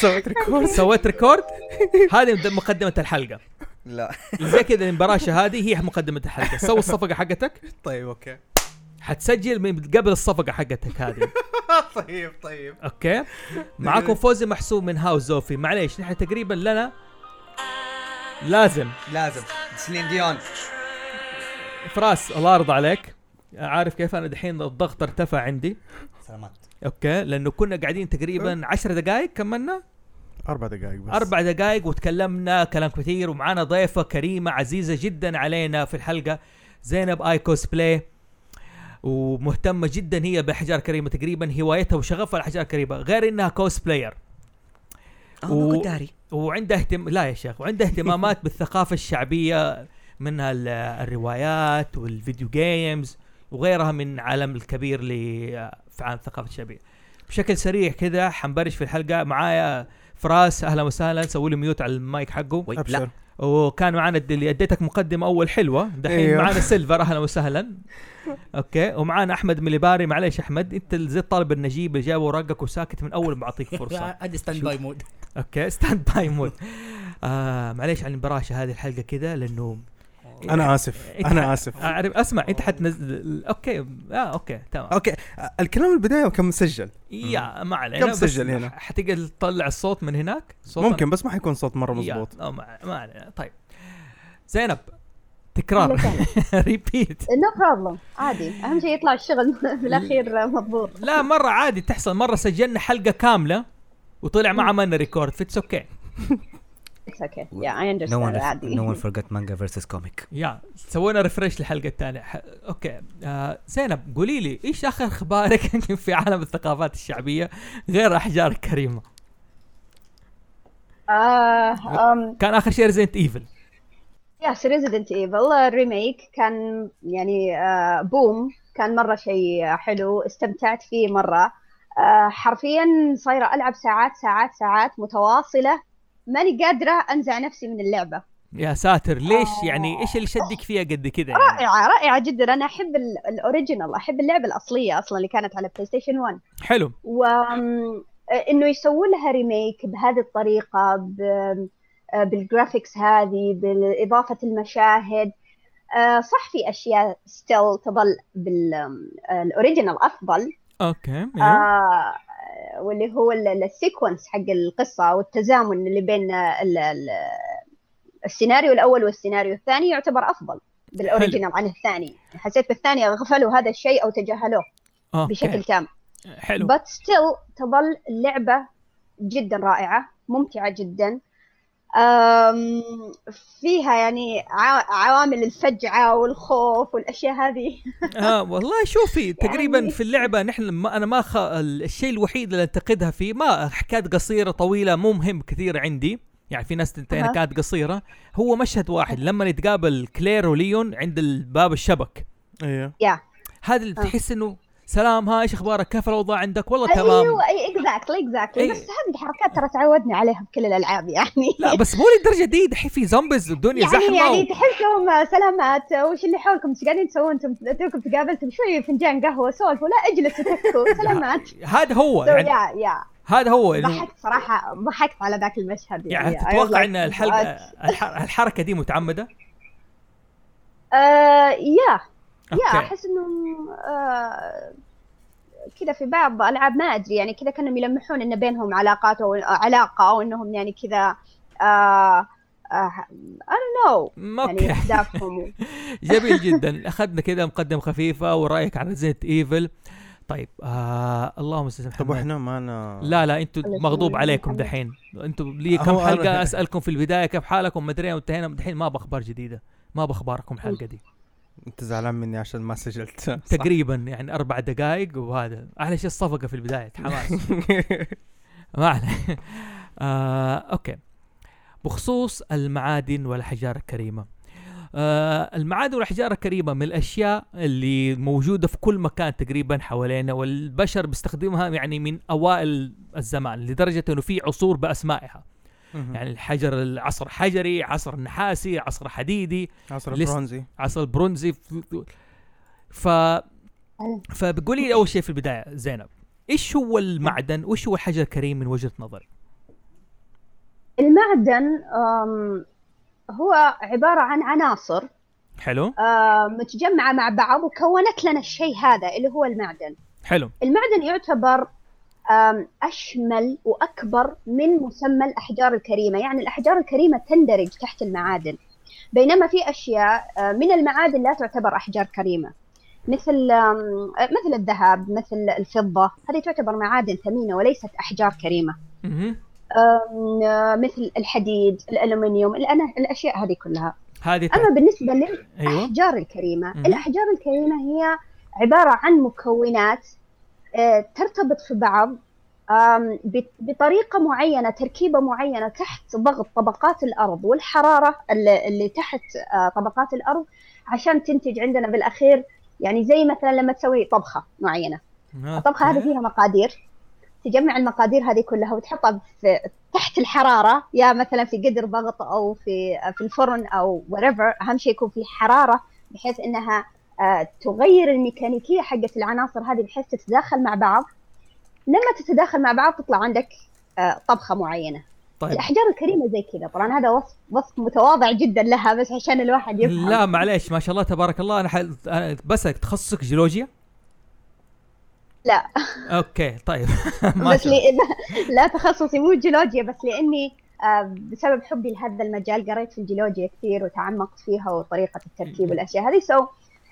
سويت record سويت record هذه مقدمة الحلقة. لا. زي كذا المبراشه هذه هي مقدمة الحلقة. سوي الصفقة حقتك. طيب okay. حتسجل من قبل الصفقة حقتك هذه. طيب طيب. okay. معاكم فوزي محسوب من هاوس زوفي. معليش نحن تقريبا لنا لازم. لازم. سلين ديون. فراس الله يرضى عليك. عارف كيف؟ أنا دحين الضغط ارتفع عندي. سلامات. okay لأنه كنا قاعدين تقريبا عشر دقائق كملنا؟ أربع دقائق بس. أربع دقائق وتكلمنا كلام كثير ومعانا ضيفة كريمة عزيزة جدا علينا في الحلقة زينب I cosplay ومهتمة جدا هي بأحجار كريمة تقريبا هوايتها وشغفها الأحجار الكريمة غير إنها cosplayer. آه و- ما كنت داري. وعندها اهتم لا يا شيخ وعندها اهتمامات بالثقافة الشعبية منها ال- الروايات وال video games وغيرها من عالم الكبير ل في عالم الثقافه الشعبية. بشكل سريع كذا حنبرش في الحلقة. معايا فراس أهلا وسهلا. سوي لي mute على المايك حقه. لا. وكان معانا اللي اديتك مقدمة أول حلوة. دحين أيوه. معانا سيلفر أهلا وسهلا. okay. ومعانا أحمد مليباري. معليش أحمد أنت زي الطالب النجيب اللي جاب ورقك وساكت من أول ما بعطيك فرصة. أدي standby mode okay standby mode آه معليش عن البراشه هذه الحلقة كذا لأنه أنا آسف إنت أنا آسف. أعرف أسمع إنت حتنزل okay آه okay تمام. okay الكلام البداية كان مسجل يا ما علينا كم بس سجل هنا؟ حتقدر تطلع الصوت من هناك؟ صوت ممكن بس ما حيكون صوت مرة يا، مضبوط ما ما علينا. طيب. زينب تكرار. repeat no problem عادي. أهم شيء يطلع الشغل بالاخير مضبوط. لا مرة عادي تحصل. مرة سجلنا حلقة كاملة وطلع ما عملنا record ف it's okay it's okay يا I know understand ون عادي نو ون forget manga versus comic يا سوينا refresh للحلقة الثانية. okay آه زينب قولي لي إيش آخر أخبارك في عالم الثقافات الشعبية غير أحجار الكريمه آه أم كان آخر شيء Resident Evil yes Resident Evil ال remake كان يعني آه boom كان مرة شيء حلو استمتعت فيه مرة. آه حرفيا صايرة ألعب ساعات ساعات ساعات متواصلة. ماني قادرة أنزع نفسي من اللعبة. يا ساتر ليش آه. يعني؟ إيش اللي شدك فيها قد كذا يعني؟ رائعة رائعة جدا. أنا أحب ال- ال original أحب اللعبة الأصلية أصلا اللي كانت على بلاي ستيشن 1 حلو. و أم، إنه يسوون لها remake بهذه الطريقة ب- آه، بال graphics هذه باضافه المشاهد. آه، صح في أشياء still تظل بال original أفضل. Okay. آه، واللي هو ال- ال sequence حق القصة والتزامن اللي بين ال- ال- السيناريو الأول والسيناريو الثاني يعتبر أفضل بال original عن الثاني. حسيت بالثاني غفلوا هذا الشيء أو تجاهلوه بشكل okay تام. حلو. But still تظل اللعبة جدا رائعة ممتعة جدا. فيها يعني ع- عوامل الفجعة والخوف والأشياء هذه. آه والله شوفي تقريبا يعني- في اللعبة نحن ما أنا ما خ... الشيء الوحيد اللي أنتقدها فيه ما حكايه قصيرة طويلة مو مهم كثير عندي. يعني في ناس تنتهي أها. كانت قصيرة. هو مشهد واحد لما يتقابل كلير وليون عند الباب الشبك. أيوه yeah. هذا اللي آه. تحس إنه سلام ها إيش أخبارك؟ كيف الأوضاع عندك؟ والله تمام. أيوه أي exactly exactly. بس هذه الحركات ترى تعودنا عليها بكل الألعاب يعني. لا بس مو للدرجه دي دحين في zombies والدنيا يعني زحمة يعني و... تحسهم سلامات. وش اللي حولكم؟ إيش قاعدين تسوون؟ أنتم توكم تقابلتم شوي فنجان قهوة سولفوا لا اجلسوا تكوا سلامات. هذا هو يعني. يا يا هذا هو ضحكت صراحة ضحكت على ذاك المشهد يعني. was تتوقع إن الحلقة الحركة دي متعمدة؟ آه يا يا أحس إنهم آه كذا في بعض ألعاب ما أدري يعني كذا كانوا يلمحون إن بينهم علاقات أو علاقة أو إنهم يعني كذا آه آه I don't know. يعني أهدافهم. جميل جدا. أخذنا كذا مقدمة خفيفة ورأيك عن ريزنت ايفل طيب آه اللهم صل على طب محمد. إحنا ما أنا لا لا أنتوا الله مغضوب عليكم محمد. دحين. أنتوا لي كم هو أنا- حلقة؟ أسألكم في البداية كيف حالكم؟ مدري وانتهينا دحين ما بأخبار جديدة. ما بأخباركم الحلقة دي. انت زعلان مني عشان ما سجلت. صح. تقريبا يعني أربع دقائق وهذا. أحلى شيء الصفقه في البداية حماس. ما عليه. آه، أوكي. بخصوص المعادن والأحجار الكريمة. آه المعادن والأحجار الكريمة من الأشياء اللي موجودة في كل مكان تقريبا حوالينا والبشر بيستخدمها يعني من أوائل الزمان لدرجة إنه في عصور بأسمائها. يعني الحجر العصر حجري عصر نحاسي عصر حديدي عصر البرونزي عصر برونزي. ف فبقولي لي أول شيء في البداية زينب إيش هو المعدن؟ وإيش هو الحجر الكريم من وجهة نظرك؟ المعدن هو عبارة عن عناصر حلو. متجمعة مع بعض وكونت لنا الشيء هذا اللي هو المعدن. حلو. المعدن يعتبر أشمل وأكبر من مسمى الأحجار الكريمة. يعني الأحجار الكريمة تندرج تحت المعادن. بينما في أشياء آه، من المعادن لا تعتبر أحجار كريمة. مثل مثل الذهب مثل الفضة هذه تعتبر معادن ثمينة وليست أحجار كريمة. آه، مثل الحديد الألومنيوم الأشياء هذه كلها. هذه أما بالنسبة للأحجار الكريمة مهم. الأحجار الكريمة هي عبارة عن مكونات ترتبط في بعض بطريقة معينة تركيبة معينة تحت ضغط طبقات الأرض والحرارة اللي تحت آه، طبقات الأرض عشان تنتج عندنا بالأخير يعني زي مثلا لما تسوي طبخة معينة. الطبخة هذه فيها مقادير تجمع المقادير هذه كلها وتحطها في تحت الحرارة يا مثلا في قدر ضغط أو في في الفرن أو whatever أهم شيء يكون في حرارة بحيث إنها تغير الميكانيكية حقت العناصر هذه بحيث تتداخل مع بعض. لما تتداخل مع بعض تطلع عندك آه، طبخة معينة. طيب. الأحجار الكريمة زي كذا. طبعا هذا وصف وصف متواضع جدا لها بس عشان الواحد يفهم. لا معليش ما شاء الله تبارك الله. أنا حل... أنا تخصصك جيولوجيا؟ لا. Okay طيب. بس. لي... لا تخصصي مو جيولوجيا بس لأني آه، بسبب حبي لهذا المجال قريت في الجيولوجيا كثير وتعمقت فيها وطريقة التركيب والأشياء هذه. so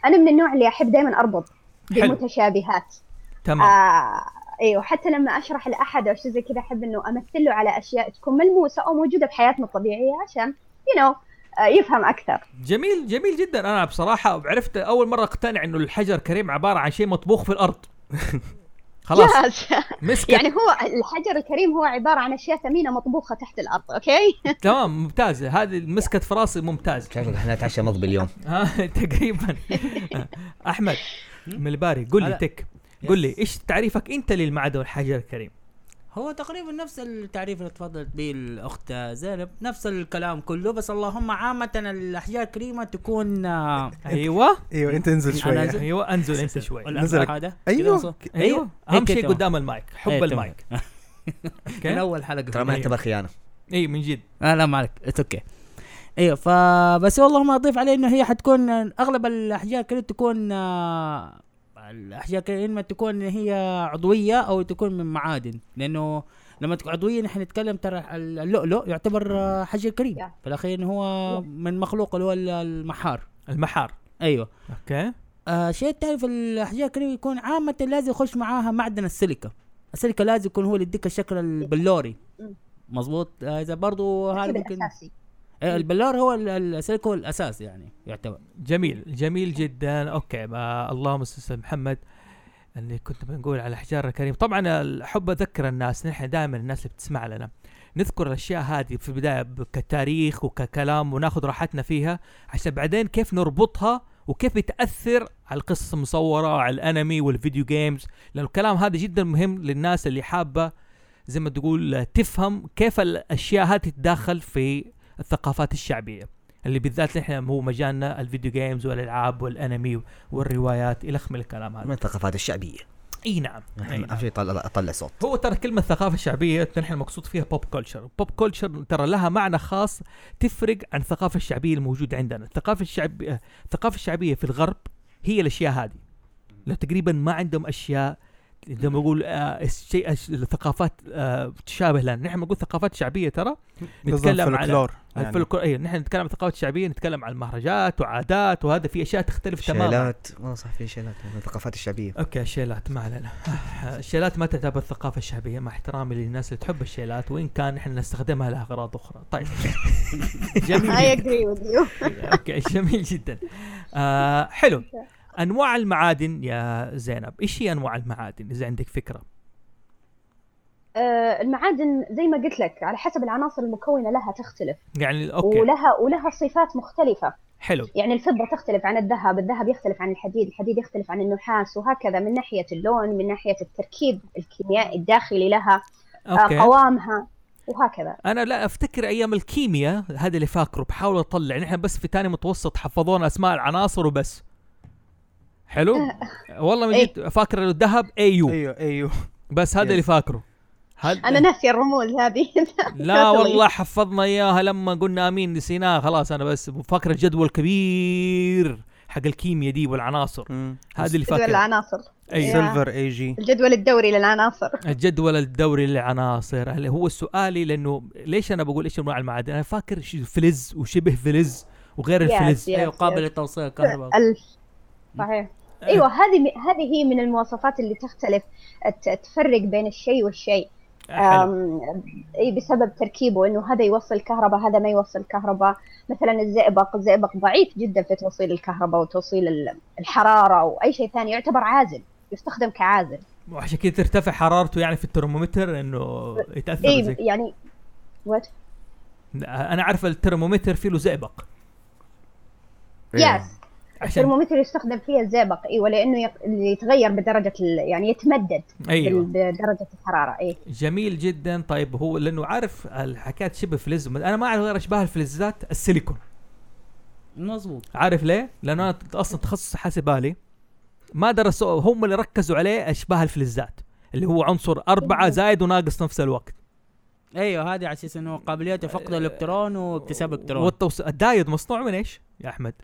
أنا من النوع اللي أحب دائما أربط بالمتشابهات تمام. آه إيوه حتى لما أشرح لأحد أو شيء زي كذا أحب إنه امثل له على أشياء تكون ملموسة أو موجودة بحياتنا الطبيعية عشان you- you know, آه، يفهم أكثر. جميل جميل جدا. أنا بصراحة عرفت أول مرة أقتنع إنه الحجر كريم عبارة عن شيء مطبوخ في الأرض. خلاص. Yes. مسكت يعني هو الحجر الكريم هو عبارة عن أشياء ثمينة مطبوخة تحت الأرض okay؟ تمام ممتازة. هذه مسكت في راسي ممتاز شكلك إحنا نتعشى مضبي اليوم ها تقريبا. أحمد من الباري قل لي. تك. قل لي إيش تعريفك أنت للمعدن والحجر الكريم؟ هو تقريبا نفس التعريف اللي تفضلت به الأخت زينب نفس الكلام كله بس اللهم عامة الأحجار الكريمة تكون آه، أيوه. أيوه أنت انزل أنزل. أيوه أنزل أنت شوي. نزلك. هذا. كده نص- أيوه. أهم هيك شيء. قدام المايك حب تمام. المايك من أول حلقة. ترى ما يعتبر خيانه اي من جد. آه لا ما عليك. it's okay أيوه فبس والله ما أضيف عليه إنه هي حتكون أغلب الأحجار كده تكون آه، الاحجار كده اما تكون هي عضوية أو تكون من معادن. لأنه لما تكون عضوية نحن نتكلم ترى اللؤلؤ يعتبر آه، حجر كريم. في الأخير هو من مخلوق اللي هو المحار. المحار. أيوه. Okay. آه شيء الثاني في الاحجار الكريمه يكون عامة لازم يخش معاها معدن السيليكا. السيليكا لازم يكون هو اللي يديك الشكل البلوري. مظبوط؟ آه إذا برضو هذا هذا ممكن الأساسي. إيه، البلور هو ال- ال- السيليكا هو الأساس يعني يعتبر. جميل جميل جدا. Okay ما اللهم أستاذ محمد. اللي كنت بنقول على الاحجار الكريم طبعا أحب أذكر الناس نحن دائما الناس اللي بتسمع لنا. نذكر الأشياء هذه في البداية كتاريخ وككلام وناخذ راحتنا فيها عشان بعدين كيف نربطها وكيف بتاثر على القصص المصورة على الأنمي وال video games لأنه الكلام هذا جدا مهم للناس اللي حابة زي ما تقول تفهم كيف الأشياء هذه تتداخل في الثقافات الشعبية اللي بالذات نحن هو مجالنا ال video games والألعاب والأنمي والروايات إلى من الكلام من هذا الثقافات الشعبية. إي نعم اهم. شيء طلع طلع صوت. هو ترى كلمة ثقافة شعبية نحن المقصود فيها pop culture، pop culture ترى لها معنى خاص تفرق عن الثقافة الشعبية الموجودة عندنا، الثقافة الشعبية الثقافة الشعبية في الغرب هي الأشياء هذه. لو تقريبا ما عندهم أشياء زي ما نقول آه الشيء الش- الثقافات آه تشابه لنا، نحن نقول ثقافات شعبية ترى نتكلم على يعني. الفلكلور أيوه نحن نتكلم عن الثقافات الشعبيه نتكلم عن المهرجات وعادات وهذا في أشياء تختلف تماما. شيلات. والله صح في شيلات من الثقافات الشعبية. Okay الشيلات ما علينا. الشيلات ما تعتبر الثقافه الشعبيه مع احترامي للناس اللي تحب الشيلات وإن كان إحنا نستخدمها لأغراض أخرى. طيب. جميل I جدا. agree with you. Okay جميل جدا. آه حلو. أنواع المعادن يا زينب. إيش هي أنواع المعادن إذا عندك فكرة؟ آه، المعادن زي ما قلت لك على حسب العناصر المكونة لها تختلف. يعني okay. ولها ولها صفات مختلفة. حلو. يعني الفضة تختلف عن الذهب الذهب يختلف عن الحديد الحديد يختلف عن النحاس وهكذا من ناحية اللون من ناحية التركيب الكيميائي الداخلي لها آه، okay. قوامها وهكذا. أنا لا أفتكر أيام الكيمياء هذا اللي فاكره بحاول أطلع. نحن بس في تاني متوسط حفظونا أسماء العناصر وبس. حلو؟ والله ما إيه. جيت فاكر الذهب AU أيوه أيوه. بس هذا. اللي فاكره. هل... أنا ناسيه الرموز هذه. لا. والله حفظنا إياها لما قلنا آمين نسيناها. خلاص أنا بس فاكر الجدول كبير حق الكيمياء دي والعناصر. هذه اللي جدول فاكر العناصر. اي يا. silver AG الجدول الدوري للعناصر. الجدول الدوري للعناصر. اللي هو سؤالي؟ لأنه ليش أنا بقول إيش انواع المعادن؟ أنا فاكر فلز وشبه فلز وغير الفلز. أيوه قابل yes. لتوصيل الكهرباء صحيح. أيوه هذه هذه هي من المواصفات اللي تختلف تفرق بين الشيء والشيء. أم، إي بسبب تركيبه إنه هذا يوصل كهرباء هذا ما يوصل كهرباء. مثلا الزئبق الزئبق ضعيف جدا في توصيل الكهرباء وتوصيل ال- الحرارة أو أي شيء ثاني يعتبر عازل يستخدم كعازل. وعشان كذا ترتفع حرارته يعني في الترمومتر إنه يتأثر زي يعني what أنا عارف الترمومتر فيه له زئبق. إيه. yes عشان الترمومتر يستخدم فيه الزئبق أيوه لأنه يق- يتغير بدرجة ال- يعني يتمدد أيوه. بال- بدرجة الحرارة إي. جميل جدا. طيب هو لأنه عارف الحكاية شبه فلز أنا ما أعرف غير أشباه الفلزات السيليكون. مظبوط. عارف ليه؟ لأنه أنا أصلا تخصص حاسب آلي ما درسوا هم اللي ركزوا عليه أشباه الفلزات اللي هو عنصر أربعة زايد وناقص نفس الوقت. أيوه هذه على أساس إنه قابليته فقد الإلكترون واكتساب إلكترون. والتوص... الدايود مصنوع من إيش يا أحمد؟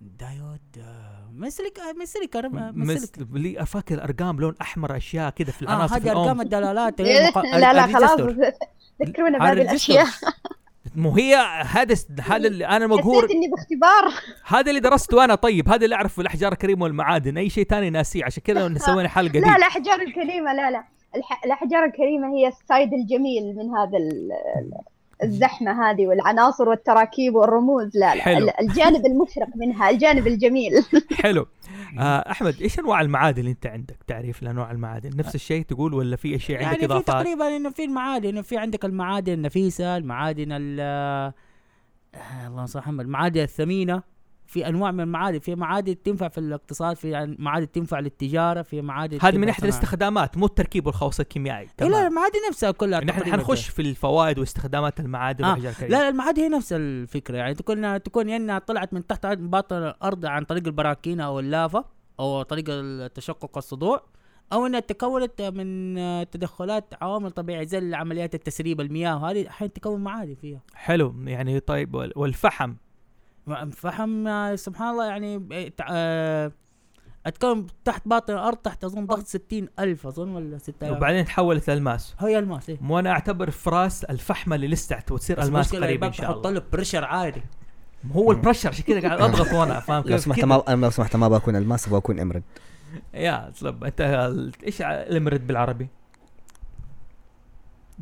دايود آه، من سيليك من سيليكا من مس... سيليكا اللي فاكر أرقام لون أحمر أشياء كذا في آه العناصر في هذه أرقام. الدلالات لا لا خلاص. ذكرونا هذا بهذه الأشياء. مو هي هذا هذا اللي أنا مقهور. حسيت إني باختبار. هذا اللي درسته أنا طيب هذا اللي أعرفه الأحجار الكريمة والمعادن. أي شيء ثاني ناسيه عشان كذا سوينا حلقة دي. لا الأحجار الكريمة لا لا. الح... الأحجار الكريمة هي ال side الجميل من هذا الزحمة هذه والعناصر والتراكيب والرموز. لا لا حلو. ال- الجانب المشرق منها الجانب الجميل. حلو. آه أحمد إيش أنواع المعادن اللي أنت عندك؟ تعريف لأنواع المعادن. نفس الشيء تقول ولا في أشياء عندك يعني إضافات؟ تقريبا إنه في المعادن إنه في عندك المعادن النفيسة المعادن ال آه، اللهم صل على محمد المعادن الثمينة. في أنواع من المعادن. في معادن تنفع في الاقتصاد في عن- معادن تنفع للتجارة في معادن هذه من ناحيه. الاستخدامات مو التركيب والخواص الكيميائي. إيه لا تمام. المعادن نفسها كلها نحن تقريباً حنخش في الفوائد واستخدامات المعادن آه، لا لا المعادن هي نفس الفكرة. يعني تكون تكون يا انها طلعت من تحت باطن الأرض عن طريق البراكين أو اللافا أو طريق التشقق الصدوع أو إنها تكونت من تدخلات عوامل طبيعية زي عمليات التسريب المياه وهذه أحيانا تكون معادن فيها. حلو يعني طيب وال- والفحم. فحم آه، سبحان الله يعني إيه، آه، اتكون تحت باطن الأرض تحت أظن ضغط 60 ألف أظن ولا 6000 وبعدين تحولت لألماس. هي ألماس إيه. وأنا أعتبر فراس الفحمة اللي لسه وتصير ألماس المشكلة قريب إن شاء تحط الله. له pressure عالي هو ال pressure عشان كذا قاعد أضغط وأنا فاهم لو كيف سمحت كذا. ما أنا لو سمحت ما بكون ألماس بكون emerald. يا طلب أنت إيش ال emerald بالعربي؟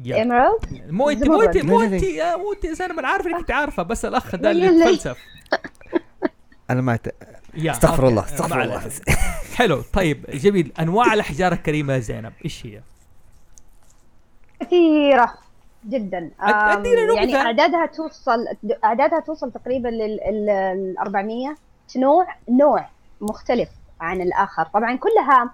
emerald مو انت مو انت. مو انت مو أنت أنا عارف إنك انت عارفه بس الأخ ده اللي يلا. أنا ما ت... استغفر. الله استغفر الله. حلو طيب جميل أنواع الأحجار الكريمة يا زينب إيش هي؟ كثيرة جدا. يعني أعدادها توصل أعدادها توصل تقريبا لل 400 نوع نوع مختلف عن الآخر طبعا كلها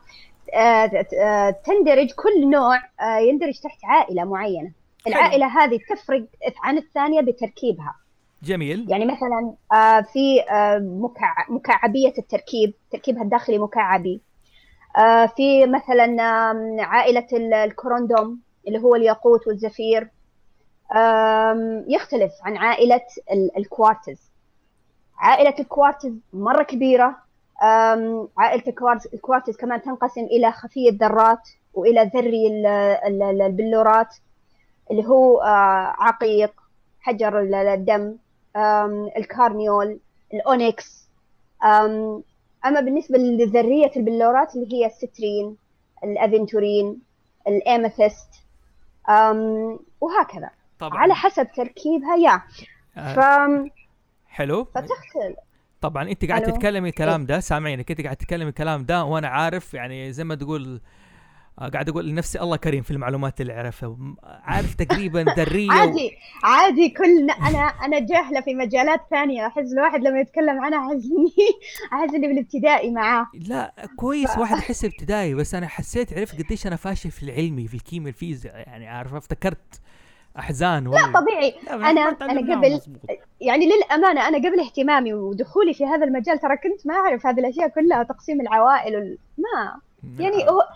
آه، ت- آه، تندرج كل نوع آه، يندرج تحت عائلة معينة العائلة هذه تفرق عن الثانية بتركيبها جميل. يعني مثلا آه، في آه، مكع- مكعبية التركيب تركيبها الداخلي مكعبي. آه، في مثلا آم، عائلة ال- الكوروندوم اللي هو الياقوت والزفير. يختلف عن عائلة ال- الكوارتز. عائلة الكوارتز مرة كبيرة. آم، عائلة الكوارتز, كمان تنقسم إلى خفي الذرات وإلى ذري ال- ال- ال- البلورات اللي هو عقيق حجر ال- الدم. ال carneol ال onyx. آم، أما بالنسبة لذرية البلورات اللي هي ال citrine ال aventurine ال amethyst آم، وهكذا. طبعا. على حسب تركيبها يا. آه، ف... حلو. فتختلف. طبعا أنت قاعد. تتكلمي الكلام ده سامعينك انت قاعد تتكلمي الكلام ده وأنا عارف يعني زي ما تقول قاعد أقول لنفسي الله كريم في المعلومات اللي عرفها. عارف تقريبا ذرية و... عادي عادي كلنا أنا أنا جاهلة في مجالات ثانية. أحس الواحد لما يتكلم عنها أحس إني أحس إني بالابتدائي معاه. لا كويس واحد يحس ابتدائي بس أنا حسيت عرفت قديش أنا فاشل في العلمي في الكيمياء الفيزياء يعني عارف افتكرت أحزان لا والله. طبيعي. لا، أنا- ما أنا تعلمناهم قبل-. يعني للأمانة أنا قبل اهتمامي ودخولي في هذا المجال ترى كنت ما أعرف هذه الأشياء كلها تقسيم العوائل وال... ما يعني هو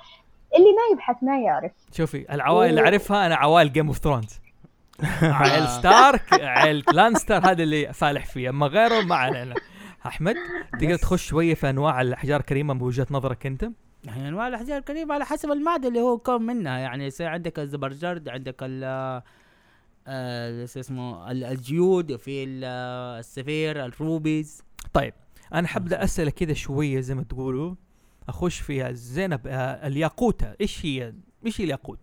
اللي ما يبحث ما يعرف. شوفي العوائل اللي أعرفها أنا عوائل Game of Thrones عائل ستارك عائل لانستر هذا اللي فالح فيه. أما غيره ما علينا. أحمد تقدر تخش شوية في أنواع الأحجار الكريمة بوجهه نظرك أنت؟ يعني أنواع الأحجار الكريمة على حسب المعدن اللي هو كون منها. يعني يصير عندك الزبرجد عندك ال آه، شو اسمه ال- ال geode في ال- آه، ال sapphire ال rubies. طيب أنا حبدا اسئله كذا شوية زي ما تقولوا. أخش فيها زينب آه، الياقوتة إيش هي؟ إيش هي الياقوت؟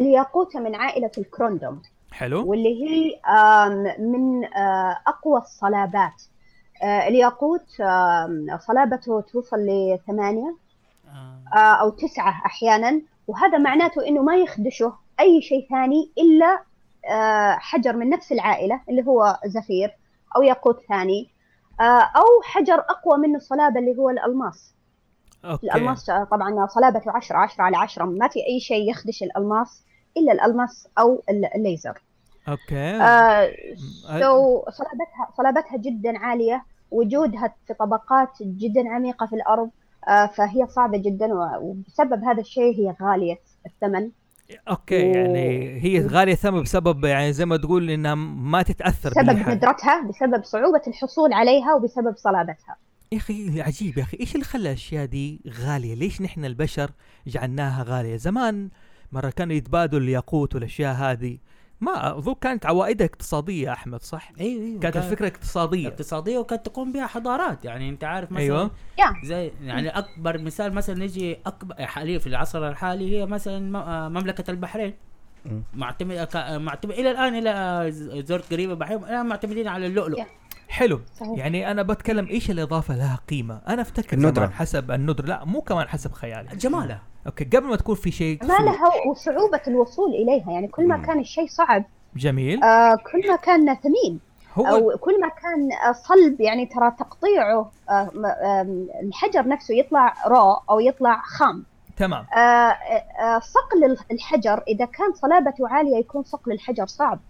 الياقوتة من عائلة الكروندوم حلو. واللي هي من آه، أقوى الصلابات. آه، الياقوت صلابته توصل لثمانية أو تسعة أحيانا وهذا معناته إنه ما يخدشه أي شيء ثاني إلا حجر من نفس العائلة اللي هو زفير أو ياقوت ثاني أو حجر أقوى منه صلابة اللي هو الألماس. أوكي. الألماس آه، طبعا صلابته عشرة عشرة على عشرة ما في أي شيء يخدش الألماس إلا الألماس أو ال- الليزر. أوكي. آه، so صلابتها صلابتها جدا عالية وجودها في طبقات جدا عميقة في الأرض آه، فهي صعبة جدا و- وبسبب هذا الشيء هي غالية الثمن. أوكي يعني هي غالية ثمن بسبب يعني زي ما تقول إنها ما تتأثر بسبب. ندرتها بسبب صعوبة الحصول عليها وبسبب صلابتها. يا أخي عجيب يا أخي. إيش اللي خلى الأشياء دي غالية؟ ليش نحن البشر جعلناها غالية؟ زمان مرة كانوا يتبادلوا الياقوت والأشياء هذه. ما أظن كانت عوائدها اقتصادية يا أحمد صح؟ أيوه أيوه كانت الفكرة اقتصادية. اقتصادية وكانت تقوم بها حضارات. يعني أنت عارف مثلا أيوه. زي يعني أكبر مثال مثلا نجي أكبر حاليا في العصر الحالي هي مثلا م- آه، مملكة البحرين. معتمد كا- معتمد إلى الآن إلى زرت قريبة بحرين الآن معتمدين على اللؤلؤ. حلو. صحيح. يعني أنا بتكلم إيش الإضافة لها قيمة؟ أنا أفتكر الندرة. زمان حسب الندرة. لا مو كمان حسب خيالي. جمالها أوكي قبل ما تكون في شيء ما لها وصعوبة الوصول إليها. يعني كل ما مم. كان الشيء صعب جميل. آه، كل ما كان ثمين. هو أو كل ما كان صلب يعني ترى تقطيعه آه، الحجر نفسه يطلع رو أو يطلع خام. تمام. آه، آه، آه، صقل الحجر إذا كان صلابته عالية يكون صقل الحجر صعب.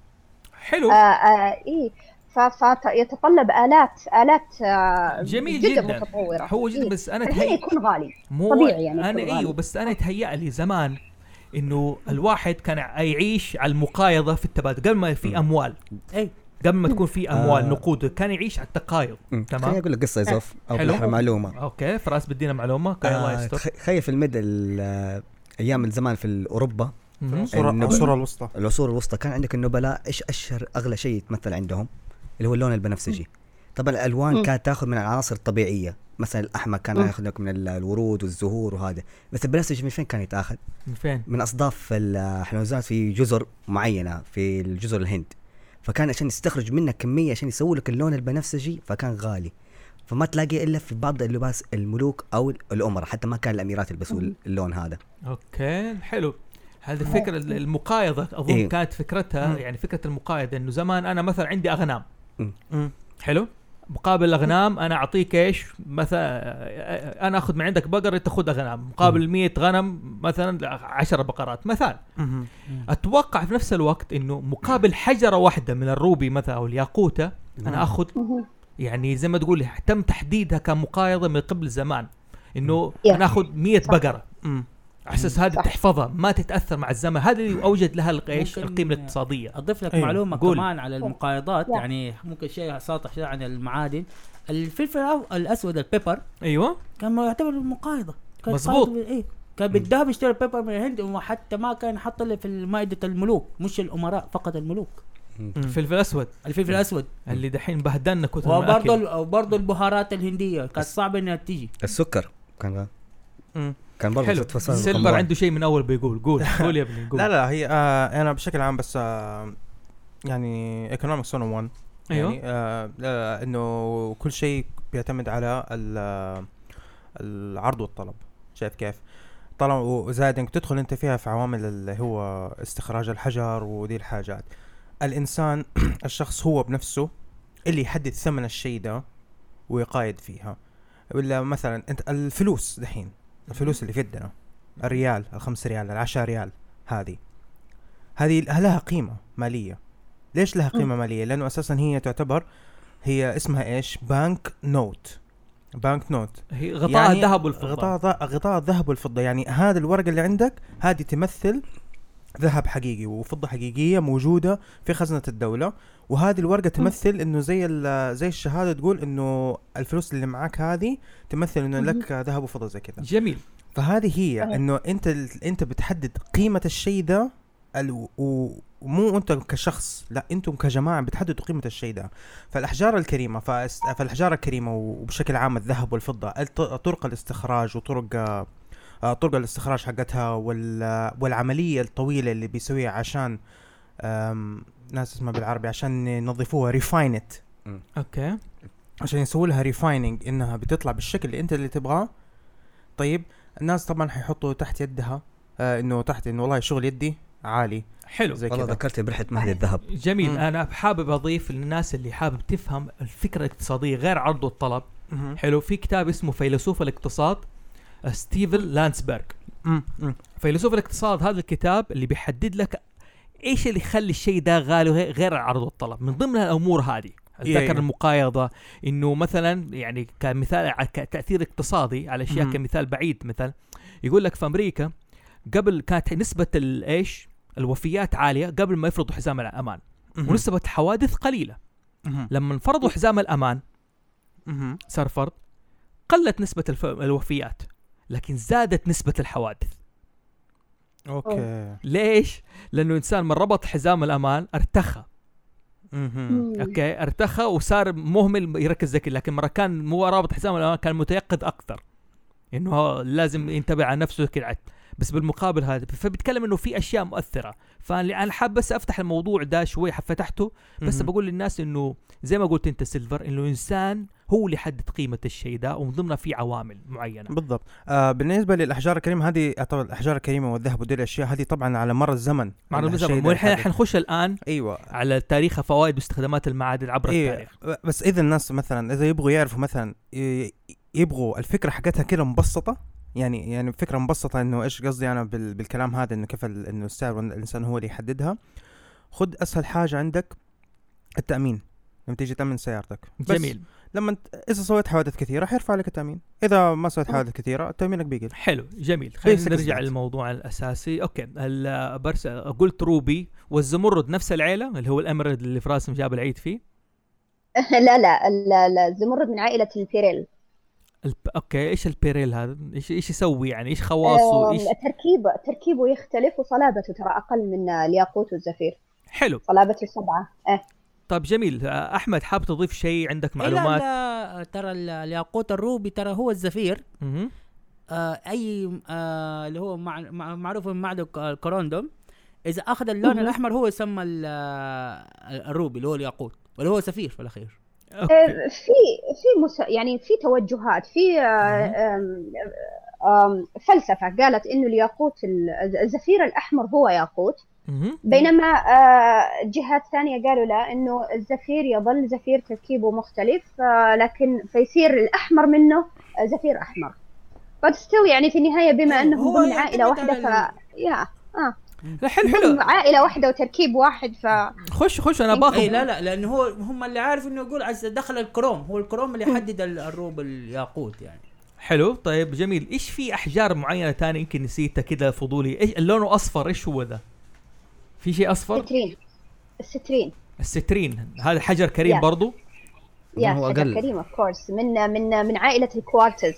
حلو. آه، آه، إيه. فيتطلب آلات آلات آه، جميل جدا جدا متطورة هو جدا إيه. بس أنا تهيأ يكون غالي مو طبيعي يعني أنا إيوه. بس أنا يتهيأ لي زمان إنه الواحد كان يعيش على المقايضة في التبادل قبل ما في. أموال اي قبل ما تكون في أموال آه. نقود كان يعيش على التقايض. تمام. خليني أقول لك قصة يا زوف أو. بالاحرى معلومة أوكي فراس بدينا معلومة كان الله آه يستر تخ- تخيل في المد ال- أيام زمان في أوروبا. العصور الوسطى العصور الوسطى كان عندك النبلاء إيش أشهر أغلى شيء يتمثل عندهم اللي هو اللون البنفسجي طبعا الألوان مم. كانت تاخذ من العناصر الطبيعية مثلا الأحمر كان. ياخذ لك من ال- الورود والزهور وهذا بس البنفسجي من فين كان يتاخذ من فين؟ من أصداف الحلوزات في جزر معينة في الجزر الهند فكان عشان يستخرج منها كمية عشان يسوي لك اللون البنفسجي فكان غالي فما تلاقي إلا في بعض اللباس الملوك أو الأمراء حتى ما كان الأميرات يلبسوا اللون هذا أوكي حلو هذه الفكرة المقايضة أظن إيه. كانت فكرتها. يعني فكرة المقايضة إنه زمان أنا مثلا عندي أغنام. حلو. مقابل الاغنام أنا أعطيك إيش؟ مثلا أنا أخذ من عندك بقره أنت خذ أغنام. مقابل 100 غنم مثلا 10 بقرات. مثال. أتوقع في نفس الوقت إنه مقابل حجرة واحدة من الروبي مثلا أو الياقوته أنا أخذ مهم. يعني زي ما تقول تم تحديدها كمقايضة من قبل زمان. إنه. أنا أخذ 100 صح. بقرة. على أساس هذه. تحفظها ما تتأثر مع الزمن. هذا اللي أوجد لها إيش القيمة الاقتصادية. أضيف لك أيوة. معلومة قول. كمان على المقايضات. يعني ممكن شيء ساطح شيء عن المعادن. الفلفل الأسود البيبر. أيوه. كان يعتبر مقايضة. كان مظبوط. إيه. كان بالذهب يشتري pepper من الهند وحتى ما كان الا في مائدة الملوك مش الأمراء فقط الملوك. الفلفل الأسود. الفلفل الأسود. اللي دحين بهدلنا كثر من وبرضه وبرضه البهارات الهندية. كانت صعبة إنها تيجي. السكر كان. كان برضه حلو. سيلفر عنده شيء من أول بيقول. قول. قول يا ابني قول. لا لا هي آه أنا بشكل عام بس آه يعني economics 101 أيوه. يعني آه آه إنه كل شيء بيعتمد على ال- آه، العرض والطلب. شايف كيف؟ طالما وزائد انك تدخل أنت فيها في عوامل اللي هو استخراج الحجر ودي الحاجات. الإنسان الشخص هو بنفسه اللي يحدد ثمن الشيء ده ويقايد فيها. ولا مثلا أنت الفلوس دحين. الفلوس اللي في يدنا الريال الخمس ريال العشرة ريال هذه. هذه لها قيمة مالية. ليش لها قيمة مالية؟ لأنه أساسا هي تعتبر هي اسمها إيش؟ bank note. bank note. هي غطاء الذهب والفضة. غطاء غطاء الذهب والفضة. يعني هذا الورقة اللي عندك هذه تمثل ذهب حقيقي وفضة حقيقية موجودة في خزنة الدولة. وهذه الورقة تمثل إنه زي زي الشهادة تقول إنه الفلوس اللي معاك هذه تمثل إنه لك ذهب وفضة زي كذا. جميل. فهذه هي. إنه أنت أنت بتحدد قيمة الشيء ده ومو أنت كشخص لا أنتم كجماعة بتحددوا قيمة الشيء ده فالأحجار الكريمة فالأحجار الكريمة وبشكل عام الذهب والفضة طرق الاستخراج وطرق آه، طرق الاستخراج حقتها وال- والعملية الطويلة اللي بيسويها عشان ناس اسمها بالعربي عشان ينظفوها refined أوكي. عشان يسووا لها refining إنها بتطلع بالشكل اللي أنت اللي تبغاه. طيب الناس طبعا حيحطوا تحت يدها آه إنه تحت إنه والله شغل يدي عالي. حلو. زي والله ذكرت برحله مهدي الذهب. جميل. مم. أنا حابب أضيف للناس اللي حابب تفهم الفكرة الاقتصادية غير عرض والطلب مهم. حلو. في كتاب اسمه فيلسوف الاقتصاد آه، ستيفن لانسبرغ. مم. مم. فيلسوف الاقتصاد هذا الكتاب اللي بيحدد لك إيش اللي يخلي الشيء ده غالي غير العرض والطلب من ضمن الأمور هذه ذكر إيه. المقايضة إنه مثلا يعني كمثال كتاثير اقتصادي على أشياء. كمثال بعيد مثلا يقول لك في أمريكا قبل كانت نسبة الايش الوفيات عالية قبل ما يفرضوا حزام الأمان. ونسبة الحوادث قليلة. لما فرضوا حزام الأمان. صار فرض قلت نسبة. الوفيات لكن زادت نسبة الحوادث أوكي. ليش؟ لأنه الانسان من ربط حزام الأمان ارتخى. okay؟ ارتخى وصار مهمل يركز ذكي لكن مرة كان مو رابط حزام الأمان كان متيقظ أكثر. إنه لازم ينتبه على نفسه كده بس بالمقابل هذا فبيتكلم إنه في أشياء مؤثرة. فأنا حاب بس أفتح الموضوع ده شوي فتحته. بس. بقول للناس إنه زي ما قلت أنت سلفا إنه الانسان هو اللي يحدد قيمة الشيء ده ومن ضمنها في عوامل معينة. بالضبط. آه بالنسبة للأحجار الكريمة هذه طبعا الأحجار الكريمة والذهب ودي الأشياء هذه طبعا على مر الزمن. الشيء الزمن. والحين. حنخش الآن أيوه. على تاريخ فوائد واستخدامات المعادن عبر إيه التاريخ. بس إذا الناس مثلا إذا يبغوا يعرفوا مثلا يبغوا الفكرة حقتها كده مبسطة يعني يعني فكرة مبسطة إنه إيش قصدي أنا بال بالكلام هذا إنه كيف ال- إنه السعر الانسان هو اللي يحددها. خد أسهل حاجة عندك التأمين. لما تيجي تأمن سيارتك. بس جميل. لما انت إذا سويت حوادث كثيرة حيرفع لك التأمين. إذا ما سويت حوادث كثيرة تامينك بيقل. حلو جميل. خلينا نرجع. للموضوع الأساسي. okay ال- برس قلت ruby والزمرد نفس العيلة اللي هو ال emerald اللي في راسم جاب العيد فيه؟ لا لا لا لا الزمرد من عائلة ال beryl الب... okay إيش ال beryl هذا؟ إيش إيش يسوي يعني؟ إيش خواصه؟ إيش؟ تركيبه تركيبه يختلف وصلابته ترى أقل من الياقوت والزفير. حلو. صلابته سبعة. إيه. طيب جميل. أحمد حاب تضيف شيء عندك إيه لا معلومات؟ لا ترى ال- الياقوت ال ruby ترى هو الزفير. آه أي آه اللي هو مع مع معروف من معدن الك- ال corundum إذا أخذ اللون. الأحمر هو يسمى ال- الروبي اللي هو الياقوت واللي هو سفير في الأخير. آه، في في مس... يعني في توجهات في آه، فلسفة قالت إنه الياقوت ال- الزفير الأحمر هو ياقوت. بينما آه، جهات ثانية قالوا لا إنه الزفير يظل زفير تركيبه مختلف لكن فيصير الأحمر منه زفير أحمر. فتستوي يعني في النهاية بما هو ضمن يعتمد عائلة واحدة ف يا لا حلو حلو. عائلة واحدة وتركيب واحد ف خش خش أنا باخذ. اي لا لا لأنه هو هم اللي عارف إنه يقول عز دخل الكروم. هو الكروم اللي يحدد ال- ال ruby الياقوت يعني. حلو طيب جميل. إيش في أحجار معينة ثانية يمكن نسيتها كذا فضولي؟ إيش لونه اصفر إيش هو ذا؟ في شيء أصفر؟ ال citrine. ال citrine. ال citrine. هذا حجر كريم يا. برضو؟ yeah هو حجر أقل. كريم of course من من من عائلة الكوارتز.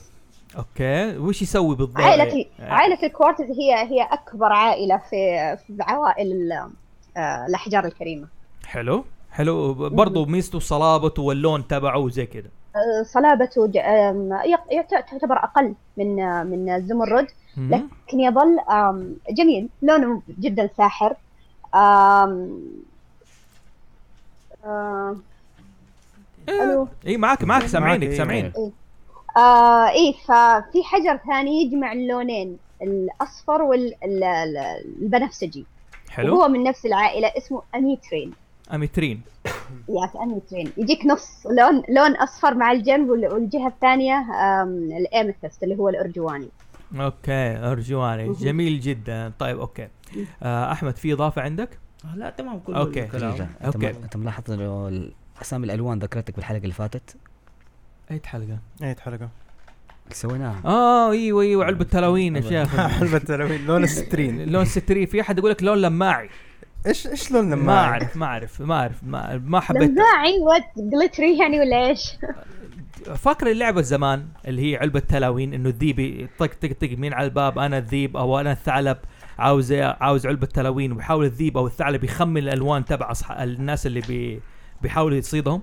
okay. وش يسوي بالضبط؟ عائلة آه، عائلة الكوارتز هي هي أكبر عائلة في في عوائل ال- آه، الأحجار الكريمة. حلو. حلو. برضو ميزته صلابته واللون تبعه وزي كذا. آه، صلابته تعتبر أقل من من الزمرد. لكن يظل جميل. لونه جدا ساحر. اي معك معك. سامعينك معك، سامعين. آه إيه ففي حجر ثاني يجمع اللونين الأصفر والبنفسجي حلو. وهو من نفس العائلة اسمه ametrine. ametrine. yeah في ametrine. يجيك نص لون لون أصفر مع الجنب وال- والجهة الثانية آم، ال amethyst اللي هو الأرجواني. okay أرجواني. جميل جدا. طيب okay. آه أحمد في إضافة عندك؟ لا تمام كل okay. الكلام. أنت okay. أنت ملاحظ إنه اسامي الألوان ذكرتك بالحلقة اللي فاتت؟ أي حلقة؟ أي حلقة. سويناها. آه أيوه أيوه علبه تلاوين يا شيخ. علبة تلوين لون ال citrine. لون ستري في أحد يقول لك لون لماعي. إيش إيش لون لما ما أعرف ما أعرف ما أعرف ما, ما حبيت. لماعي what glittery يعني ولا إيش؟ فاكر اللعبة زمان اللي هي علبة تلاوين إنه الذيب يطق طق طق مين على الباب؟ أنا الذيب أو أنا الثعلب. عاوز عاوز علبة تلاوين. وبيحاول الذيب أو الثعلب يخمن الألوان تبع. الناس اللي بي بيحاولوا يصيدهم.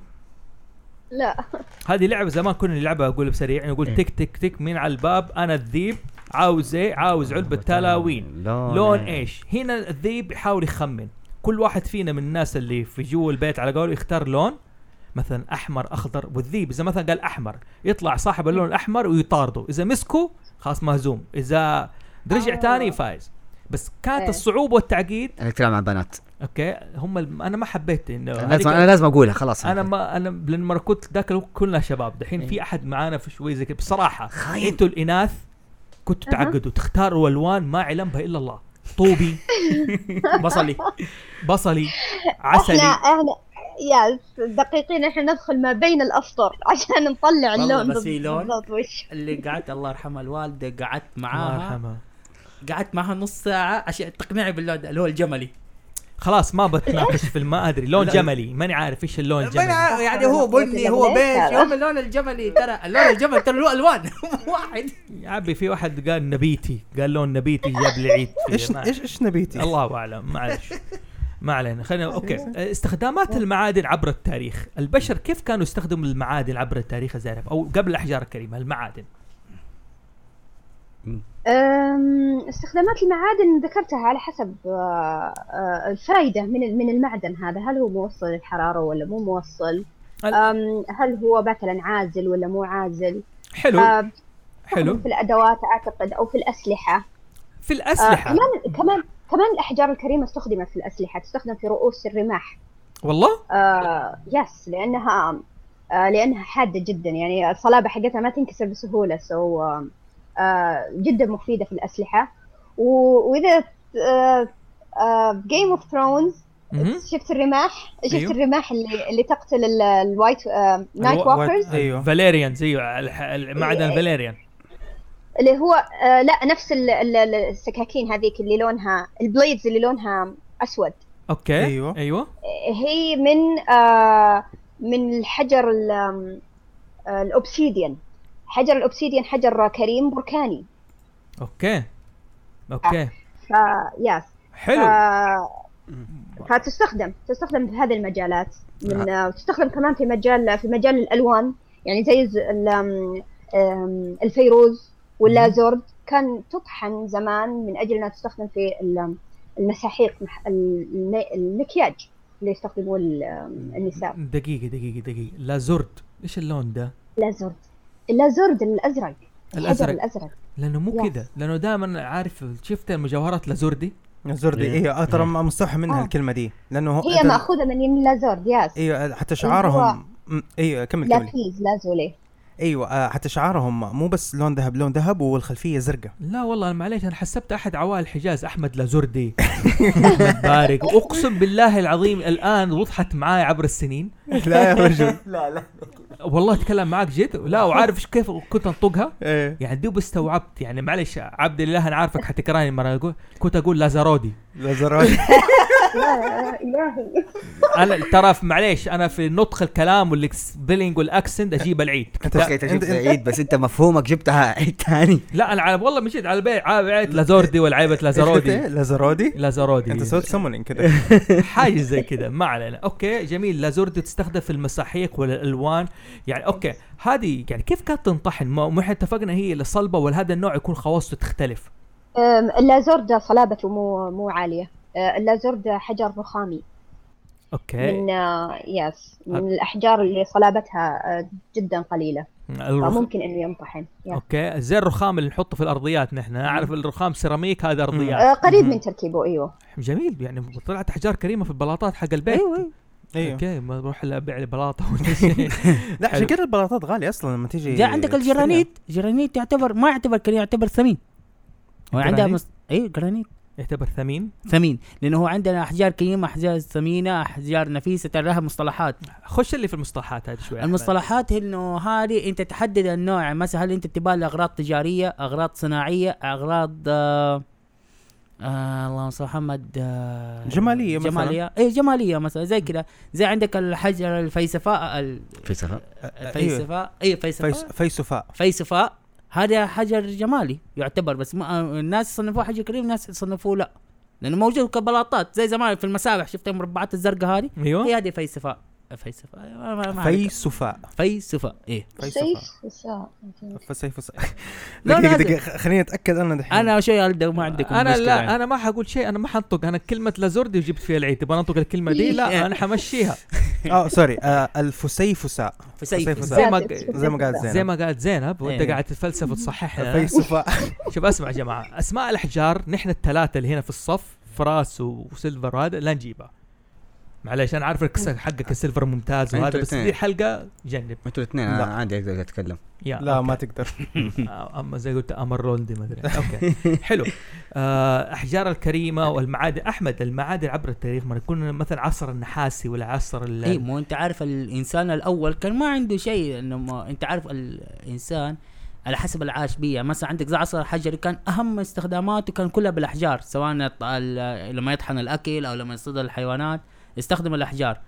لا. هذه لعبة زمان كنا نلعبها أقول بسريع نقول إيه. تك تك تك مين على الباب؟ أنا الذيب عاوز إيه؟ عاوز علبة تلاوين. لون إيش؟ هنا الذيب يحاول يخمن. كل واحد فينا من الناس اللي في جوا البيت على قوله يختار لون مثلا أحمر أخضر. والذيب إذا مثلا قال أحمر يطلع صاحب اللون الأحمر ويطارده. إذا مسكه خلاص مهزوم. إذا رجع آه. تاني فايز. بس كانت إيه. الصعوبة والتعقيد أنا اتكلم عن بنات أوكي هم الم... أنا ما حبيت إنه لازم هذيك- أنا لازم أقولها خلاص. أنا ما أنا لما كنت ذاك الوقت كلنا شباب. دحين في أحد معانا في شوي زي كذا. بصراحة خاين. أنتوا الإناث كنتوا أها. تعقدوا. تختاروا ألوان ما علم بها إلا الله. طوبي بصلي بصلي إحنا عسلي. إحنا يا دقيقين إحنا ندخل ما بين الاسطر عشان نطلع اللون بس في لون. بالضبط. وش اللي قعدت الله يرحمها الوالدة قعدت الله معاها. يرحمها. قعدت معاها نص ساعة عشان تقنعني باللون ده اللي هو الجملي. خلاص ما بتناقش في ما أدري. لون. جملي. ماني عارف إيش اللون الجملي. يعني هو بني هو بيج. يوم اللون الجملي ترى اللون الجمل ترى له ألوان. واحد. يا عبي في واحد قال نبيتي. قال لون نبيتي جاب العيد. إيش إيش إيش نبيتي؟ الله أعلم. معلش. ما علينا. خلينا okay. استخدامات المعادن عبر التاريخ. البشر كيف كانوا يستخدموا المعادن عبر التاريخ الزارف أو قبل الأحجار الكريمة المعادن. استخدامات المعادن ذكرتها على حسب آه، آه، الفائدة من من المعدن هذا. هل هو موصل للحرارة ولا مو موصل؟ هل هو مثلا عازل ولا مو عازل؟ حلو. آه، حلو. في الأدوات أعتقد أو في الأسلحة. في الأسلحة. كمان كمان كمان الأحجار الكريمة استخدمت في الأسلحة تستخدم في رؤوس الرماح. والله؟ آه يس لانها آه لأنها حادة جدا. يعني الصلابة حقتها ما تنكسر بسهولة سو آه جدا مفيدة في الأسلحة. و- وإذا Game of Thrones. شفت الرماح؟ شفت أيوه. الرماح اللي اللي تقتل ال- ال white آه night walkers أيوه. Valyrian زي الح- المعدن Valyrian اللي هو آه لا نفس ال- ال- ال- السكاكين هذيك اللي لونها ال blades اللي لونها أسود. okay. أيوه. أيوه. هي من آه من الحجر ال- آم، آه، ال obsidian حجر ال obsidian حجر كريم بركاني. okay. okay. ف yes حلو. ف... فتستخدم تستخدم في هذه المجالات. من آه، تستخدم كمان في مجال في مجال الألوان. يعني زي الفيروز واللازورد كان تطحن زمان من أجل أنها تستخدم في ال- المساحيق المكياج اللي يستخدموه النساء. دقيقة دقيقة دقيقة. لازورد. إيش اللون ده؟ اللازورد اللازورد الأزرق. الأزرق. الأزرق لأنه مو. كذا. لأنه دائما عارف شفت المجوهرات لازوردي إيه. أيوه ترى ما مستوحى منها آه. الكلمة دي. لأنه هي مأخوذة من اللازورد yes. أيوه حتى شعارهم أيوه كمل كمل. lapis lazuli أيوه آه، حتى شعارهم مو بس لون ذهب لون ذهب والخلفية زرقاء. لا والله معليش أنا حسبت أحد عوائل الحجاز أحمد لازوردي أحمد بارك. اقسم بالله العظيم الآن وضحت معاي عبر السنين. لا يا رجل. والله أتكلم معاك جد. لا وعارف إيش كيف كنت أنطقها؟ إيه. يعني دوب استوعبت. يعني معلش عبد الله أنا عارفك حتكرهني مرة. أقول كنت أقول لازارودي لازرات يا إلهي. أنا ترى معليش أنا في نطق الكلام وال spelling وال accent أجيب العيد. أنت جبت أنت- عيد بس أنت مفهومك جبتها عيد ثاني. لا أنا على والله مشيت على البيت. بيت لازوردي والعيبه لازارودي لازرودي لازارودي أنت سويت summoning كده. حاجة زي كذا ما علينا. okay جميل. لازوردي تستخدم في المساحيق والألوان. يعني okay هذه يعني كيف كانت تنطحن؟ ما إحنا اتفقنا هي الصلبة وهذا النوع يكون خواصه تختلف. أم، اللازورد صلابته مو مو عالية. اللازورد حجر رخامي. okay. من آه، yes من الأحجار اللي صلابتها آه، جدا قليلة. الرخ... فممكن إنه ينطحن. yes. okay. زي الرخام اللي نحطه في الأرضيات نحن. نعرف الرخام سيراميك هذا أرضيات. آه، قريب. من تركيبه أيوه. جميل. يعني طلعت أحجار كريمة في البلاطات حق البيت. أيوه أيوه. okay. ما بروح إلا أبيع لي بلاطة ولا شيء. لا عشان. كده البلاطات غالية أصلا لما تيجي جاء عندك الجرانيت جرانيت يعتبر ما يعتبر كريم يعتبر ثمين. وعندها؟ مس... اي جرانيت. يعتبر ثمين. ثمين. لأنه هو عندنا أحجار كريمة أحجار ثمينة أحجار نفيسة ترى لها مصطلحات. خش اللي في المصطلحات هذه شوي. المصطلحات إنه هذه أنت تحدد النوع. مثلا هل أنت تبغى لها أغراض تجارية أغراض صناعية أغراض آه آه اللهم صل على محمد آه جمالية مثلاً. جمالية. اي جمالية مثلا زي كذا. زي عندك الحجر الفيسفاء ال- في سفر الفيسفاء اي فيسفاء. فيس فيسفاء. فيسفاء. هذا حجر جمالي يعتبر بس ما الناس صنفوه حجر كريم الناس صنفوه لا. لأنه موجود كبلاطات زي زمان في المسابح شفت المربعات الزرقاء هذه؟ أيوه. هي هذه فيسفاء فيسفاء ما-. فيسفاء فيسفاء إيه. فيسفاء فسيف لا، دقيقة لا، دقيقة خليني أتأكد أنا دحين. أنا شيء ما عندكم أنا لا يعني. أنا ما حقول شيء أنا ما حنطق. أنا كلمة لازوردي وجبت فيها العيد. تبغى ننطق الكلمة دي؟ لا أنا حمشيها. آه sorry آه الفسيفساء. فسيف فسيف. زي ما زي ما قالت زينب. زي ما قالت زينب وأنت إيه. قاعد تتفلسف وتصحح لنا. فسيفساء شوف أسمع يا جماعة. أسماء الأحجار نحن الثلاثة اللي هنا في الصف فراس وسيلفر وهذا لا نجيبها. معليش أنا عارف حقك السيلفر ممتاز وهذا بس. دي حلقة جنب. أنتوا الاثنين لا. أنا عادي أقدر أتكلم. يا لا ما okay. تقدر. آه، أما زي قلت أمر روندي ما أدري. okay. حلو. آه، أحجار الكريمة والمعادن. أحمد المعادن عبر التاريخ ما يكون مثلا عصر النحاسي ولا عصر ال- اي مو أنت عارف الإنسان الأول كان ما عنده شيء إنه ما أنت عارف الإنسان على حسب العايش بيه. مثلا عندك زي عصر الحجري كان أهم استخداماته كان كلها بالأحجار سواء الط- ال- لما يطحن الأكل أو لما يصيد الحيوانات. يستخدم الأحجار.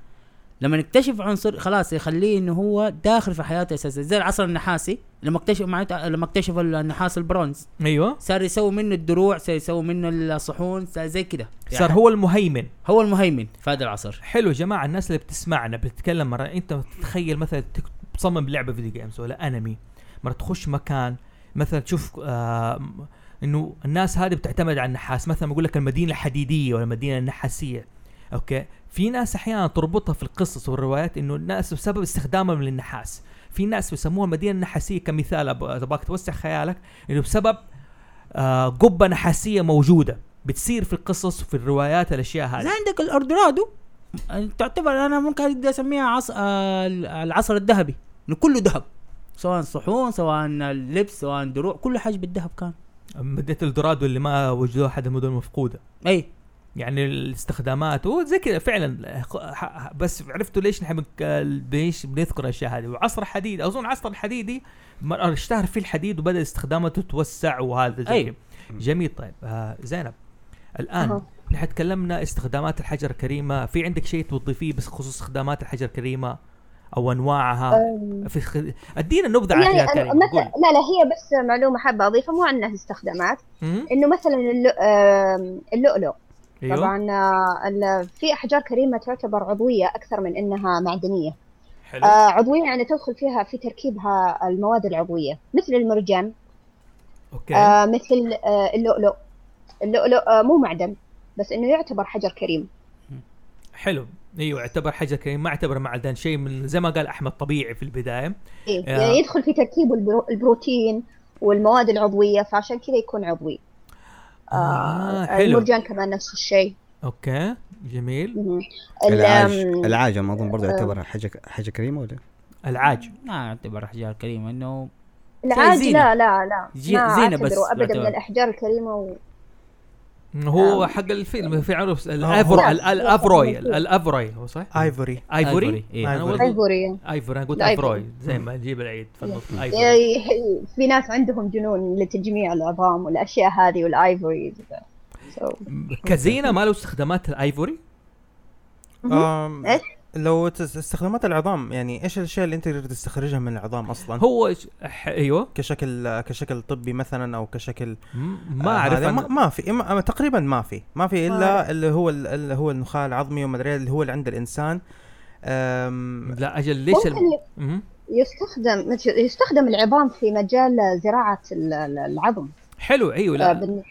لما نكتشف عنصر خلاص يخليه إنه هو داخل في حياته أساسا زي العصر النحاسي. لما اكتشف معناته لما اكتشف النحاس البرونز. أيوه. صار يسوي منه الدروع صار يسوي منه الصحون صار زي كده. صار هو المهيمن. هو المهيمن في هذا العصر. حلو يا جماعة الناس اللي بتسمعنا بتتكلم مرة أنت تتخيل مثلا تصمم لعبة video games ولا انمي مرة تخش مكان مثلا تشوف آه إنه الناس هذه بتعتمد على النحاس. مثلا بيقول لك المدينة الحديدية ولا المدينة النحاسية. okay؟ في ناس أحيانا تربطها في القصص والروايات إنه الناس بسبب استخدامهم للنحاس. في ناس بيسموها المدينة النحاسيه كمثال بس توسع خيالك إنه بسبب آه قبة نحاسية موجودة بتصير في القصص وفي الروايات الأشياء هذه. عندك الدورادو تعتبر أنا ممكن أقدر أسميها عص... آه العصر الذهبي. إنه كله ذهب. سواء صحون سواء اللبس سواء دروع كل حاجة بالذهب كان. مدينه الدورادو اللي ما وجدوها أحد المدن المفقودة. اي يعني الاستخدامات وزي كذا فعلا. بس عرفتوا ليش نحب ك- ليش بنذكر الأشياء هذه؟ وعصر الحديد أظن عصر الحديدي اشتهر فيه الحديد وبدأ استخداماته تتوسع وهذا زي أي. جميل. طيب آه زينب الآن أها. نحن تكلمنا استخدامات الحجر الكريمة. في عندك شيء توظفيه بس خصوص استخدامات الحجر الكريمة أو أنواعها؟ أم، في خ... أدينا نبذة عن يعني الكريمه قول. لا لا هي بس معلومة حابة أضيفها مو عنها استخدامات؟ إنه مثلا اللؤلؤ. أيوه. طبعا آه، في أحجار كريمة تعتبر عضوية أكثر من إنها معدنية. حلو. آه، عضوية يعني تدخل فيها في تركيبها المواد العضوية مثل المرجان. أوكي. آه، مثل اللؤلؤ. اللؤلؤ مو معدن بس إنه يعتبر حجر كريم. حلو. أيوه يعتبر حجر كريم ما اعتبر معدن شيء من زي ما قال أحمد طبيعي في البداية. إيه؟ آه. يعني يدخل في تركيبه البرو- البروتين والمواد العضوية فعشان كذا يكون عضوي. آه، آه حلو. المرجان كمان نفس الشيء. okay جميل. العاج آم، العاج أظن برضه يعتبر حاجة حاجة كريمة ولا؟ العاج. ما يعتبر أحجار كريمة إنه العاج زينة. لا لا لا. ما زينة بس ابدا. من الأحجار الكريمة و... هو آه. حق الفيلم في عرف لا. الافروي ال- الافروي لا. الافروي هو صح؟ ivory ivory إيه. ivory ivory أنا قلت افروي زي ما نجيب العيد في النص ivory يعني في ناس عندهم جنون لتجميع العظام والأشياء هذه وال ivories so. كزينة ما له استخدامات ال ivory إيش؟ لو استخدامات العظام يعني إيش الأشياء اللي أنت تقدر تستخرجها من العظام أصلا؟ هو ش- ح- أيوه. كشكل كشكل طبي مثلا أو كشكل آه، ما اعرف هذا ما, ما في ما تقريبا ما في. ما في ما الا اللي هو ال- اللي هو النخاع العظمي وما أدري اللي هو اللي عند الإنسان. آم، لا أجل ليش ال... ممكن مم. يستخدم يستخدم العظام في مجال زراعة ال- ال- العظم. حلو أيوه آه، لا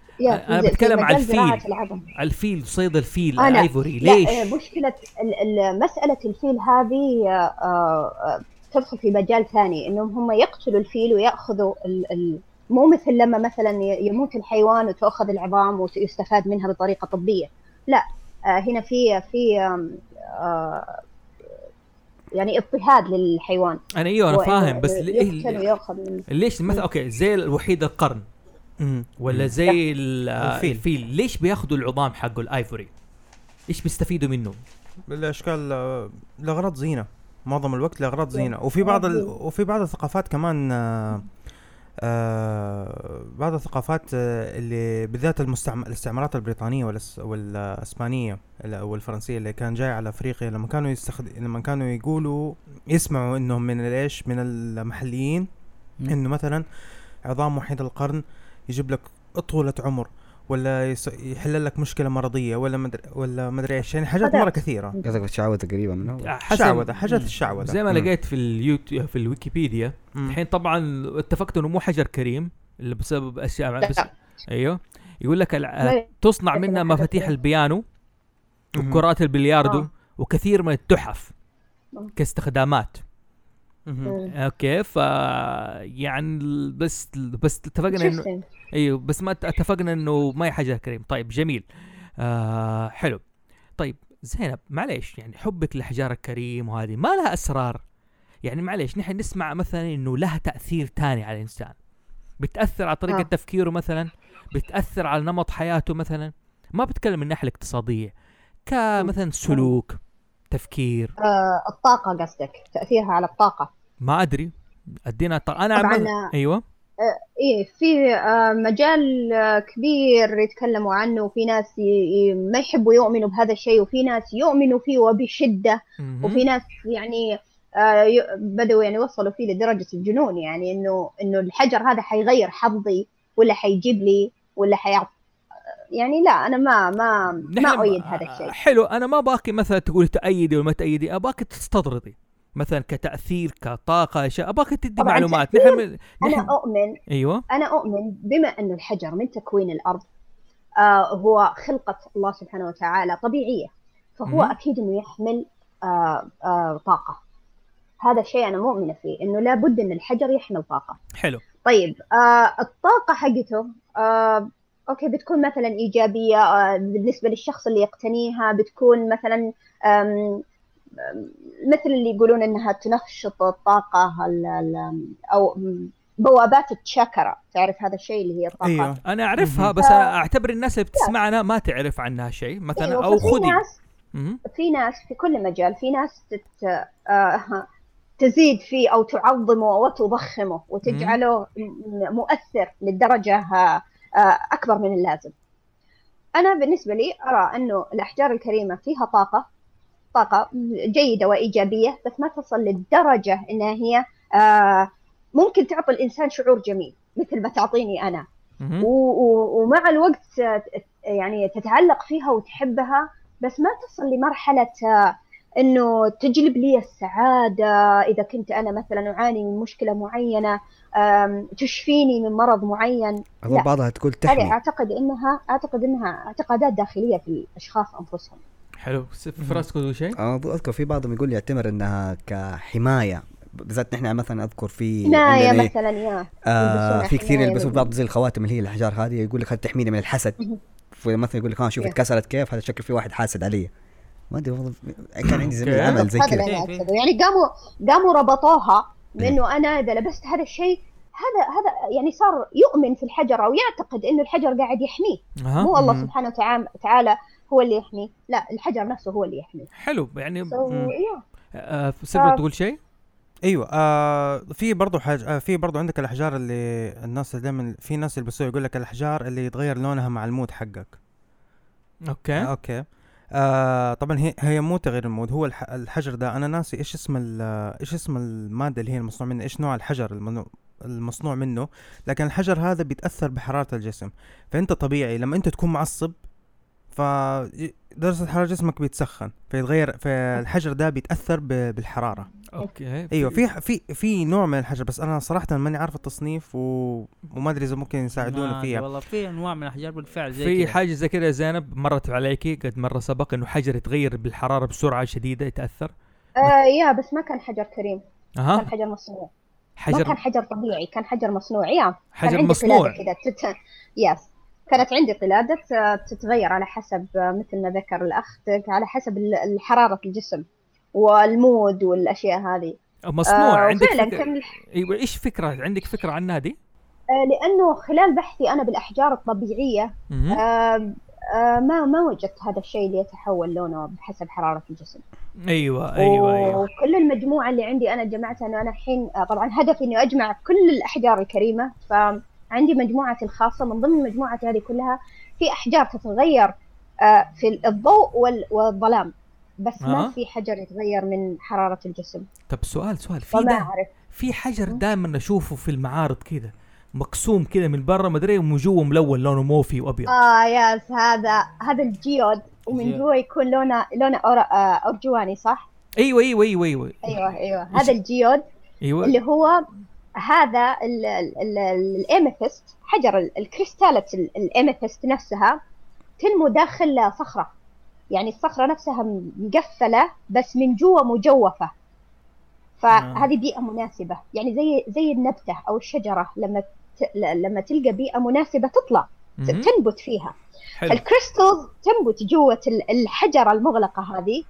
في بتكلم زراعة الفيل. العظم الفيل صيد الفيل أنا- ال ivory لا ليش؟ آه، ال- مسألة الفيل هذه آه، آه، تدخل في مجال ثاني إنهم هم يقتلوا الفيل ويأخذوا ال- ال- مو مثل لما مثلا يموت الحيوان وتؤخذ العظام ويستفاد منها بطريقة طبية لا هنا في في يعني اضطهاد للحيوان أنا إيوه أنا فاهم بس ليه ليش مثلا okay زي الوحيد القرن. ولا زي ال- الفيل. الفيل. ليش بياخذوا العظام حقه ال ivory إيش بيستفيدوا منه؟ الاشكال آه، لأغراض زينة. معظم الوقت لأغراض زينة. وفي بعض ال... وفي بعض الثقافات كمان آه، آه، بعض الثقافات آه، اللي بالذات المستعم... الاستعمارات البريطانية والأس... والأسبانية ال- والفرنسية اللي كان جاي على أفريقيا لما كانوا يستخد... لما كانوا يقولوا يسمعوا إنهم من إيش؟ من المحليين. إنه مثلا عظام وحيد القرن يجيب لك طولة عمر ولا. يحل لك مشكلة مرضية ولا مدري ولا مدري إيش يعني حاجات مرة كثيرة قصدك الشعوذة تقريبا منه حسب شعوذة حاجات الشعوذة زي ما مم. لقيت في اليوتيوب في الويكيبيديا. الحين طبعا اتفقت إنه مو حجر كريم اللي بسبب أشياء بس. أيوه يقول لك. تصنع منها مفاتيح. البيانو. وكرات البلياردو آه. وكثير من التحف مم. كاستخدامات. أوكي ف يعني بس بس اتفقنا انه. أيوه بس ما اتفقنا إنه ما هي حجر كريم. طيب جميل. آه حلو. طيب زينب معليش يعني حبك لحجار الكريم وهذه ما لها أسرار. يعني معليش نحن نسمع مثلا إنه لها تأثير تاني على الإنسان. بتأثر على طريقة آه. تفكيره مثلا؟ بتأثر على نمط حياته مثلا؟ ما بتكلم من الناحية الاقتصادية. كمثلا سلوك تفكير آه، الطاقة قصدك تأثيرها على الطاقة. ما أدري. أدينا ط... أنا طبعاً، عمل... آه، أيوه. إيه في آه، مجال آه، كبير يتكلموا عنه وفي ناس ي- ي- ما يحبوا يؤمنوا بهذا الشيء وفي ناس يؤمنوا فيه وبشدة مهم. وفي ناس يعني آه، بدأوا يعني وصلوا فيه لدرجة الجنون يعني إنه إنه الحجر هذا حيغير حظي ولا حيجيب لي ولا حيعط يعني لا أنا ما ما ما نحن- أؤيد هذا الشيء. حلو أنا ما باكي مثلا تقولي تأيدي ولا ما تأيدي أباك تستطردي مثلا كتأثير كطاقة أشياء أباك تدي معلومات. تأثير، نحن أنا نحن أؤمن أيوه. أنا أؤمن بما أن الحجر من تكوين الأرض آه هو خلقة الله سبحانه وتعالى طبيعية فهو مم. أكيد أنه يحمل آه آه طاقة. هذا الشيء أنا مؤمنة فيه أنه لابد أن الحجر يحمل طاقة. حلو. طيب آه الطاقة حقته آه أوكي بتكون مثلا إيجابية آه بالنسبة للشخص اللي يقتنيها بتكون مثلا مثل اللي يقولون إنها تنشط الطاقة ال- ال- أو بوابات التشاكرا تعرف هذا الشيء اللي هي الطاقات أيوه. أنا أعرفها. بس أنا أعتبر الناس اللي بتسمعنا ما تعرف عنها شيء. مثلا أيوة، أو خذي. ناس. في ناس في كل مجال في ناس تت... آه تزيد فيه أو تعظمه وتضخمه وتجعله مؤثر للدرجه آه أكبر من اللازم. أنا بالنسبة لي أرى أنه الأحجار الكريمة فيها طاقة طاقة جيدة وإيجابية بس ما تصل للدرجة انها هي آه ممكن تعطي الإنسان شعور جميل مثل ما تعطيني و- ومع الوقت يعني تتعلق فيها وتحبها بس ما تصل لمرحلة آه، إنه تجلب لي السعادة. إذا كنت أنا مثلا أعاني من مشكلة معينة آم، تشفيني من مرض معين؟ أظن لا. بعضها تقول هذه تحمي أعتقد انها أعتقد إنها اعتقادات داخلية في الأشخاص أنفسهم. حلو. فراس تقول شيء؟ أذكر في بعضهم يقول يعتبر إنها كحماية. بالذات نحن مثلا أذكر في إيه، مثلا يا. آه في كثير يلبسوا من- بعض زي الخواتم اللي هي الأحجار هذه يقول لك هذه تحميني من الحسد. مهم. فمثلا يقول لك ها شوف Yeah. اتكسرت كيف؟ هذا شكل في واحد حاسد علي. ما أدري والله كان عندي زميل. عمل زي كذا. إيه، أقصده. يعني قاموا قاموا ربطوها إيه. بانه أنا إذا لبست هذا الشيء هذا هذا يعني صار يؤمن في الحجر أو يعتقد إنه الحجر قاعد يحميه. أها. مو الله مم. سبحانه وتعالى تعالى هو اللي يحميه. لا الحجر نفسه هو اللي يحميه. حلو يعني yeah. آه سيلفر آه. تقول شيء؟ أيوه آه في برضه حاجة آه في برضه عندك الأحجار اللي الناس دائما في ناس يلبسوها يقول لك الأحجار اللي يتغير لونها مع ال mood حقك. Okay. Okay. آه طبعا هي هي مو تغيير ال mood هو الح الحجر ده أنا ناسي إيش اسم إيش اسم المادة اللي هي المصنوع منها إيش نوع الحجر المصنوع منه لكن الحجر هذا بيتأثر بحرارة الجسم. فأنت طبيعي لما أنت تكون معصب ف درجة حراره جسمك بيتسخن فيتغير فالحجر ده بيتأثر ب- بالحرارة. Okay. أيوه في في في نوع من الحجر بس أنا صراحة ماني عارف التصنيف و... وما أدري إذا ممكن يساعدوني ما- فيها. والله في انواع من الاحجار بالفعل زي في. حاجة زي كذا يا زينب مرت عليكي قد مرة سبق إنه حجر يتغير بالحرارة بسرعة شديدة يتأثر؟ آه yeah بس ما كان حجر كريم. كان أها حجر مصنوع. ما حجر كان حجر طبيعي كان حجر مصنوع yeah. كان حجر مصنوع. كذا. Yes. كانت عندي قلادة آه، تتغير على حسب آه، مثل ما ذكر الأخ على حسب حرارة الجسم وال mood والأشياء هذه. مصنوع. آه عندك وفعلا فكرة كان إيوه إيش فكرة؟ عندك فكرة عنها دي؟ آه، لأنه خلال بحثي أنا بالأحجار الطبيعية مهم. آه، آه، ما ما وجدت هذا الشيء اللي يتحول لونه بحسب حرارة الجسم. أيوه أيوه أيوه. وكل المجموعة اللي عندي أنا جمعتها انه أنا الحين آه، طبعا هدفي إني أجمع كل الأحجار الكريمة فعندي مجموعتي الخاصة من ضمن مجموعتي هذه كلها في أحجار تتغير آه، في الضوء وال- والظلام. بس آه. ما في حجر يتغير من حرارة الجسم. طب سؤال سؤال. في فما ده أعرف. في حجر دائما اشوفه في المعارض كده مقسوم كده من برا مدري ومن جوا ملون لونه موفي وأبيض. آه yes هذا هذا ال geode ومن. جوا يكون لونه لونه أور- آه، ارجواني صح؟ أيوه أيوه أيوه أيوه. أيوه أيوه. هذا ال geode أيوه. اللي هو هذا ال amethyst حجر ال- الكريستالة ال- ال amethyst نفسها تنمو داخل صخرة. يعني الصخرة نفسها مقفلة بس من جوا مجوفة. فهذه بيئة مناسبة. يعني زي زي النبتة أو الشجرة لما لما تلقى بيئة مناسبة تطلع. تنبت فيها. حلو. الكريستالز تنبت جوة ال- الحجرة المغلقة هذه.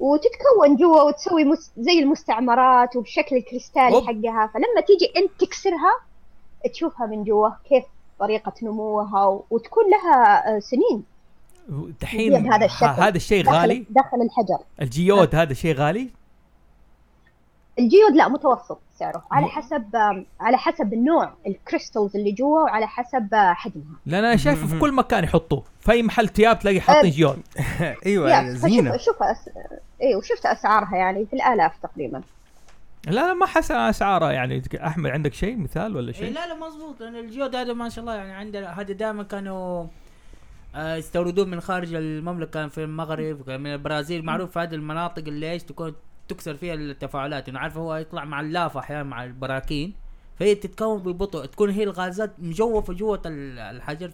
وتتكون جوا وتسوي مس... زي المستعمرات وبشكل الكريستالي أوب. حقها فلما تيجي أنت تكسرها تشوفها من جوا كيف طريقة نموها. وتكون لها آه، سنين دحين هي بهذا الشكل. هذا الشيء غالي داخل الحجر ال geode هذا شيء غالي ال geode لا متوسط سعره على حسب على حسب النوع ال crystals اللي جوا وعلى حسب آه، حجمها. لأن أنا شايفه في كل مكان يحطوه. في أي محل ثياب تلاقي حاطين أه. geode. أيوه زينة. شوف أس... أيوه شفت أسعارها يعني في الآلاف تقريبا. لا لا ما حسن اسعارها يعني. أحمد عندك شيء مثال ولا إيه شيء؟ لا لا مظبوط لأن الجيود هذا ما شاء الله يعني عندنا هذا دائما كانوا آه، يستوردون من خارج المملكة في المغرب من البرازيل. معروف في هذه المناطق اللي إيش تكون تكسر فيها التفاعلات إنه عارفة هو يطلع مع اللافه أحيانا مع البراكين فهي تتكون ببطء تكون هي الغازات مجوفة جوة ال- الحجر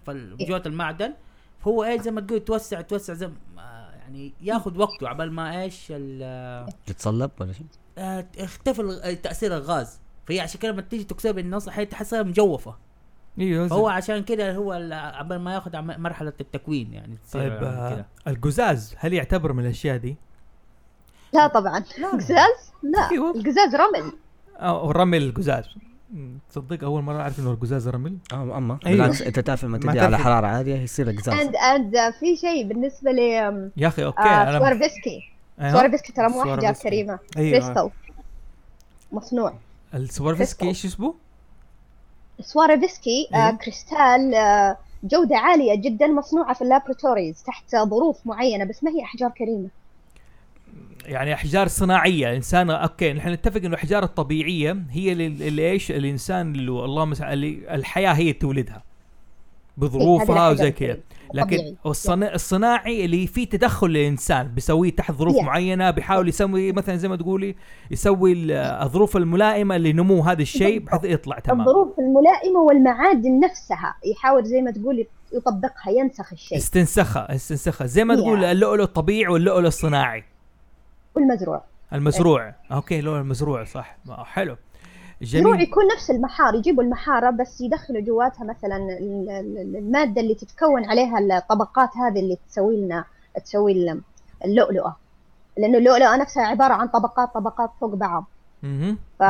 جوة المعدن فهو إيش زي ما تقول توسع توسع زي ما- آه، يعني ياخذ وقته عبال ما إيش ال- تتصلب ولا شيء؟ آه، اختفى الغ- تأثير الغاز فهي عشان كده لما تيجي تكسر بالنص هي تحسها مجوفة. إيوه فهو عشان كده هو ال- عبال ما ياخذ مرحلة التكوين يعني تصير طيب آه، آه القزاز هل يعتبر من الأشياء دي؟ لا طبعا قزاز لا. القزاز رمل أو رمل القزاز تصدق أول مرة أعرف إنه القزاز رمل آه أما أيوة. بالعكس أنت تعرف لما ما تجي على. حرارة عالية يصير قزاز اند اند في شيء بالنسبة ل يا أخي okay آه أنا سوارفسكي. سوارفسكي ترى مو احجار سوارفسكي. كريمة أيوه كريستال مصنوع السوارفسكي إيش اسمه؟ سوارفسكي آه أيوه. كريستال آه جودة عالية جدا مصنوعة في ال laboratories تحت ظروف معينة بس ما هي أحجار كريمة يعني أحجار صناعية الإنسان okay نحن نتفق إنه الاحجار الطبيعية هي اللي إيش الإنسان اللي اللهم اللي الحياة هي تولدها بظروفها وزي كذا. لكن. الصنا... الصناعي اللي فيه تدخل للإنسان بيسويه تحت ظروف Yeah. معينة بيحاول يسوي مثلا زي ما تقولي يسوي ال- الظروف الملائمة لنمو هذا الشيء بحيث يطلع تمام الظروف الملائمة والمعادن نفسها يحاول زي ما تقول يطبقها ينسخ الشيء استنسخها استنسخها زي ما Yeah. تقول اللؤلؤ الطبيعي واللؤلؤ الصناعي والمزروع. المزروع. أوكي اللؤلؤ المزروع صح. حلو. المزروع جميل يكون نفس المحار يجيبوا المحارة بس يدخلوا جواتها مثلا ال- ال- المادة اللي تتكون عليها الطبقات هذه اللي تسوي لنا تسوي ال- اللؤلؤة. لأنه اللؤلؤة نفسها عبارة عن طبقات طبقات فوق بعض. مهم. ف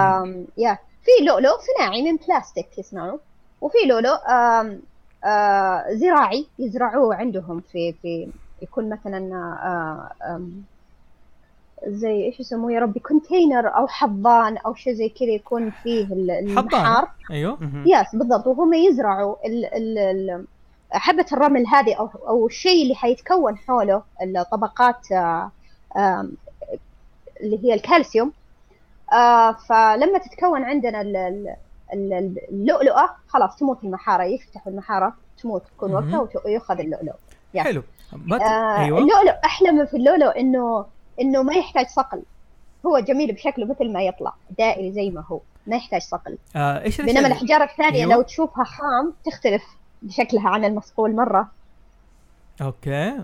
يا في لؤلؤ صناعي من بلاستيك يصنعوه وفي لؤلؤ زراعي يزرعوه عندهم في في يكون مثلا زي إيش يسموه يا ربي container أو حضان أو شيء زي كذا يكون فيه ال- المحار أيوه. يس بالضبط. وهم يزرعوا ال ال ال حبة الرمل هذه أو أو الشيء اللي حيتكون حوله الطبقات آه، اللي هي الكالسيوم. آه، فلما تتكون عندنا ال- ال- ال- اللؤلؤة خلاص تموت المحارة يفتحوا المحارة تموت تكون. وقتها ويؤخذ اللؤلؤ يا. حلو. آه أيوه. اللؤلؤ أحلى ما في اللؤلؤ إنه إنه ما يحتاج صقل. هو جميل بشكله مثل ما يطلع دائري زي ما هو ما يحتاج صقل. آه إيش بينما الأحجار الثانية أيوة. لو تشوفها خام تختلف بشكلها عن المصقول مرة. Okay.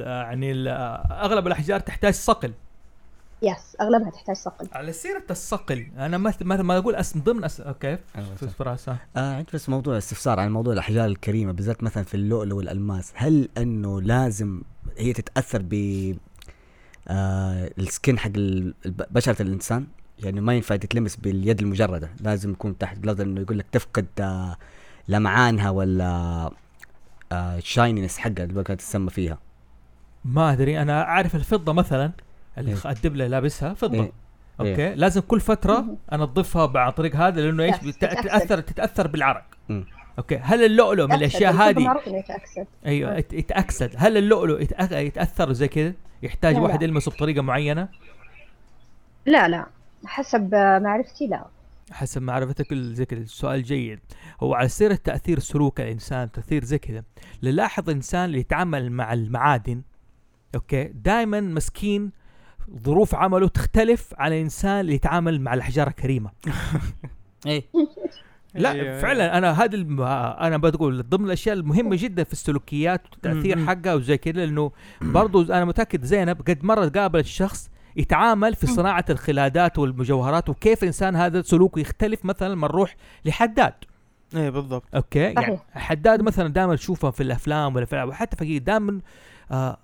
يعني أغلب الأحجار تحتاج صقل. Yes أغلبها تحتاج صقل. على سيرة الصقل أنا ما ما, ما أقول أس... ضمن أس... Okay. أيوة. فراسه آه عندي بس موضوع استفسار عن موضوع الأحجار الكريمة بالذات مثلا في اللؤلؤ والألماس. هل إنه لازم هي تتأثر ب آه ال skin حق بشرة الإنسان. يعني ما ينفع تتلمس باليد المجردة. لازم يكون تحت glass إنه يقول لك تفقد آه، لمعانها ولا ال shininess حقها اللي كانت تسمى فيها. ما أدري. أنا أعرف الفضة مثلا اللي إيه. الدبله لابسها فضة. إيه. Okay. لازم كل فترة أنظفها عن طريق هذا لأنه إيش. تتاثر تتأثر بالعرق. Okay. هل اللؤلؤ من الأشياء هذه؟ أيوه يت- يتأكسد. هل اللؤلؤ يتأثر زي كذا؟ يحتاج لا، واحد لا. يلمسه بطريقة معينة؟ لا لا. حسب آه، معرفتي لا. حسب معرفتك زي كذا. السؤال جيد. هو على سيرة تأثير سلوك الإنسان تأثير زي كذا. نلاحظ الإنسان اللي يتعامل مع المعادن okay؟ دائما مسكين ظروف عمله تختلف عن الإنسان اللي يتعامل مع الأحجار الكريمة. إيه. لا أيوة. فعلا أنا هذا الم- أنا بقول ضمن الأشياء المهمة جدا في السلوكيات والتأثير مم. حقها وزي كذا لأنه برضو أنا متأكد زينب قد مرة قابلت شخص يتعامل في صناعة الخلادات والمجوهرات وكيف الإنسان هذا سلوكه يختلف مثلا لما نروح لحداد إيه بالضبط أوكي يعني. حداد مثلا دائما تشوفه في الأفلام ولا في وحتى في دائما آه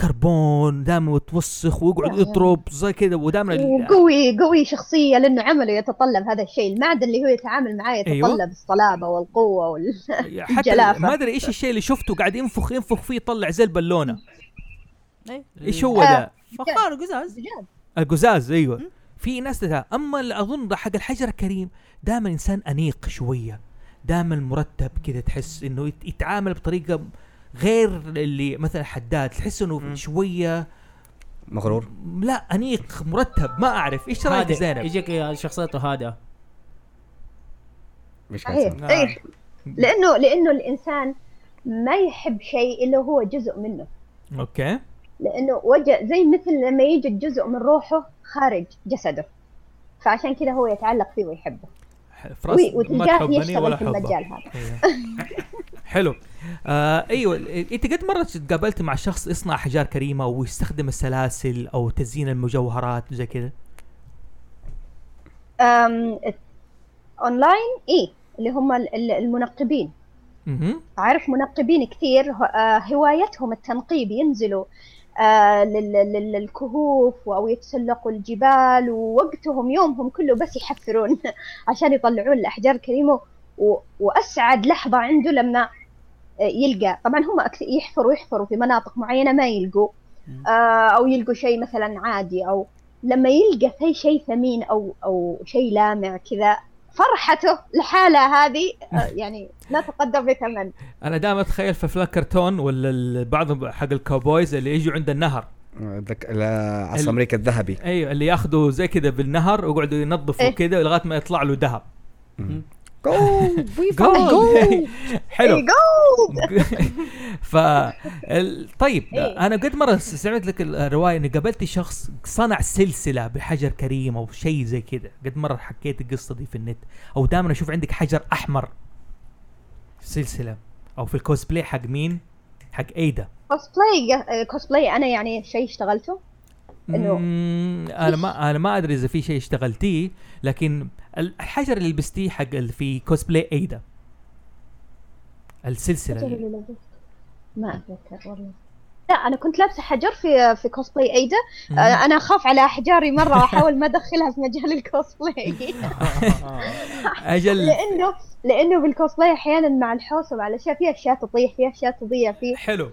كربون دائما يتوسخ ويقعد يعني. يضرب زي كذا ودائما وقوي قوي شخصيه لأنه عمله يتطلب هذا الشيء المعدن اللي هو يتعامل معاه يتطلب أيوة. الصلابة والقوة وال... حتى الجلافة. ما أدري إيش الشيء اللي شفته قاعد ينفخ ينفخ فيه يطلع زي البالونة إيه. إيش هو آه. ذا فخار قزاز. القزاز أيوه في ناس تتع... أما اللي أظن حق الحجر الكريم دائما إنسان أنيق شوية دائما مرتب كذا تحس إنه يت- يتعامل بطريقة غير اللي مثلا حداد تحس إنه. شوية مغرور؟ لا أنيق مرتب ما أعرف. إيش رأيك زينب؟ يجيك شخصيته هادئة. مش صحيح. اسمه؟ صحيح لأنه لأنه الإنسان ما يحب شيء إلا هو جزء منه. Okay. لأنه وجه زي مثل لما يوجد جزء من روحه خارج جسده. فعشان كذا هو يتعلق فيه ويحبه. فراس وي- ما وتلقاه تحبني يشتغل ولا في المجال هذا. حلو. آه أيوه أنت قد مره تقابلت مع شخص يصنع أحجار كريمة ويستخدم السلاسل أو تزيين المجوهرات زي كذا. اونلاين إيه اللي هم ال- ال- المنقبين أعرف منقبين كثير آه، هوايتهم التنقيب ينزلوا آه، لل- لل- للكهوف أو يتسلقوا الجبال ووقتهم يومهم كله بس يحفرون عشان يطلعون الأحجار الكريمة و- وأسعد لحظة عنده لما يلقى. طبعا هم أكث- يحفروا يحفروا في مناطق معينة ما يلقوا. آه، أو يلقوا شيء مثلا عادي أو لما يلقى في شيء ثمين أو أو شيء لامع كذا فرحته لحالها هذه آه، يعني لا تقدر بثمن. أنا دائما أتخيل في افلام كرتون ولا بعض حق الكاوبويز اللي يجوا عند النهر. ذك... لا، عصر أمريكا الذهبي. أيوه اللي ياخذوا زي كذا بالنهر ويقعدوا ينظفوا إيه. كذا لغاية ما يطلع له ذهب. جو جولد حلو. جو ف ال- طيب إيه. أنا قد مرة سمعت لك الرواية اني قابلت شخص صنع سلسلة بحجر كريم أو شيء زي كذا. قد مرة حكيت القصة دي في النت. أو دائما أشوف عندك حجر أحمر. سلسلة. أو في الكوسبلاي حق مين؟ حق إيدا. كوسبلاي كوسبلاي أنا يعني شيء اشتغلته. مم، أنا ما أنا ما أدري إذا في شيء اشتغلتيه لكن الحجر اللي لبستيه حق في كوسبلاي ايدا السلسلة اللي- ما أتذكر والله. لا أنا كنت لابسة حجر في في كوسبلاي ايدا. آه، أنا أخاف على أحجاري مرة وأحاول ما أدخلها في مجال الكوسبلاي أجل. لأنه لأنه بالكوسبلاي أحيانا مع الحوسة ومع الأشياء في أشياء تطيح في أشياء تضيع في حلو.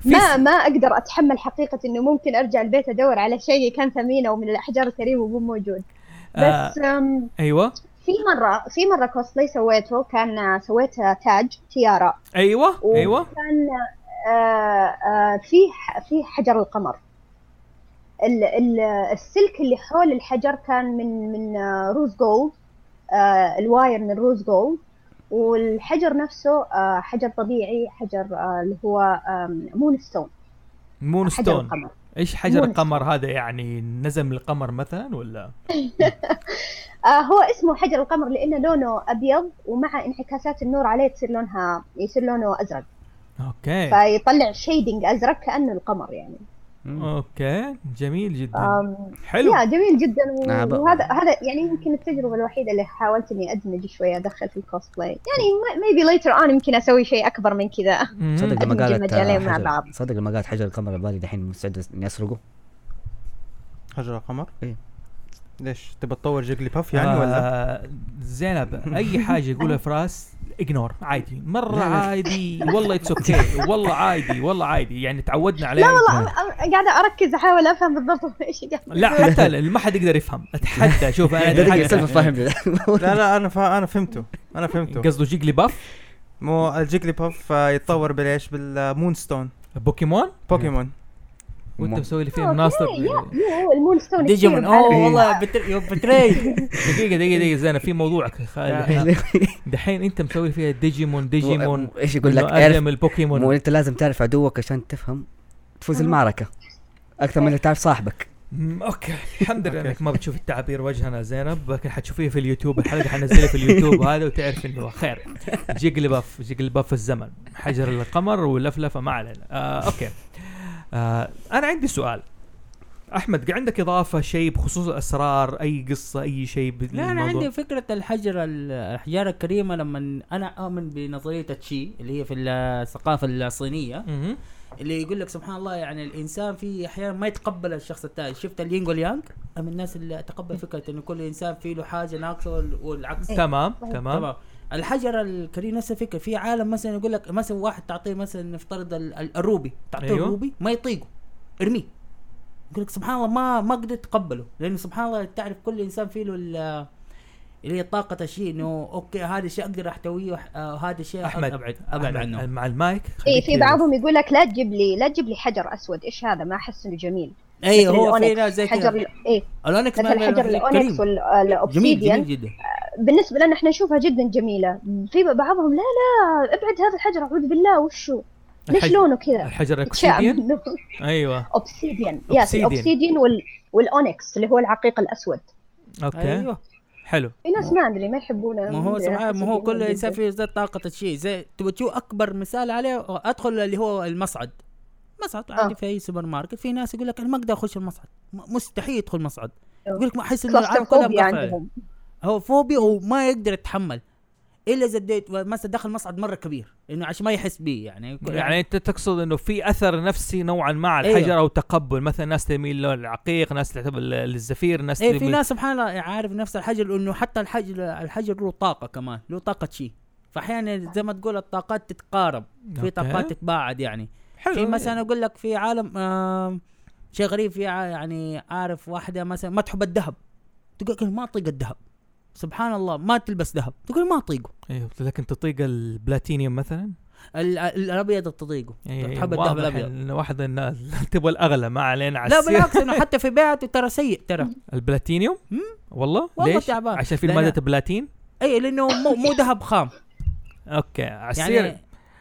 في ما ما أقدر أتحمل حقيقة إنه ممكن أرجع البيت أدور على شيء كان ثمين أو من الأحجار الكريمة ومو موجود. آه بس آم، أيوه. في مرة في مرة كوسبلاي سويته كان سويت تاج tiara. أيوه أيوه. وكان آه، آه، في في حجر القمر. ال- ال- السلك اللي حول الحجر كان من من آه، rose gold آه، ال wire من rose gold والحجر نفسه آه، حجر طبيعي حجر آه، اللي هو moonstone moon حجر stone القمر. إيش حجر القمر هذا؟ يعني نزل من القمر مثلا ولا؟ آه، هو اسمه حجر القمر لأنه لونه أبيض ومع انعكاسات النور عليه تصير لونها يصير لونه أزرق. أوكي. فيطلع shading أزرق كأنه القمر يعني. أوكي جميل جدا. حلو. يا جميل جدا. بقى. وهذا هذا يعني يمكن التجربة الوحيدة اللي حاولت إني أدمج شوية أدخل في الكوسبلاي يعني maybe later on يمكن أسوي شيء أكبر من كذا. صدق لما قالت مع بعض. صدق لما قالت حجر القمر على بالي دحين مستعد إني أسرقه؟ حجر القمر؟ ليش؟ تبى تطور جيجلي باف يعني ولا؟ آه زينب أي حاجة يقولها فراس اجنور عادي. مرة عادي. والله اتس أوكي والله عادي والله عادي. يعني تعودنا عليه. لا والله قاعدة أركز أحاول أفهم بالضبط إيش قاعد لا حتى ما حد يقدر يفهم. أتحدى شوف أنا فاهم لا لا أنا فا أنا فهمته. أنا فهمته. قصده جيجلي باف؟ مو الجيجلي باف آه، يتطور بالايش بالمون ستون بوكيمون؟ بوكيمون. وانت مسوي لي أوكي، فيلم ناصر. يا يو المون ستون ديجيمون أوه بعرف. والله بتر- يوم بتريد دقيقة دقيقة دقيقة زينب في موضوع دحين دحين أنت مسوي فيها ديجيمون ديجيمون إيش يقول لك؟ أدم البوكيمون. مو أنت لازم تعرف عدوك عشان تفهم تفوز المعركة. أكثر من إنك تعرف صاحبك. أوكي الحمد لله. إنك ما بتشوف التعابير وجهنا زينب. لكن حتشوفيها في اليوتيوب الحلقة حنزلها في اليوتيوب هذا وتعرف إنه خير. Jigglypuff Jigglypuff الزمن. حجر القمر واللفلفة ما علينا. آه أوكي. آه أنا عندي سؤال. أحمد عندك إضافة شيء بخصوص الأسرار أي قصة أي شيء لا أنا؟ عندي فكرة الحجر ال- الأحجار الكريمة لما أنا اؤمن بنظرية التشي اللي هي في الثقافة الصينية. اللي يقول لك سبحان الله يعني الإنسان في أحيانا ما يتقبل الشخص الثاني. شفت الينج واليانج من الناس اللي اتقبل فكرة إنه كل إنسان فيه له حاجة ناقصة وال- والعكس. تمام تمام. تمام. الحجر الكريم نفس الفكرة. في عالم مثلا يقول لك مثلا واحد تعطيه مثلا نفترض ال- ال- ال ruby تعطيه أيوه. ال ruby ما يطيقه ارميه. يقول لك سبحان الله ما ما قدرت تقبله لأنه سبحان الله تعرف كل إنسان فيه له ال- اللي هي طاقة الشيء إنه أوكي هذا الشيء أقدر أحتويه وح- آه، الشيء أحمد ابعد أبعد أحمد، عنه. مع المايك. اي في. بعضهم يقول لك لا تجيب لي لا تجيب لي حجر أسود إيش هذا؟ ما احس إنه جميل. أي هو في ناس زي حجر ال- إيه ال onyx مثل ما- حجر. ال onyx وال obsidian جميل جدا. بالنسبة لنا إحنا نشوفها جدا جميلة. في بعضهم لا لا ابعد هذا الحجر أعوذ بالله وشو؟ ليش الحج- لونه كذا؟ الحجر ال obsidian منه. أيوه. obsidian. Yes Obsidian. ال obsidian وال وال onyx اللي هو العقيق الأسود. أوكي. أيوه. حلو. في ناس ما أدري ما يحبونه. ما هو سبحان ما هو إنه كل جداً. انسان فيه زي طاقة الشيء زي تبغى تشوف أكبر مثال عليه أدخل اللي هو المصعد. مصعد عادي آه. في أي سوبر ماركت في ناس يقول لك أنا ما أقدر أخش المصعد. مستحيل يدخل مصعد. آه. يقول لك ما أحس إنه العالم كلها عندهم. هو فوبيا وما يقدر يتحمل. إلا إذا اديت مثلا دخل مصعد مرة كبير إنه عشان ما يحس بيه يعني. يعني أنت تقصد إنه في أثر نفسي نوعا ما على أيوه. الحجر أو تقبل مثلا ناس تميل للعقيق ناس تعتبر للزفير ناس إيه في ناس سبحان الله عارف نفس الحجر إنه حتى الحجر الحجر له طاقة كمان له طاقة شيء. فاحيانا زي ما تقول الطاقات تتقارب في. طاقات تتباعد يعني. حلو في مثلا أقول لك في عالم شيء غريب في يعني عارف واحدة مثلا ما تحب الذهب تقول ما أطيق الذهب. سبحان الله ما تلبس ذهب. تقول ما أطيقه. أيوه لكن تطيق البلاتينيوم مثلا؟ ال- ال- الأبيض تطيقه. أيوة، تحب الذهب الأبيض. واحد الناس تبغى الأغلى ما علينا على لا. بالعكس إنه حتى في بيعته ترى سيء ترى. البلاتينيوم. والله؟ والله ليش؟ تعبان. عشان في ماده بلاتين؟ اي لأنه مو مو ذهب خام. أوكي على السير يعني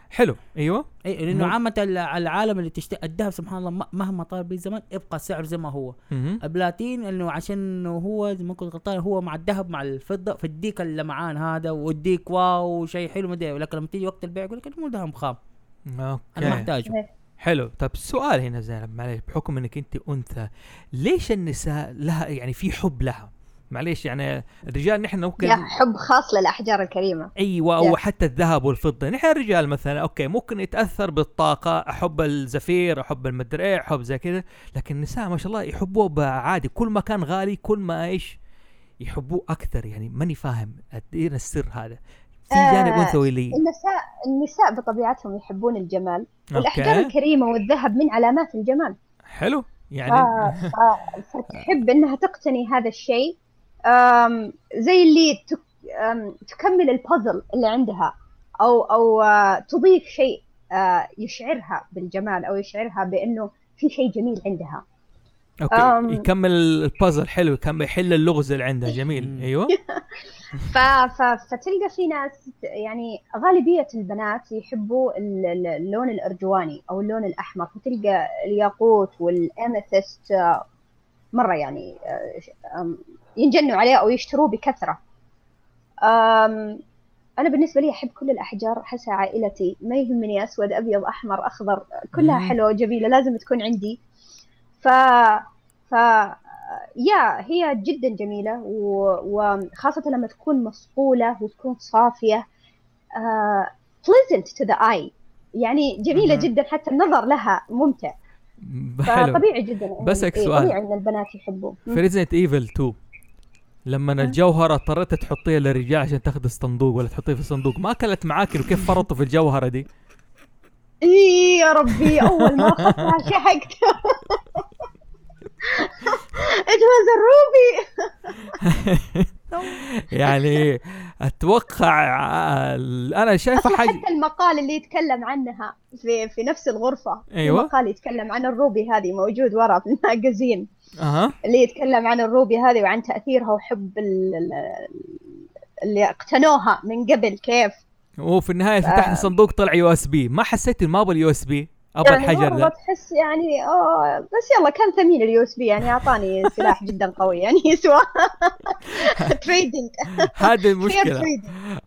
حلو. أيوه. إي لأنه مو- عامة ال- العالم اللي تشتري الذهب سبحان الله مهما طال به الزمن يبقى سعره زي ما هو. مهم. البلاتين إنه عشان انه هو زي ما كنت غلطان هو مع الذهب مع الفضة فيديك اللمعان هذا ويديك wow شيء حلو مدري ولكن لما تيجي وقت البيع يقول لك مو ذهب خام. أنا أوكي محتاجه حلو. طب السؤال هنا زينب معلش بحكم إنك أنت أنثى ليش النساء لها يعني في حب لها؟ معليش يعني الرجال نحن ممكن يا حب خاص للأحجار الكريمة. أيوه أو. حتى الذهب والفضة. نحن الرجال مثلا أوكي ممكن يتأثر بالطاقة أحب ال sapphire أحب المدري إيه أحب زي كذا لكن النساء ما شاء الله يحبوه عادي كل ما كان غالي كل ما إيش يحبوه أكثر. يعني ماني فاهم إيه السر هذا. في آه، جانب أنثوي لي. النساء النساء بطبيعتهم يحبون الجمال. والأحجار أوكي الكريمة والذهب من علامات الجمال. حلو. يعني آه، ف- فتحب إنها تقتني هذا الشيء. زي اللي تكمل البازل اللي عندها أو أو آه، تضيف شيء آه، يشعرها بالجمال أو يشعرها بأنه في شيء جميل عندها أوكي أم. يكمل البازل حلو يكمل يحل اللغز اللي عنده جميل. أيوه ف... ف... فتلقى في ناس يعني غالبية البنات يحبوا ال- ال- اللون الأرجواني أو اللون الأحمر فتلقى الياقوت والأميثست آه، مرة يعني ينجنوا عليه أو يشتروه بكثرة. آم، أنا بالنسبة لي أحب كل الأحجار أحسها عائلتي. ما يهمني أسود أبيض أحمر أخضر كلها مم. حلوة وجميلة لازم تكون عندي. ف ف يا هي جدا جميلة و- وخاصة لما تكون مصقولة وتكون صافية. آه، pleasant to the eye. يعني جميلة مهم. جدا حتى النظر لها ممتع. حلو. فطبيعي جدا بسألك إيه، سؤال. طبيعي إن البنات يحبوه. في ريزنت ايفل 2 لما الجوهرة اضطريت تحطيها للرجال عشان تاخذ الصندوق ولا تحطيه في الصندوق. ما اكلت معاك وكيف فرطوا في الجوهرة دي؟ اي يا ربي أول ما أخذتها شحقت it was a ruby. يعني أتوقع آه، أنا شايفة حاجة. حتى المقال اللي يتكلم عنها في في نفس الغرفة في أيوة. مقال يتكلم عن ال ruby هذه موجود ورا في ال magazine أها. اللي يتكلم عن ال ruby هذه وعن تأثيرها وحب ال- ال- اللي اقتنوها من قبل كيف؟ وفي النهاية فتحت آه. الصندوق طلع USB. ما حسيت إن ما أبغى ال USB؟ أبغى يعني الحجر ده تحس يعني آه بس يلا كان ثمين ال USB يعني أعطاني سلاح جدا قوي يعني يسوى trading هذه المشكلة.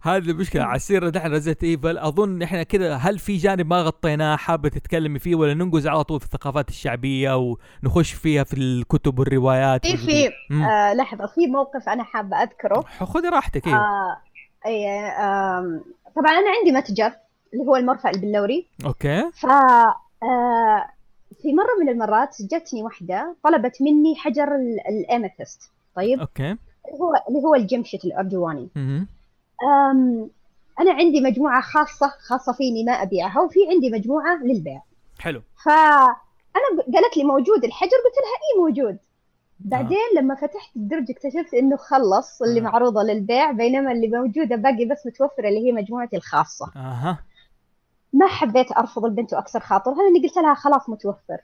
هذه المشكلة. على سيره دحين Resident Evil أظن إحنا كذا هل في جانب ما غطيناه حابة تتكلمي فيه ولا ننقز على طول في الثقافات الشعبية ونخش فيها في الكتب والروايات في في. آه لحظة في موقف أنا حابة أذكره. خذي راحتك أيوه آه طبعا أنا عندي متجر. اللي هو المرفأ البلوري. okay. ف آه، في مرة من المرات جتني واحدة طلبت مني حجر ال- الأميثست طيب؟ أوكي. اللي هو اللي هو الجمشت الأرجواني مهم. أم أنا عندي مجموعة خاصة خاصة فيني ما أبيعها وفي عندي مجموعة للبيع. حلو. فأنا ب- قالت لي موجود الحجر قلت لها إيه موجود؟ بعدين لما فتحت الدرج اكتشفت إنه خلص اللي آه. معروضة للبيع بينما اللي موجودة باقي بس متوفرة اللي هي مجموعتي الخاصة. أها. ما حبيت أرفض البنت وأكسر خاطرها لأني قلت لها خلاص متوفر.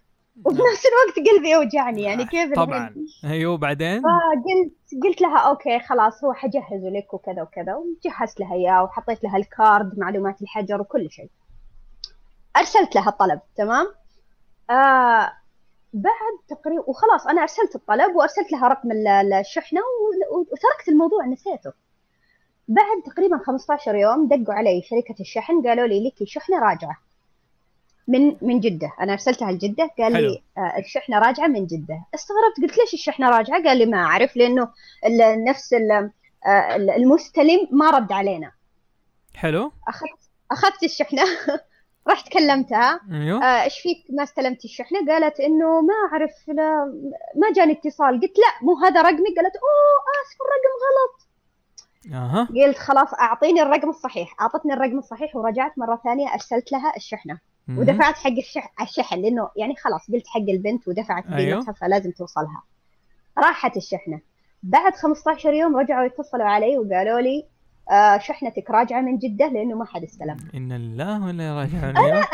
وفي نفس الوقت قلبي يوجعني يعني كيف طبعا؟ أيوه بعدين؟ فقلت قلت لها أوكي خلاص هو حجهزه لك وكذا وكذا. وجهزت لها إياه وحطيت لها الكارد معلومات الحجر وكل شيء. أرسلت لها الطلب تمام؟ آه بعد تقريبا وخلاص أنا أرسلت الطلب وأرسلت لها رقم ال- ال- الشحنه وتركت الموضوع نسيته. بعد تقريبا 15 يوم دقوا علي شركة الشحن قالوا لي لك شحنة راجعة. من من جدة. أنا أرسلتها لجدة قال حلو. لي آه الشحنة راجعة من جدة. استغربت قلت ليش الشحنة راجعة؟ قال لي ما أعرف لأنه ال- نفس آه، المستلم ما رد علينا. حلو. أخذت أخذت الشحنة. رحت كلمتها. أيوه. آه، إيش فيك؟ ما استلمتي الشحنة. قالت إنه ما أعرف لا ما جاني اتصال. قلت لا مو هذا رقمي. قالت أوه آسف الرقم غلط. أها. قلت خلاص أعطيني الرقم الصحيح. أعطتني الرقم الصحيح ورجعت مرة ثانية أرسلت لها الشحنة. مهم. ودفعت حق الشح... الشحن لأنه يعني خلاص قلت حق البنت ودفعت أيوه. قيمتها فلازم توصلها. راحت الشحنة. بعد 15 يوم رجعوا يتصلوا علي وقالوا لي آه شحنتك راجعة من جدة لأنه ما حد استلم. إن الله ولا راجعون. أيوه.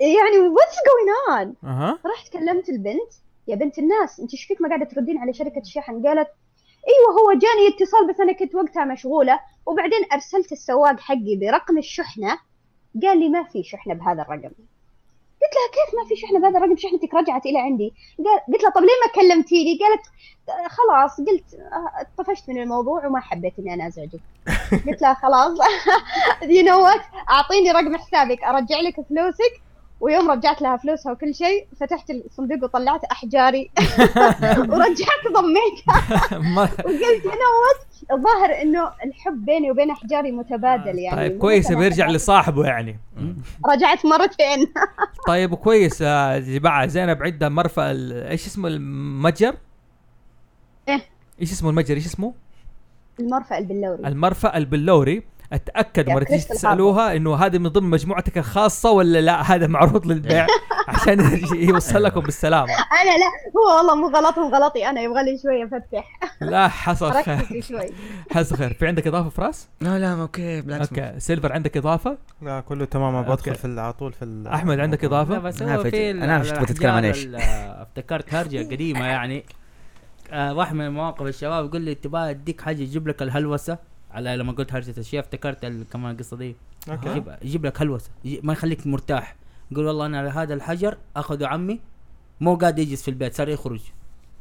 يعني what's going on رحت كلمت البنت. يا بنت الناس أنت إيش فيك ما قاعدة تردين على شركة الشحن؟ قالت إيوه هو جاني اتصال بس أنا كنت وقتها مشغولة وبعدين أرسلت السواق حقي برقم الشحنة قال لي ما في شحنة بهذا الرقم. قلت لها كيف ما في شحنة بهذا الرقم؟ شحنتك رجعت إلى عندي. قال قلت لها طب ليه ما كلمتيني؟ قالت "آه، خلاص قلت طفشت من الموضوع وما حبيت إني أنا أزعجك. قلت لها خلاص. you know what أعطيني رقم حسابك أرجع لك فلوسك ويوم رجعت لها فلوسها وكل شيء فتحت الصندوق وطلعت أحجاري. ورجعت ضميتها وقلت know what الظاهر إنه الحب بيني وبين أحجاري متبادل يعني. طيب كويس بيرجع لصاحبه يعني. رجعت مرتين. طيب كويس يا جماعة. زينب عندها مرفأ ال- إيش اسمه؟ المتجر؟ إيه. إيش اسمه المتجر؟ إيش اسمه؟ المرفأ البلوري. المرفأ البلوري. أتأكد يا مرة تيجي تسألوها إنه هذا من ضمن مجموعتك الخاصة ولا لا؟ هذا معروض للبيع عشان يوصل لكم بالسلامة. أنا لا هو والله مو غلطهم غلطي. أنا يبغى لي شوية أفتح. لا حصل خير. حصل خير. في عندك إضافة فراس؟ لا لا okay بالعكس okay. سيلفر عندك إضافة؟ لا كله تمام. أنا بدخل. في على طول في أحمد عندك لا إضافة؟ بس أنا هو عارف- في أنا عارف إيش تبغى تتكلم عن ال- افتكرت هرجة قديمة يعني. آه واحد من مواقف الشباب يقول لي تبغى أديك حاجة يجيب لك الهلوسة؟ على لما قلت هرجة الشيء افتكرت كمان القصة دي. okay. يجيب, يجيب لك هلوسة. ما يخليك مرتاح. يقول والله أنا هذا الحجر أخذه عمي مو قاعد يجلس في البيت صار يخرج.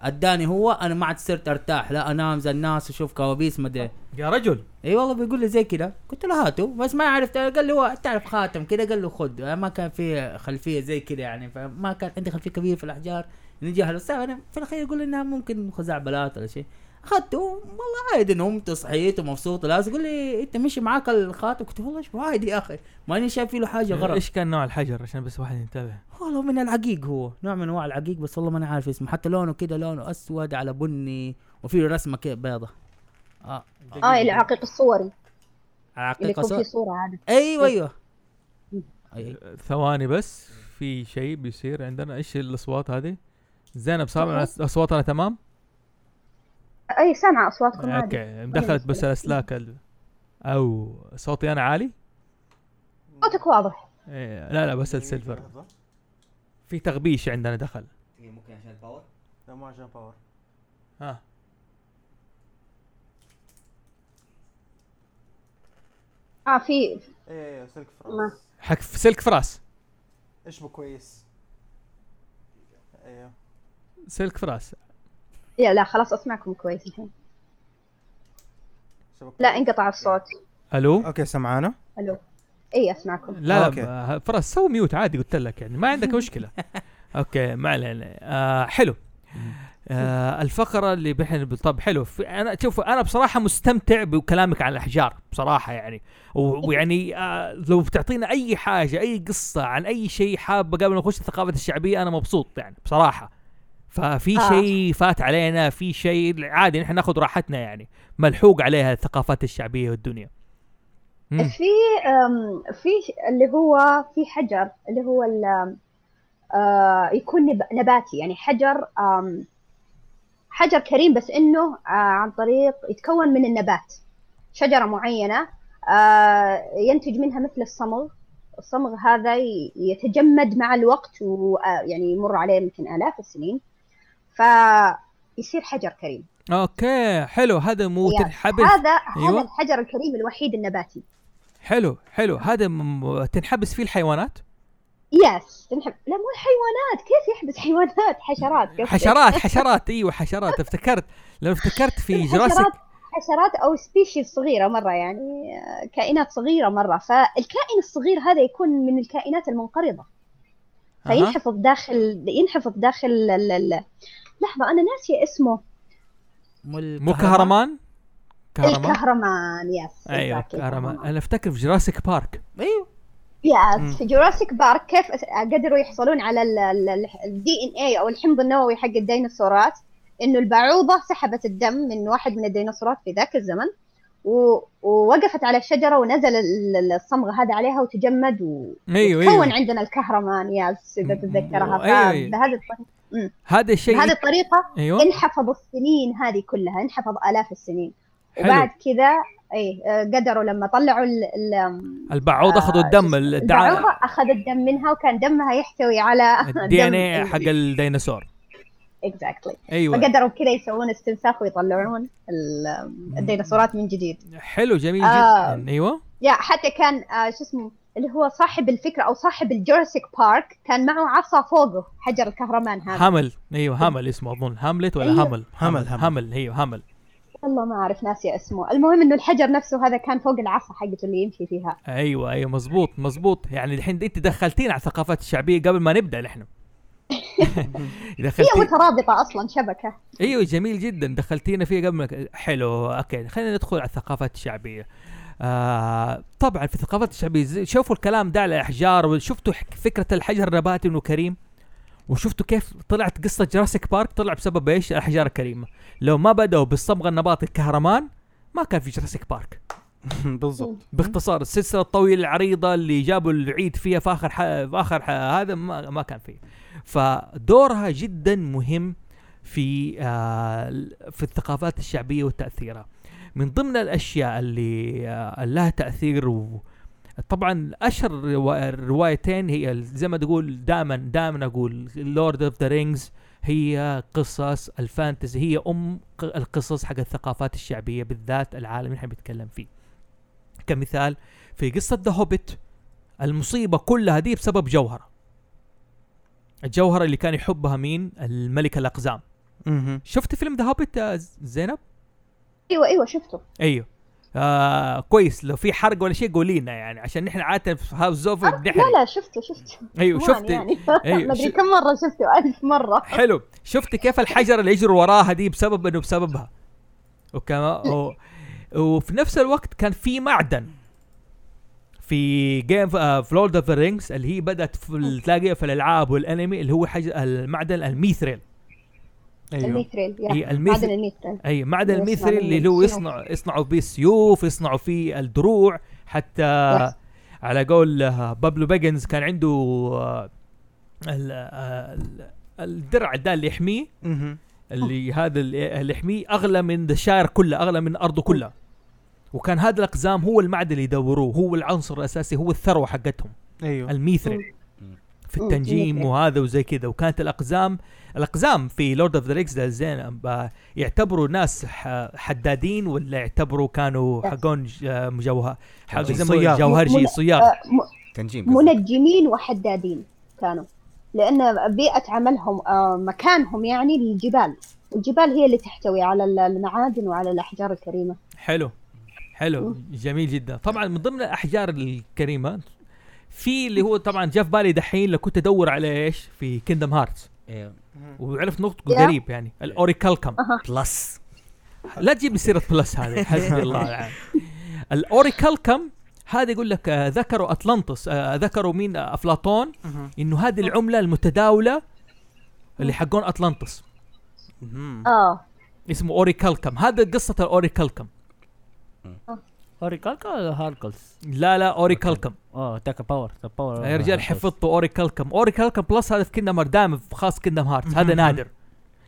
أداني هو أنا ما عاد صرت أرتاح لا أنام زي الناس وأشوف كوابيس ما أدري. يا رجل. إي والله بيقول لي زي كذا قلت له هاته بس ما عرفت. قال لي هو تعرف خاتم كذا قال له خذ. ما كان في خلفية زي كذا يعني فما كان عندي خلفية كبيرة في الأحجار. نجي بس أنا في الأخير يقول إنها ممكن خزعبلات ولا شيء. اخذته والله عادي نمت صحيت ومبسوط لازم يقول لي أنت مشي معاك الخاتم؟ قلت والله إيش عادي يا أخي؟ ماني شايف فيه له حاجة غلط إيش كان نوع الحجر عشان بس واحد ينتبه؟ والله من العقيق هو نوع من أنواع العقيق بس والله ماني عارف اسمه. حتى لونه كده لونه أسود على بني وفيه رسمة كده بيضة. آه. آه العقيق الصوري. اللي العقيقه يكون صور فيه صورة هذا أيوه أيوه. ثواني بس في شيء بيصير عندنا؟ إيش الأصوات هذه؟ زينب سامع اصواتنا تمام؟ أي سامعة أصواتكم عادي. أوكي دخلت بس الاسلاك ال... أو صوتي أنا عالي؟ صوتك واضح. إيه لا لا بس السيلفر. في تغبيش عندنا دخل. ممكن عشان ال power لا ما عشان power ها. آه في إيه سلك ما. فراس. حق في سلك فراس. اشبه كويس أيوه سلك فراس. يا لا خلاص أسمعكم كويس الحين. لا. انقطع الصوت. ألو؟ okay سمعانا ألو. إي أسمعكم. لا okay. لا فراس سوي mute عادي قلت لك يعني ما عندك مشكلة. okay ما علينا. آه حلو. آه الفقرة اللي بحن طب حلو. أنا شوف أنا بصراحة مستمتع بكلامك عن الأحجار بصراحة يعني. ويعني آه لو بتعطينا أي حاجة أي قصة عن أي شيء حاب قبل ما نخش الثقافة الشعبية أنا مبسوط يعني بصراحة. ففي آه. شيء فات علينا في شيء عادي نحن ناخذ راحتنا يعني ملحوق عليها الثقافات الشعبية والدنيا مم. في في اللي هو في حجر اللي هو آه، يكون نب- نباتي يعني حجر حجر كريم بس إنه آه، عن طريق يتكون من النبات شجرة معينة آه، ينتج منها مثل الصمغ الصمغ هذا يتجمد مع الوقت ويعني يمر عليه يمكن آلاف السنين فيصير حجر كريم. okay حلو. هذا مو يعني تنحبس هذا أيوة. هذا الحجر الكريم الوحيد النباتي. حلو حلو. هذا م- تنحبس فيه الحيوانات؟ yes تنحب لا مو الحيوانات. كيف يحبس حيوانات؟ حشرات قصدك. حشرات حشرات. أيوه حشرات. افتكرت. لو افتكرت في Jurassic حشرات أو species صغيرة مرة يعني آه، كائنات صغيرة مرة. فالكائن الصغير هذا يكون من الكائنات المنقرضة. فينحفظ داخل ينحفظ داخل ال... ال... لحظة أنا ناسية اسمه. مو كهرمان؟ كهرمان؟ الكهرمان yes أيوه كهرمان. أنا أفتكر في Jurassic Park أيوه. yes في Jurassic Park كيف قدروا يحصلون على ال DNA أو الحمض النووي حق الديناصورات إنه البعوضة سحبت الدم من واحد من الديناصورات في ذاك الزمن و... ووقفت على الشجرة ونزل ال- ال- الصمغ هذا عليها وتجمد و... أيوه كون أيوه عندنا الكهرمان yes إذا تتذكرها. أيوة، أيوة. فبهذه هذا الشيء بهذه الطريقة أيوه. انحفظ السنين هذه كلها انحفظ آلاف السنين. حلو. وبعد كذا اي آه، قدروا لما طلعوا ال... ال... البعوض أخذوا آه، الدم. البعوضة أخذ الدم منها وكان دمها يحتوي على ال DNA حق الديناصور. exactly أيوه. فقدروا كذا يسوون استنساخ ويطلعون ال- الديناصورات من جديد. حلو جميل آه. جدا. أيوه. يا حتى كان آه شو اسمه اللي هو صاحب الفكرة أو صاحب ال Jurassic Park كان معه عصا فوقه حجر الكهرمان هذا. همل أيوه همل اسمه أظن. هاملت ولا أيوه. همل همل، همل. همل أيوه همل والله ما أعرف ناسي اسمه. المهم إنه الحجر نفسه هذا كان فوق العصا حقته اللي يمشي فيها. أيوه أيوه مزبوط مزبوط. يعني الحين أنت دخلتينا على الثقافات الشعبية قبل ما نبدأ نحن. هي دخلتي مترابطة أصلا شبكة. أيوه جميل جدا. دخلتينا فيها قبل ما حلو أوكي. خلينا ندخل على الثقافات الشعبية. آه طبعا في الثقافات الشعبية شوفوا الكلام ده على الأحجار وشفتوا فكرة الحجر النباتي إنه كريم؟ وشفتوا كيف طلعت قصة Jurassic Park طلع بسبب إيش؟ الأحجار الكريمة. لو ما بدأوا بالصبغة النباتي الكهرمان ما كان في Jurassic Park بالضبط. باختصار السلسلة الطويلة العريضة اللي جابوا العيد فيها في آخر. في آخر. هذا ما, ما كان فيه. فدورها جدا مهم في آه في الثقافات الشعبية وتأثيرها. من ضمن الأشياء اللي آه لها تأثير و طبعا أشهر روا- الروايتين هي زي ما تقول دائما دائما أقول Lord of the Rings هي قصص ال fantasy هي أم القصص حق الثقافات الشعبية بالذات العالم اللي إحنا بنتكلم فيه. كمثال في قصة The Hobbit المصيبة كلها دي بسبب جوهرة. الجوهرة اللي كان يحبها مين؟ الملك الأقزام. مهم. شفت فيلم The Hobbit زينب؟ أيوة أيوة شفته. أيوه. آه كويس. لو في حرق ولا شيء قولي لنا يعني عشان نحن عادة في House of لا بنحرق. لا شفته شفته. أيوه كمان شفت يعني. أدري شو- كم مرة شفته ألف مرة. حلو. شفت كيف الحجر اللي يجروا وراها دي بسبب إنه بسببها. وكما و... وفي نفس الوقت كان في معدن. في game في Lord of the Rings اللي هي بدأت تلاقيها في الألعاب والأنمي اللي هو حاجة المعدن ال Mithril. أيوه ال Mithril يا هي معدن ال Mithril أي معدن ال Mithril اللي هو. يصنع يصنعوا به السيوف يصنعوا فيه الدروع حتى Yes. على قول آه، بيلبو باجنز كان عنده آه، ال- آه، ال- الدرع ده اللي يحميه. اللي هذا اللي يحميه أغلى من الشاير كله أغلى من أرضه كلها وكان هذا الأقزام هو المعدن اللي يدوروه هو العنصر الأساسي هو الثروة حقتهم أيوه ال Mithril في. التنجيم. وهذا وزي كذا وكانت الأقزام الأقزام في Lord of the Rings يعتبروا ناس حدادين ولا يعتبروا كانوا حقون ج- مجوهر؟ حق. زي. جوهرجي صياغ آه، تنجيم. منجمين وحدادين كانوا. لأن بيئه عملهم آه، مكانهم يعني الجبال. الجبال هي اللي تحتوي على ال- المعادن وعلى الأحجار الكريمة. حلو حلو جميل جدا. طبعا من ضمن الأحجار الكريمة في اللي هو طبعا جاء في بالي دحين لو كنت أدور على إيش؟ في Kingdom Hearts أيوه وعرفت نطقه. قريب يعني ال Orichalcum Plus لا تجيب لي سيرة Plus هذه حسبي الله العافية. ال Orichalcum هذا يقول لك آه، ذكروا اطلنطس آه، ذكروا مين؟ آه، أفلاطون. إنه هذه العملة المتداولة اللي حقون اطلنطس. آه. اسمه Orichalcum هذا قصة ال Orichalcum أوريكالكا ولا هاركلز؟ لا لا أوريكالكم. آه تاكا باور تاكا باور يا رجال حفظتوا أوريكالكم. أوريكالكم بلس هذا في كيندم دائما خاص كيندم هارتس هذا. نادر.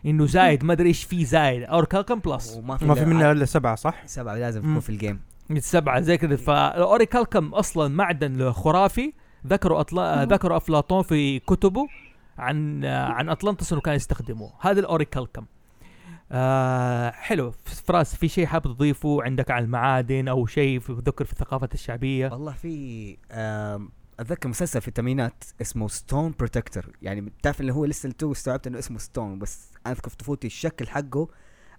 إنه زايد ما أدري إيش فيه زايد. أوريكالكم بلس وما في ما في منها إلا سبعة صح؟ سبعة لازم. تكون في الجيم سبعة زي كذا. فالاوريكالكم أصلا معدن خرافي ذكروا أطلا... ذكروا أفلاطون في كتبه عن عن اطلنطس إنه كان يستخدموه. هذا الأوريكالكم. آه حلو. فراس في شيء حابب تضيفه عندك على المعادن أو شيء في ذكر في الثقافه الشعبية؟ والله في أتذكر مسلسل في الثمانينات اسمه Stone Protectors يعني تعرف اللي هو لسه تو استوعبت إنه اسمه Stone بس أنا أذكر في طفولتي الشكل حقه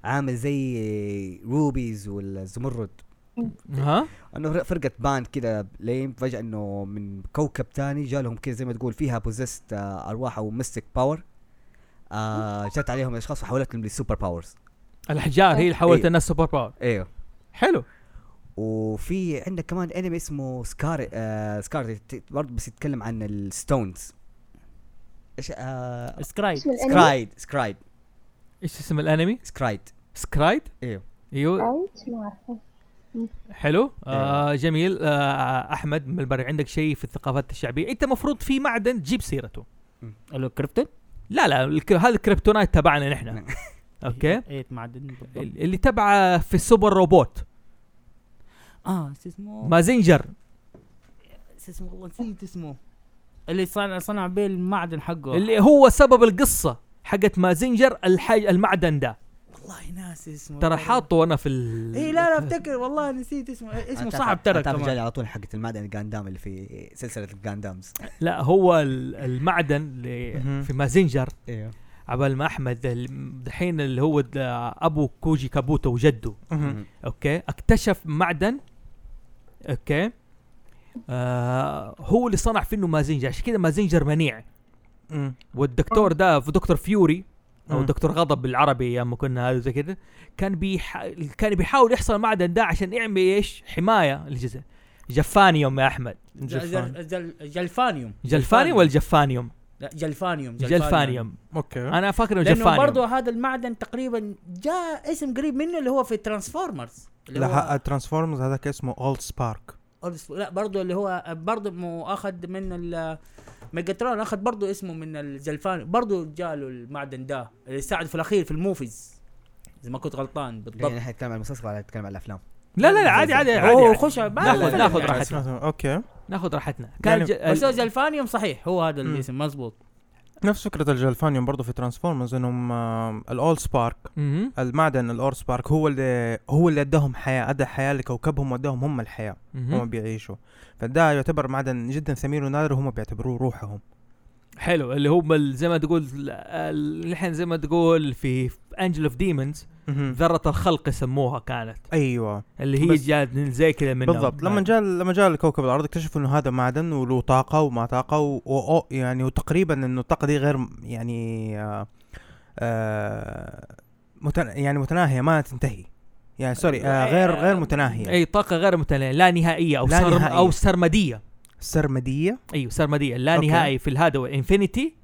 عامل زي rubies والزمرد. ها إنه فرقة band كذا لين فجأة إنه من كوكب تاني جالهم كذا زي ما تقول فيها possessed أرواح أو mystic power آه جت عليهم أشخاص وحولتهم ل super powers الأحجار هي اللي حولت إيه. الناس super power أيوه حلو. وفي عندك كمان انمي اسمه سكار آه سكار برضه بس يتكلم عن ال stones إيش آه الأنمي؟ سكرايد سكرايد إيش اسم الأنمي؟ سكرايد سكرايد أيوه. أيوه حلو. آه جميل. آه أحمد من البر عندك شيء في الثقافات الشعبية؟ أنت مفروض في معدن تجيب سيرته. ال Krypton لا لا الك- هذا ال Kryptonite تبعنا نحن. أوكي؟ إيه ال- اللي تبع في ال super robot. آه اسمه؟ مازنجر. اسمه والله نسيت اسمه. اللي صنع صنع به المعدن حقه. اللي هو سبب القصة حقت مازنجر الحاج المعدن ده. والله ناسي اسمه ترى حاطه أنا في ال إيه لا لا أفتكر. والله نسيت اسمه. اسمه صعب ترى جالي كمان. على طول حقت المعدن الجاندام اللي في سلسلة الجاندامز لا هو ال- المعدن اللي. في مازنجر. أيوه عبال ما أحمد ال- دحين اللي هو أبو كوجي كابوتو وجده. أوكي؟ اكتشف معدن. أوكي؟ آه هو اللي صنع فيه إنه مازنجر. عشان كذا مازنجر منيع. والدكتور ده في دكتور فيوري أو. دكتور غضب بالعربي أيام ما كنا هذا زي كذا كان بيح... كان بيحاول يحصل المعدن ده عشان يعمل إيش؟ حماية للجزء جفانيوم يا أحمد. جل- جلفانيوم. جلفانيوم ولا جفانيوم؟ لا جلفانيوم جلفانيوم. أوكي. أنا فاكر إنه لأنه جلفانيوم برضه هذا المعدن تقريبا جاء اسم قريب منه اللي هو في ترانسفورمرز اللي لا ترانسفورمرز هذاك اسمه AllSpark لا برضه اللي هو برضه مؤخذ من ال ميجاترون اخذ برضه اسمه من الجلفان برضه جاله المعدن ده اللي ساعد في الاخير في ال movies اذا ما كنت غلطان بالضبط يعني إحنا نتكلم عن المسلسل ولا نتكلم عن الافلام لا لا لا عادي عادي عادي, عادي. خش ناخذ ناخذ يعني راحتنا أوكي ناخذ راحتنا كان يعني ج... صحيح هو هذا. الاسم مزبوط نفس فكرة الجلفانيوم برضه في ترانسفورمرز إنهم ال AllSpark. المعدن ال AllSpark هو اللي هو اللي أداهم حياة أدى حياة لكوكبهم وأداهم هم الحياة هم. بيعيشوا فده يعتبر معدن جدا ثمين ونادر وهم بيعتبروه روحهم حلو اللي هو بال- زي ما تقول الحين زي ما تقول في Angels and Demons ذرة الخلق يسموها كانت. أيوه. اللي هي جات زي كذا منهم. بالضبط. لما جاء لما جاء لكوكب الأرض اكتشفوا إنه هذا معدن وله طاقة وما طاقة و... و... يعني وتقريبا إنه الطاقة دي غير يعني آه آه متن... يعني متناهية ما تنتهي. يعني sorry آه غير غير متناهية. أي طاقة غير متناهية لا نهائية أو لا سرم نهائية. أو سرمدية. سرمدية؟ أيوه سرمدية. لا أوكي. نهائي في الهذا infinity.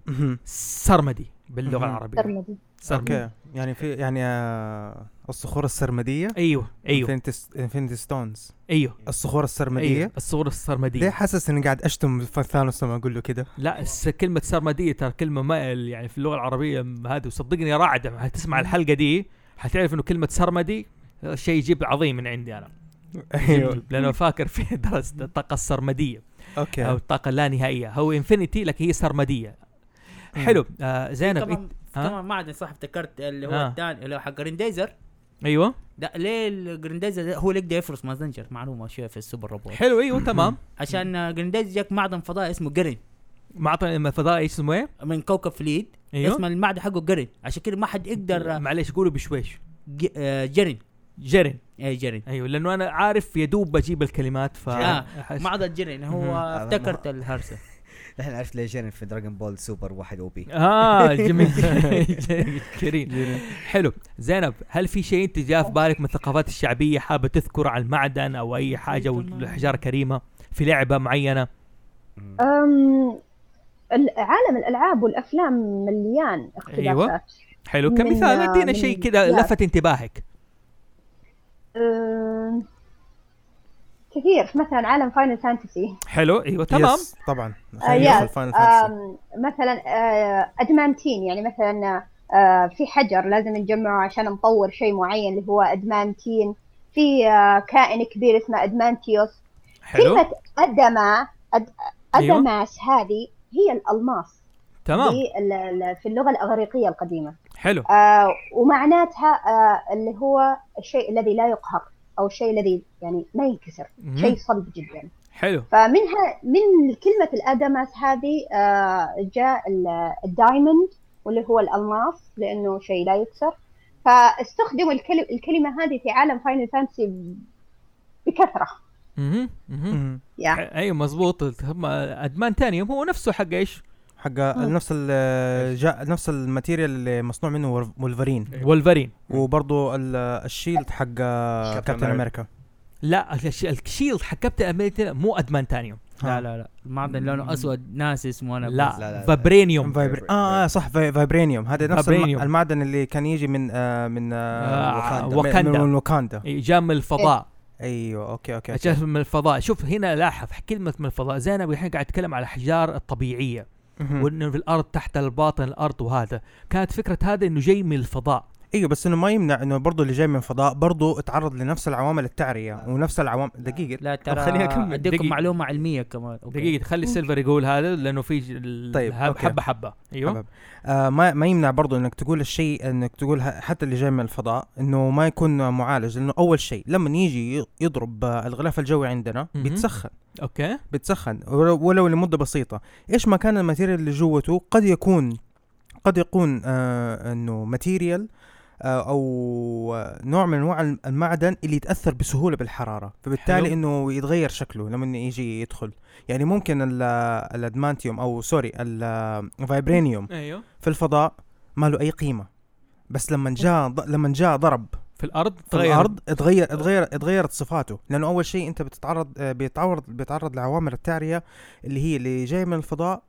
سرمدي باللغة مهم. العربية. سرمدي okay. يعني في يعني آه، الصخور السرمدية؟ أيوه أيوه. infinity stones أيوه. الصخور السرمدية؟ أيوه الصورة ليه السرمدية حاسس إني قاعد أشتم في ثانوس لما أقول له كده؟ لا الس- كلمة سرمدية ترى كلمة ما يعني في اللغة العربية م- هذه وصدقني يا راعد هتسمع الحلقة دي حتعرف إنه كلمة سرمدي شيء يجيب عظيم من عندي أنا. أيوه. لأنه فاكر في درست الطاقة السرمدية. أو okay الطاقة اللانهائية هو infinity لكن هي سرمدية. حلو. آه زينب كمان ها؟ كمان معدن صح افتكرت اللي هو آه. الثاني اللي هو حق جرينديزر. أيوه. لا ليه الجرينديزر هو اللي يقدر يفرس مازنجر معلومة شوية في ال super robot. حلو أيوه تمام. عشان جرينديزر جاك معدن فضائي اسمه جرين معطى فضائي إيش اسمه إيه؟ من كوكب فليد. أيوه. اسم المعدن حقه جرين عشان كده ما حد يقدر معليش قولوا بشويش. ج- آه، جرين جرين اي جرين أيوه لأنه أنا عارف يدوب بجيب الكلمات ف آه، معدن جرين هو. افتكرت الهرسة. الحين عرفت ليش جيرن في دراجون بول سوبر واحد أو بي آه جميل. كريم. حلو. زينب هل في شيء أنت جاء في بالك من الثقافات الشعبية حابة تذكر عن المعدن أو أي حاجة أو الحجاره كريمة في لعبة معينة؟ عالم الألعاب والأفلام مليان اختلافات أيوة. حلو. كمثال أدينا شيء كذا. لفت انتباهك. أم، كثير مثلا عالم فاينل فانتسي حلو أيوه تمام. yes، طبعا. آه، فاينل مثلا آه، adamantine يعني مثلا آه، في حجر لازم نجمعه عشان نطور شيء معين اللي هو adamantine في آه، كائن كبير اسمه ادمانتيوس حلو. كلمة ادما أد... أيوة. أدماس هذه؟ هي الألماس. تمام. في في اللغة الأغريقية القديمة. حلو. آه ومعناتها آه اللي هو الشيء الذي لا يقهر. أو الشيء الذي يعني ما ينكسر. شيء صلب جدا حلو فمنها من كلمة الأدمس هذه آه، جاء ال- ال diamond واللي هو الألماس لأنه شيء لا يكسر فاستخدموا الكلمة, الكلمة هذه في عالم فاينل فانتسي. مهم. مم. يا أيوه مزبوط هم أدمان تانيوم هو نفسه حق إيش؟ حق نفس ال نفس ال material اللي مصنوع منه ور- وولفرين. وولفرين. وبرضه ال- ال shield حق كابتن أمريكا. لا الش- ال shield حق كابتن أمريكا مو ادمان تانيوم لا لا لا. المعدن لونه أسود ناس اسمه أنا لا. لا، لا. فايبرينيوم. فايبر... آه, آه صح. فايبرينيوم هذا نفس الم... فايبرينيوم. المعدن اللي كان يجي من آه من آه آه، من- واكاندا. من واكاندا إيه، جاء من الفضاء. أيوه okay okay, okay. من الفضاء. شوف هنا لاحظ كلمة من الفضاء. زينب الحين قاعد تتكلم على الأحجار الطبيعية. مهم. وإنه في الأرض تحت الباطن الأرض وهذا. كانت فكرة هذا إنه جاي من الفضاء. إيوه بس إنه ما يمنع إنه برضه اللي جاي من الفضاء برضه اتعرض لنفس العوامل التعرية ونفس العوامل دقيقة لا طب خليني ترى أكمل. أديكم. معلومة علمية كمان okay. دقيقة خلي سيلفر يقول هذا لأنه في طيب،. حبة حبة أيوه حبة. آه ما ما يمنع برضه إنك تقول الشيء إنك تقول حتى اللي جاي من الفضاء إنه ما يكون معالج لأنه أول شيء لما يجي يضرب آه، الغلاف الجوي عندنا. بيتسخن okay بتسخن ولو ولو لمدة بسيطة إيش ما كان ال material اللي جوته قد يكون قد يكون آه إنه material آه أو آه، نوع من أنواع الم- المعدن اللي يتأثر بسهولة بالحرارة. فبالتالي حلو. إنه يتغير شكله لما يجي يدخل. يعني ممكن ال- الادمانتيوم أو sorry الفايبرينيوم أيوه. في الفضاء ما له أي قيمة. بس لما جاء لما جاء ضرب في الأرض؟ في الأرض اتغير اتغير اتغيرت صفاته. لأنه أول شيء أنت بتتعرض آه، بيتعرض بيتعرض لعوامل التعرية اللي هي اللي جاي من الفضاء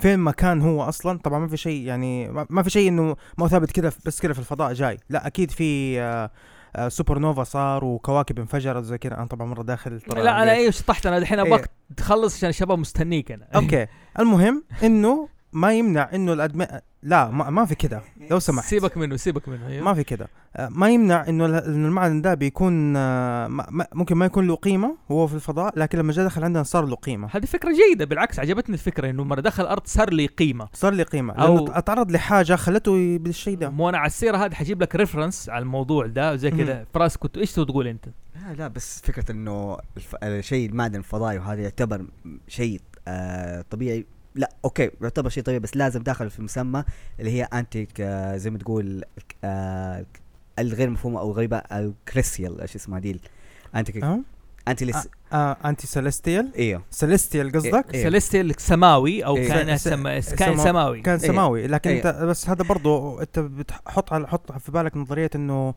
فين ما كان هو أصلا طبعا ما في شيء يعني ما- في شيء إنه ما ثابت كذا بس كذا في الفضاء جاي. لا أكيد في آه، آه، سوبر نوفا صار وكواكب انفجرت زي كذا أنا طبعا مرة داخل لا أنا إيه شطحت أنا الحين إيه. ابغاك تخلص عشان الشباب مستنيك أنا. okay. المهم إنه ما يمنع إنه الادم لا ما, ما في كذا لو سمحت. سيبك منه سيبك منه أيوه. ما في كده. آه، ما يمنع إنه المعدن ده بيكون آه، ممكن ما يكون له قيمة وهو في الفضاء لكن لما جاء دخل عندنا صار له قيمة. هذه فكرة جيدة بالعكس عجبتني الفكرة إنه مرة دخل الأرض صار لي قيمة. صار لي قيمة أو- لأنه اتعرض لحاجة خلته بالشيء ده. مو أنا على السيرة هذه حجيب لك reference على الموضوع ده زي كذا. فراس كنت إيش تقول أنت؟ لا لا بس فكرة إنه الف... الشيء المعدن الفضائي وهذا يعتبر شيء آه طبيعي. لا okay يعتبر شيء طبيعي بس لازم داخل في مسمى اللي هي انتيك آه زي ما تقول آه الغير مفهومة أو غريبة الكريسيال إيش اسمها دي انتيك أه؟ انتي لس آه انتي سيليستيال إيوه سيليستيال قصدك إيه. سيليستيال سماوي أو إيه. كان سما... كان سما- سماوي كان إيه. سماوي لكن إيه. أنت بس هذا برضو أنت بتحط على حط في بالك نظرية إنه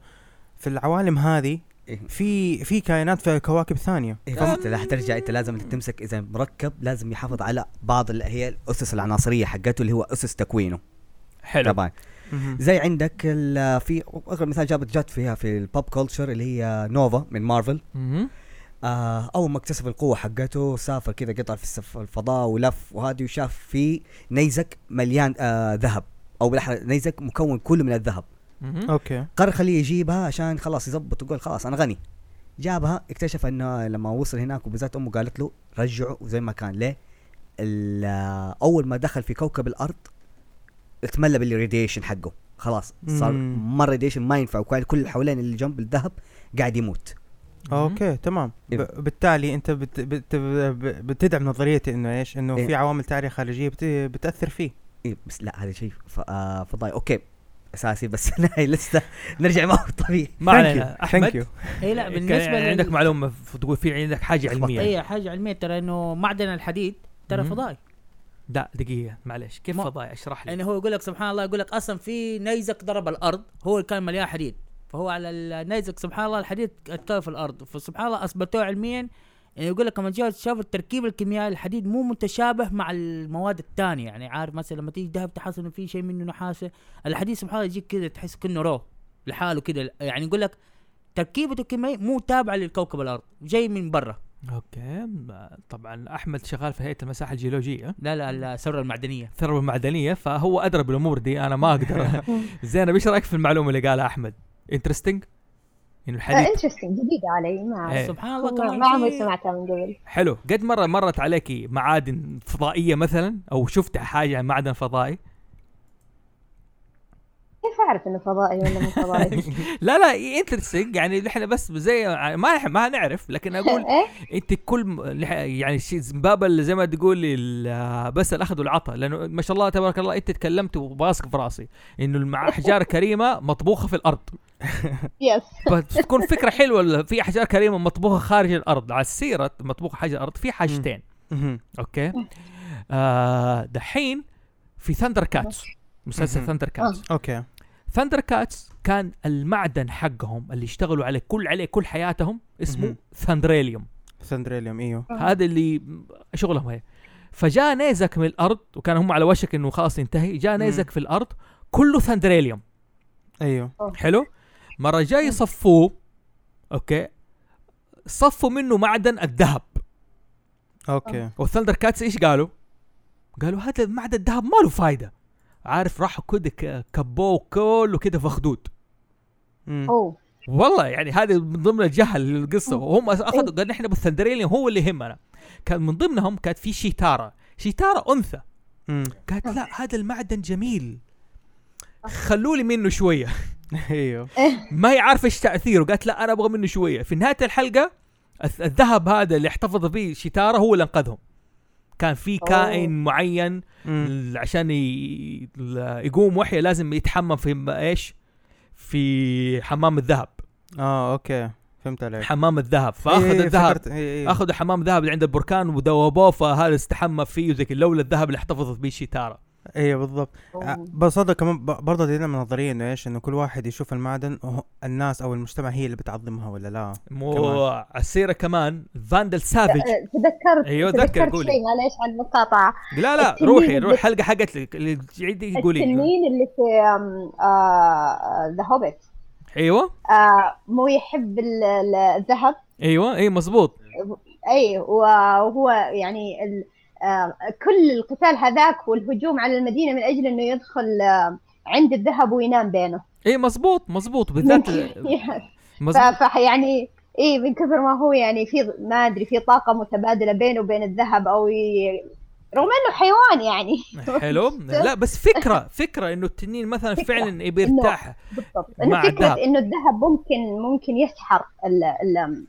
في العوالم هذه. في في كائنات في كواكب ثانية. إيه فانت راح ترجع أنت لازم تمسك إذا مركب لازم يحافظ على بعض اللي هي الأسس العناصرية حقته اللي هو أسس تكوينه. حلو. طبعا. زي عندك ال- في اقرب مثال جابت جات فيها في ال pop culture اللي هي نوفا من مارفل. آه أول ما اكتسب القوة حقته سافر كذا قطع في الفضاء ولف وهذه وشاف في نيزك مليان آه ذهب. أو بالأحرى نيزك مكون كله من الذهب. okay. قرر خليه يجيبها عشان خلاص يظبط ويقول خلاص أنا غني. جابها اكتشف إنه لما وصل هناك وبالذات أمه قالت له رجعه زي ما كان. ليه؟ ال- أول ما دخل في كوكب الأرض اتملى بال radiation حقه. خلاص صار. مره radiation ما ينفع. وكان كل اللي حوالين اللي جنب الذهب قاعد يموت. okay تمام. إيه. ب- بالتالي أنت بت بت بتدعم نظريتي إنه إيش؟ إنه إيه. في عوامل تاريخ خارجية بت بتأثر فيه. إيه بس لا هذا شيء ف- آه، فضائي. okay. أساسي بس هاي لسه نرجع معه طبيعي. ما علينا. you. أحمد. اي لا بالنسبة يعني لل- عندك معلومة تقول في عندك حاجة علمية. اي حاجة علمية ترى إنه معدن الحديد ترى. فضائي. لا دقيقة معلش كيف ما- فضائي؟ اشرح لي. يعني هو يقول لك سبحان الله يقول لك أصلا في نيزك ضرب الأرض هو اللي كان مليان حديد. فهو على النيزك سبحان الله الحديد اتكون في الأرض. فسبحان الله أثبتوه علميا يعني يقول لك لما جاء شاف التركيب الكيميائي الحديد مو متشابه مع المواد الثانية يعني عارف مثلا لما تيجي ذهب تحس إنه في شيء منه نحاسة الحديد سبحان الله يجيك كذا تحس كأنه رو لحاله كذا يعني يقول لك تركيبته الكيميائية مو تابعة للكوكب الأرض جاي من برا. okay. طبعا أحمد شغال في هيئة المساحة الجيولوجية. لا لا الثروة المعدنية. الثروة المعدنية فهو أدرى بالأمور دي أنا ما أقدر. زين إيش رأيك في المعلومة اللي قالها أحمد؟ interesting انه الحديد interesting جديده علي ما إيه. سبحان الله ما كمان ما عمري سمعتها من قبل. حلو. قد مرة مرت عليكي معادن فضائية مثلا أو شفت حاجة عن معدن فضائي؟ كيف أعرف إنه فضائي ولا مو فضائي؟ لا لا interesting يعني إحنا بس زي ما ما نعرف لكن أقول إيه؟ أنت كل يعني باب زي ما تقولي ال- بس الاخذ والعطاء لأنه ما شاء الله تبارك الله أنت تكلمت وبسك في رأسي إنه المع- أحجار كريمة مطبوخة في الأرض. yes فتكون فكرة حلوة في أحجار كريمة مطبوخة خارج الأرض. على سيره مطبوخة خارج الأرض في حاجتين. okay؟ آه دحين في ThunderCats مسلسل. ThunderCats okay. ThunderCats كان المعدن حقهم اللي اشتغلوا عليه كل عليه كل حياتهم اسمه. Thundrillium Thundrillium إيوه. هذا اللي شغلهم هي. فجاء نيزك من الأرض وكان هم على وشك إنه خلاص ينتهي جاء نيزك في الأرض كله Thundrillium أيوه. حلو؟ مرة جاي يصفوه okay؟ صفوا منه معدن الذهب. okay. وال ThunderCats إيش قالوا؟ قالوا هذا معدن الذهب ما له فايدة. عارف راحوا كده كبوه كله كده في خدود. أوه. والله يعني هذه من ضمن الجهل للقصة. وهم أخذوا قال نحن بال Thundrillium هو اللي يهمنا. كان من ضمنهم كانت في Cheetara Cheetara أنثى. قالت لا هذا المعدن جميل. خلوا لي منه شوية. أيوه. ما هي عارفه إيش تأثيره. قالت لا أنا أبغى منه شوية. في نهاية الحلقة الذهب هذا اللي احتفظ به شيتارا هو اللي أنقذهم. كان في كائن معين مم. ل- عشان ي... يقوم وحي لازم يتحمم في إيش؟ في حمام الذهب. آه أوكي. فهمت عليك. حمام الذهب. فأخذ إيه، الذهب. إيه، إيه. أخذوا حمام ذهب اللي عند البركان وذوبوه فهذا استحمى فيه وزي لولا الذهب اللي احتفظت به شيتارا أيوه بالضبط. آه، بس هذا كمان برضه دينا من نظريه انه إيش؟ إنه كل واحد يشوف المعدن الناس أو المجتمع هي اللي بتعظمها ولا لا؟ مو كمان. على السيره كمان Vandal Savage تذكرت تذكر، تذكرت قولي. شيء معليش عن المقاطعة. لا لا روحي روحي حلقة حقت لك اللي عيدي قولي. التنين اللي في The Hobbit أيوه. مو يحب ال- ال- الذهب. أيوه أي مزبوط أي وهو يعني ال- آه، كل القتال هذاك والهجوم على المدينة من أجل إنه يدخل آه، عند الذهب وينام بينه. إي مزبوط مزبوط بالذات مزبوط ف يعني إي من كثر ما هو يعني في ما أدري في طاقة متبادلة بينه وبين الذهب أو ي... رغم إنه حيوان يعني. حلو. لا بس فكرة فكرة إنه التنين مثلا فكرة. فعلا يبي يرتاح بالضبط. مع الذهب. فكرة إنه الذهب ممكن ممكن يسحر ال ال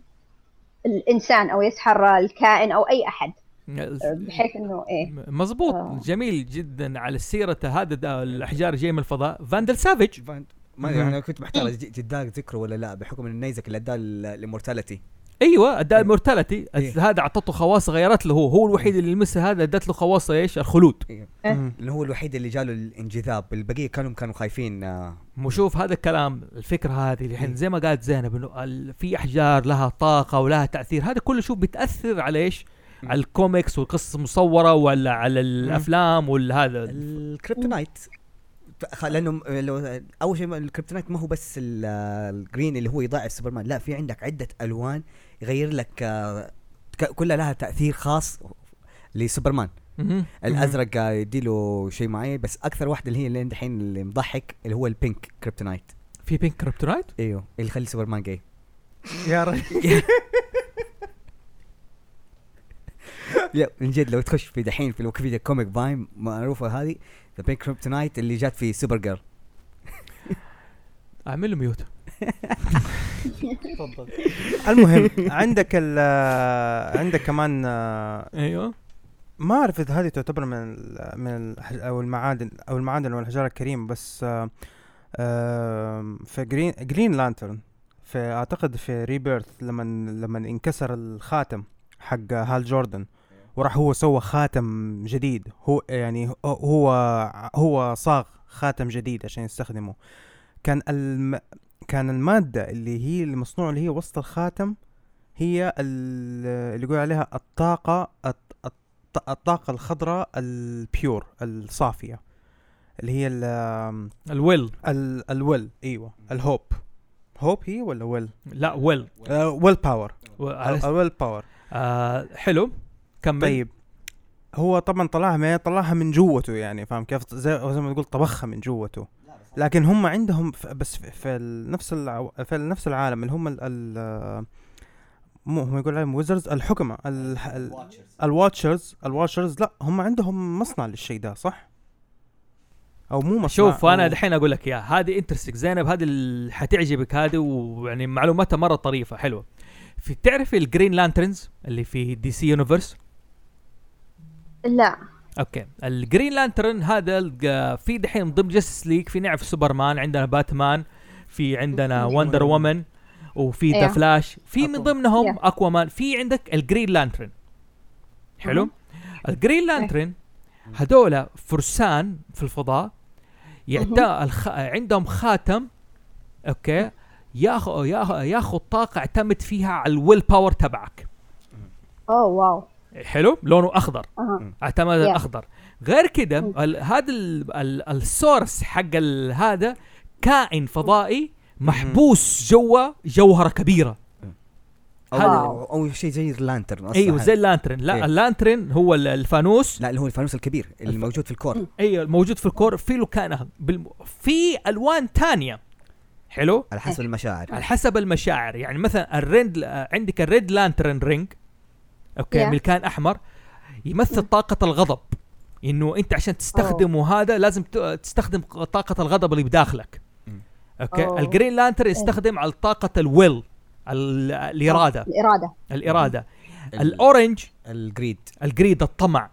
الإنسان أو يسحر الكائن أو أي أحد. بحيث إنه إيه. مزبوط آه. جميل جدا على سيرة هذا دا- الأحجار جاي من الفضاء. Vandal Savage. Vand- ما مم. أنا كنت محتار ج- جدار ذكره ولا لا بحكم إن النيزك اللي اداه ال immortality أيوه اداء إيه. ال immortality إيه. هذا أعطته خواص غيرت له هو. هو الوحيد اللي يلمسها هذا ادت له خواص إيش؟ الخلود. مم. اللي هو الوحيد اللي جاله الانجذاب. البقية كانوا كانوا خايفين آه، وشوف هذا الكلام الفكرة هذه إيه. الحين زي ما قالت زينب إنه في أحجار لها طاقة ولها تأثير. هذا كله شوف بتأثر على إيش؟ على الكوميكس والقصص المصورة ولا على الأفلام ولا هذا ال kryptonite لأنه لو أول شيء ال kryptonite ما هو بس ال- ال green اللي هو يضاعف سوبرمان لا في عندك عدة ألوان يغير لك آه، ك- كلها لها تأثير خاص لسوبرمان. الأزرق يديله شيء معين بس أكثر واحدة اللي هي اللي دحين اللي مضحك اللي هو ال pink kryptonite. في pink kryptonite؟ إيوه اللي يخلي سوبرمان جاي يا رجل. لا من جد لو تخش في دحين في الويكيبيديا كوميك بايم معروفة هذه ذا بينك كريبتونايت اللي جات في سوبر جيرل أعمل له ميوت المهم عندك ال عندك كمان أيوه. ما أعرف إذا هذه تعتبر من ال من ال أو المعادن أو المعادن والحجاره الكريمة بس آه، آه، في Green Green Lantern في أعتقد في Rebirth لما لما انكسر الخاتم حق Hal Jordan. وراح هو سوى خاتم جديد. هو يعني هو هو صاغ خاتم جديد عشان يستخدمه. كان الم كان المادة اللي هي المصنوع اللي هي وسط الخاتم هي ال- اللي يقول عليها الطاقة الط- الط- الطاقة الخضراء ال pure الصافية. اللي هي ال ال will. ال ال will أيوه. ال hope. hope هي ولا will? لا will. willpower. و- ال willpower. آه حلو. كمل. طيب. هو طبعا طلعها من طلعها من جوته يعني فاهم كيف؟ زي, زي ما تقول طبخها من جوته. لكن هم عندهم ف- بس في, نفس في نفس العالم اللي هم ال ال مو هم يقول عليهم ويزرز الحكمة ال- ال- ال watchers ال watchers لا هم عندهم مصنع للشيء ده صح؟ أو مو مصنع شوف أنا دحين أقول لك إياها. هذه interesting زينب هذه اللي حتعجبك هذه ويعني معلوماتها مرة طريفة حلوة. في تعرف ال Green Lanterns اللي في DC Universe لا. okay. ال Green Lantern هذا في دحين من ضمن Justice League في نعرف سوبرمان عندنا باتمان في عندنا Wonder Woman وفي ذا إيه. فلاش في من. ضمنهم إيه. Aquaman في عندك ال Green Lantern حلو. ال Green Lantern هذول فرسان في الفضاء يعت... الخ... عندهم خاتم okay؟ ياخذ ياخذ طاقة اعتمد فيها على ال will power تبعك. oh wow. حلو؟ لونه أخضر. أها. اعتمد Yeah. الأخضر. غير كده هذا ال- ال- ال source حق ال- هذا كائن فضائي محبوس جوا جوهرة كبيرة. أو أو شيء زي ال lantern أصلاً. أيوه. زي ال lantern. لا إيه. ال lantern هو ال- الفانوس. لا اللي هو الفانوس الكبير اللي الف- موجود في ال core. أيوه موجود في ال core في له كان بالم... في ألوان تانية. حلو؟ على حسب المشاعر. على حسب المشاعر. يعني مثلا ال red عندك ال Red Lantern ring. okay Yeah. من كان أحمر يمثل طاقة الغضب. إنه أنت عشان تستخدمه هذا لازم تستخدم طاقة الغضب اللي بداخلك. مم. okay؟ أوه. ال Green Lantern يستخدم على طاقة ال will ال- الإرادة. الإرادة. الإرادة. ال- ال orange ال greed ال greed الطمع.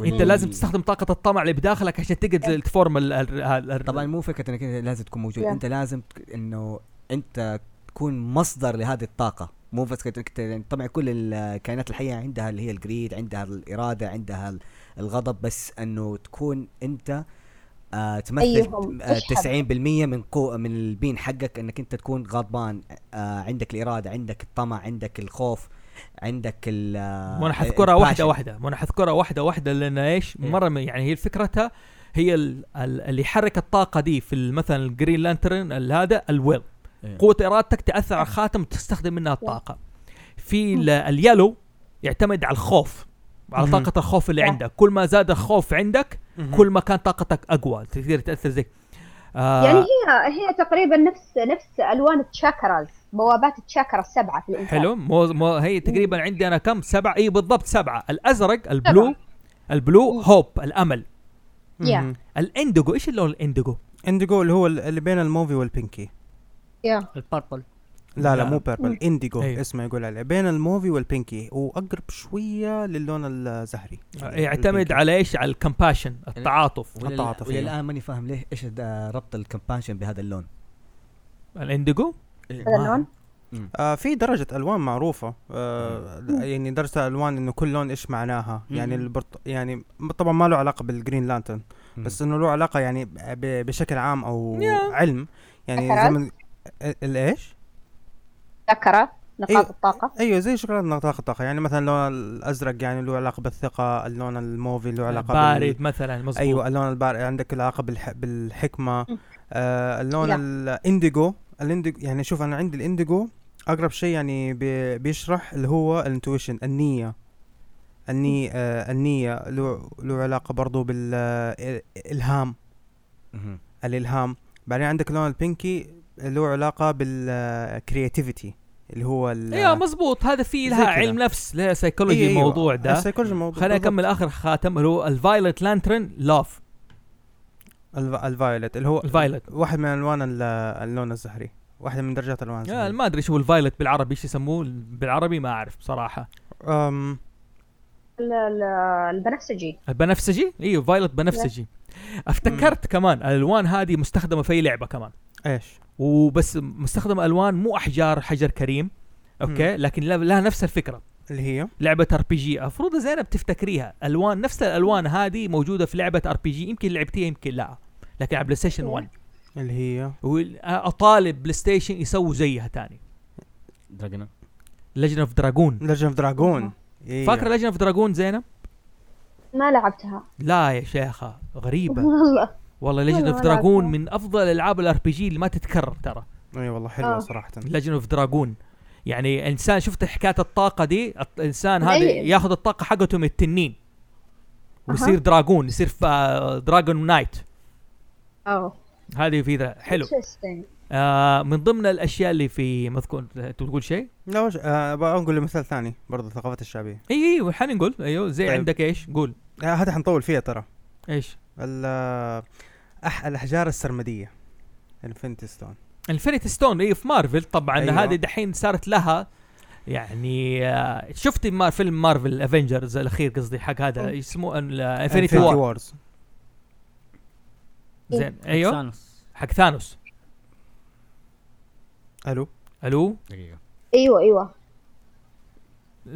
أنت وال- لازم تستخدم طاقة الطمع اللي بداخلك عشان تقدر ت form ال- ال- ال- طبعا مو فكرة إنك أنت لازم تكون موجود. أنت لازم إنه أنت تكون مصدر لهذه الطاقة. مو بس يعني طبعا كل الكائنات الحية عندها اللي هي ال greed عندها الإرادة عندها ال- الغضب بس إنه تكون أنت آه تمثل أيهم آه أشهد. 90% من قو من ال being حقك إنك أنت تكون غضبان آه عندك الإرادة عندك الطمع عندك الخوف عندك ال آه، وأنا حذكرها واحدة. واحدة وأنا حذكرها واحدة واحدة لأن إيش إيه. مرة من- يعني هي فكرتها هي ال- ال- اللي يحرك الطاقة دي في مثلا ال Green Lantern هذا ال will. قوة إرادتك تأثر على الخاتم وتستخدم منها الطاقة. في ال- ال yellow يعتمد على الخوف على. طاقة الخوف اللي. عندك. كل ما زاد الخوف عندك كل ما كان طاقتك أقوى. تقدر تأثر زي آه يعني هي هي تقريبا نفس نفس ألوان ال chakras بوابات التشاكرا السبعة في الإنسان. حلو. مو مو هي تقريبا عندي أنا كم؟ سبعة؟ إي بالضبط سبعة. الأزرق ال blue ال blue hope الأمل. يا ال indigo إيش اللون ال indigo؟ indigo اللي هو ال- اللي بين الموفي وال pinky. يا ال purple لا لا لا. مو purple indigo أيوه. اسمه يقول عليه بين الموفي وال pinky وأقرب شوية للون الزهري يعني يعتمد. على إيش؟ على ال compassion التعاطف ولل- التعاطف، أيوه. وللآن ماني فاهم ليه إيش دا- ربط ال compassion بهذا اللون ال indigo هذا اللون آه في درجة ألوان معروفة آه يعني درجة ألوان إنه كل لون إيش معناها يعني مم. البرت يعني طبعا ما له علاقة بال Green Lantern. بس إنه له علاقة يعني ب- بشكل عام أو. علم يعني؟ زي ما ال- الإيش؟ تشاكرا نقاط إيه. الطاقة أيوه زي تشاكرا نقاط الطاقة يعني مثلا اللون الأزرق يعني له علاقة بالثقة اللون الموفي له علاقة بارد مثلا مظبوط أيوه اللون البارد عندك علاقة بالح... بالحكمة مم. آه اللون. ال indigo ال indigo يعني شوف أنا عندي ال indigo أقرب شيء يعني بي... بيشرح اللي هو ال intuition النية النية آه النية له له علاقة برضو بالإلهام مهم. الإلهام بعدين عندك لون ال pinky له علاقة بال creativity اللي هو ال- أيوه مظبوط. هذا في لها. علم نفس لها سيكولوجي أيوة، أيوة. الموضوع ده. السيكولوجي الموضوع خليني. أكمل آخر خاتم اللي هو ال Violet Lantern love الف... ال violet اللي هو ال violet واحد من ألوان ال- اللون الزهري واحدة من درجات ألوان آه الزهري. ما أدري شو ال violet بالعربي إيش يسموه؟ بالعربي ما أعرف بصراحة. أم... ال- ال- البنفسجي. البنفسجي؟ إيوه violet بنفسجي. أفتكرت كمان الألوان هذه مستخدمة في لعبة كمان. إيش؟ وبس مستخدمه ألوان مو أحجار حجر كريم أوكي؟ لكن لها نفس الفكرة. اللي هي؟ لعبة RPG. المفروض زينب تفتكريها. الوان نفس الألوان هذه موجودة في لعبة RPG. يمكن لعبتيها يمكن لا. لكن على PlayStation 1 اللي هي؟ أطالب بلاي ستيشن يسووا زيها تاني. دراجون ليجن اوف دراجون ليجن اوف دراجون فاكره ليجن اوف دراجون زينب؟ ما لعبتها. لا يا شيخة غريبة. والله. والله ليجن والله اوف دراجون. من أفضل ألعاب الار بي جي اللي ما تتكرر ترى. إي والله حلوة آه. صراحة. ليجن اوف دراجون يعني إنسان شفت حكاية الطاقة دي؟ الانسان هذا أي. ياخذ الطاقة حقته من التنين. ويصير أها. دراجون يصير dragon knight oh هذه في ذا حلو. Interesting. آه من ضمن الأشياء اللي في مذكور تقول شيء؟ لا وش آه بقول مثال ثاني برضه الثقافات الشعبية. إي إي حنقول أيوه زي طيب. عندك إيش؟ قول. آه هذا حنطول فيها ترى. إيش؟ ال- آه، أح الأحجار السرمدية. Infinity Stone Infinity Stone اي في مارفل طبعا أيوة. أيوة. هذه دحين صارت لها يعني آه شفت مار فيلم Marvel Avengers الأخير قصدي حق هذا اسمه Infinity War Wars زين أيوه. Thanos. حق Thanos. ألو؟ ألو؟ دقيقة. أيوه أيوه.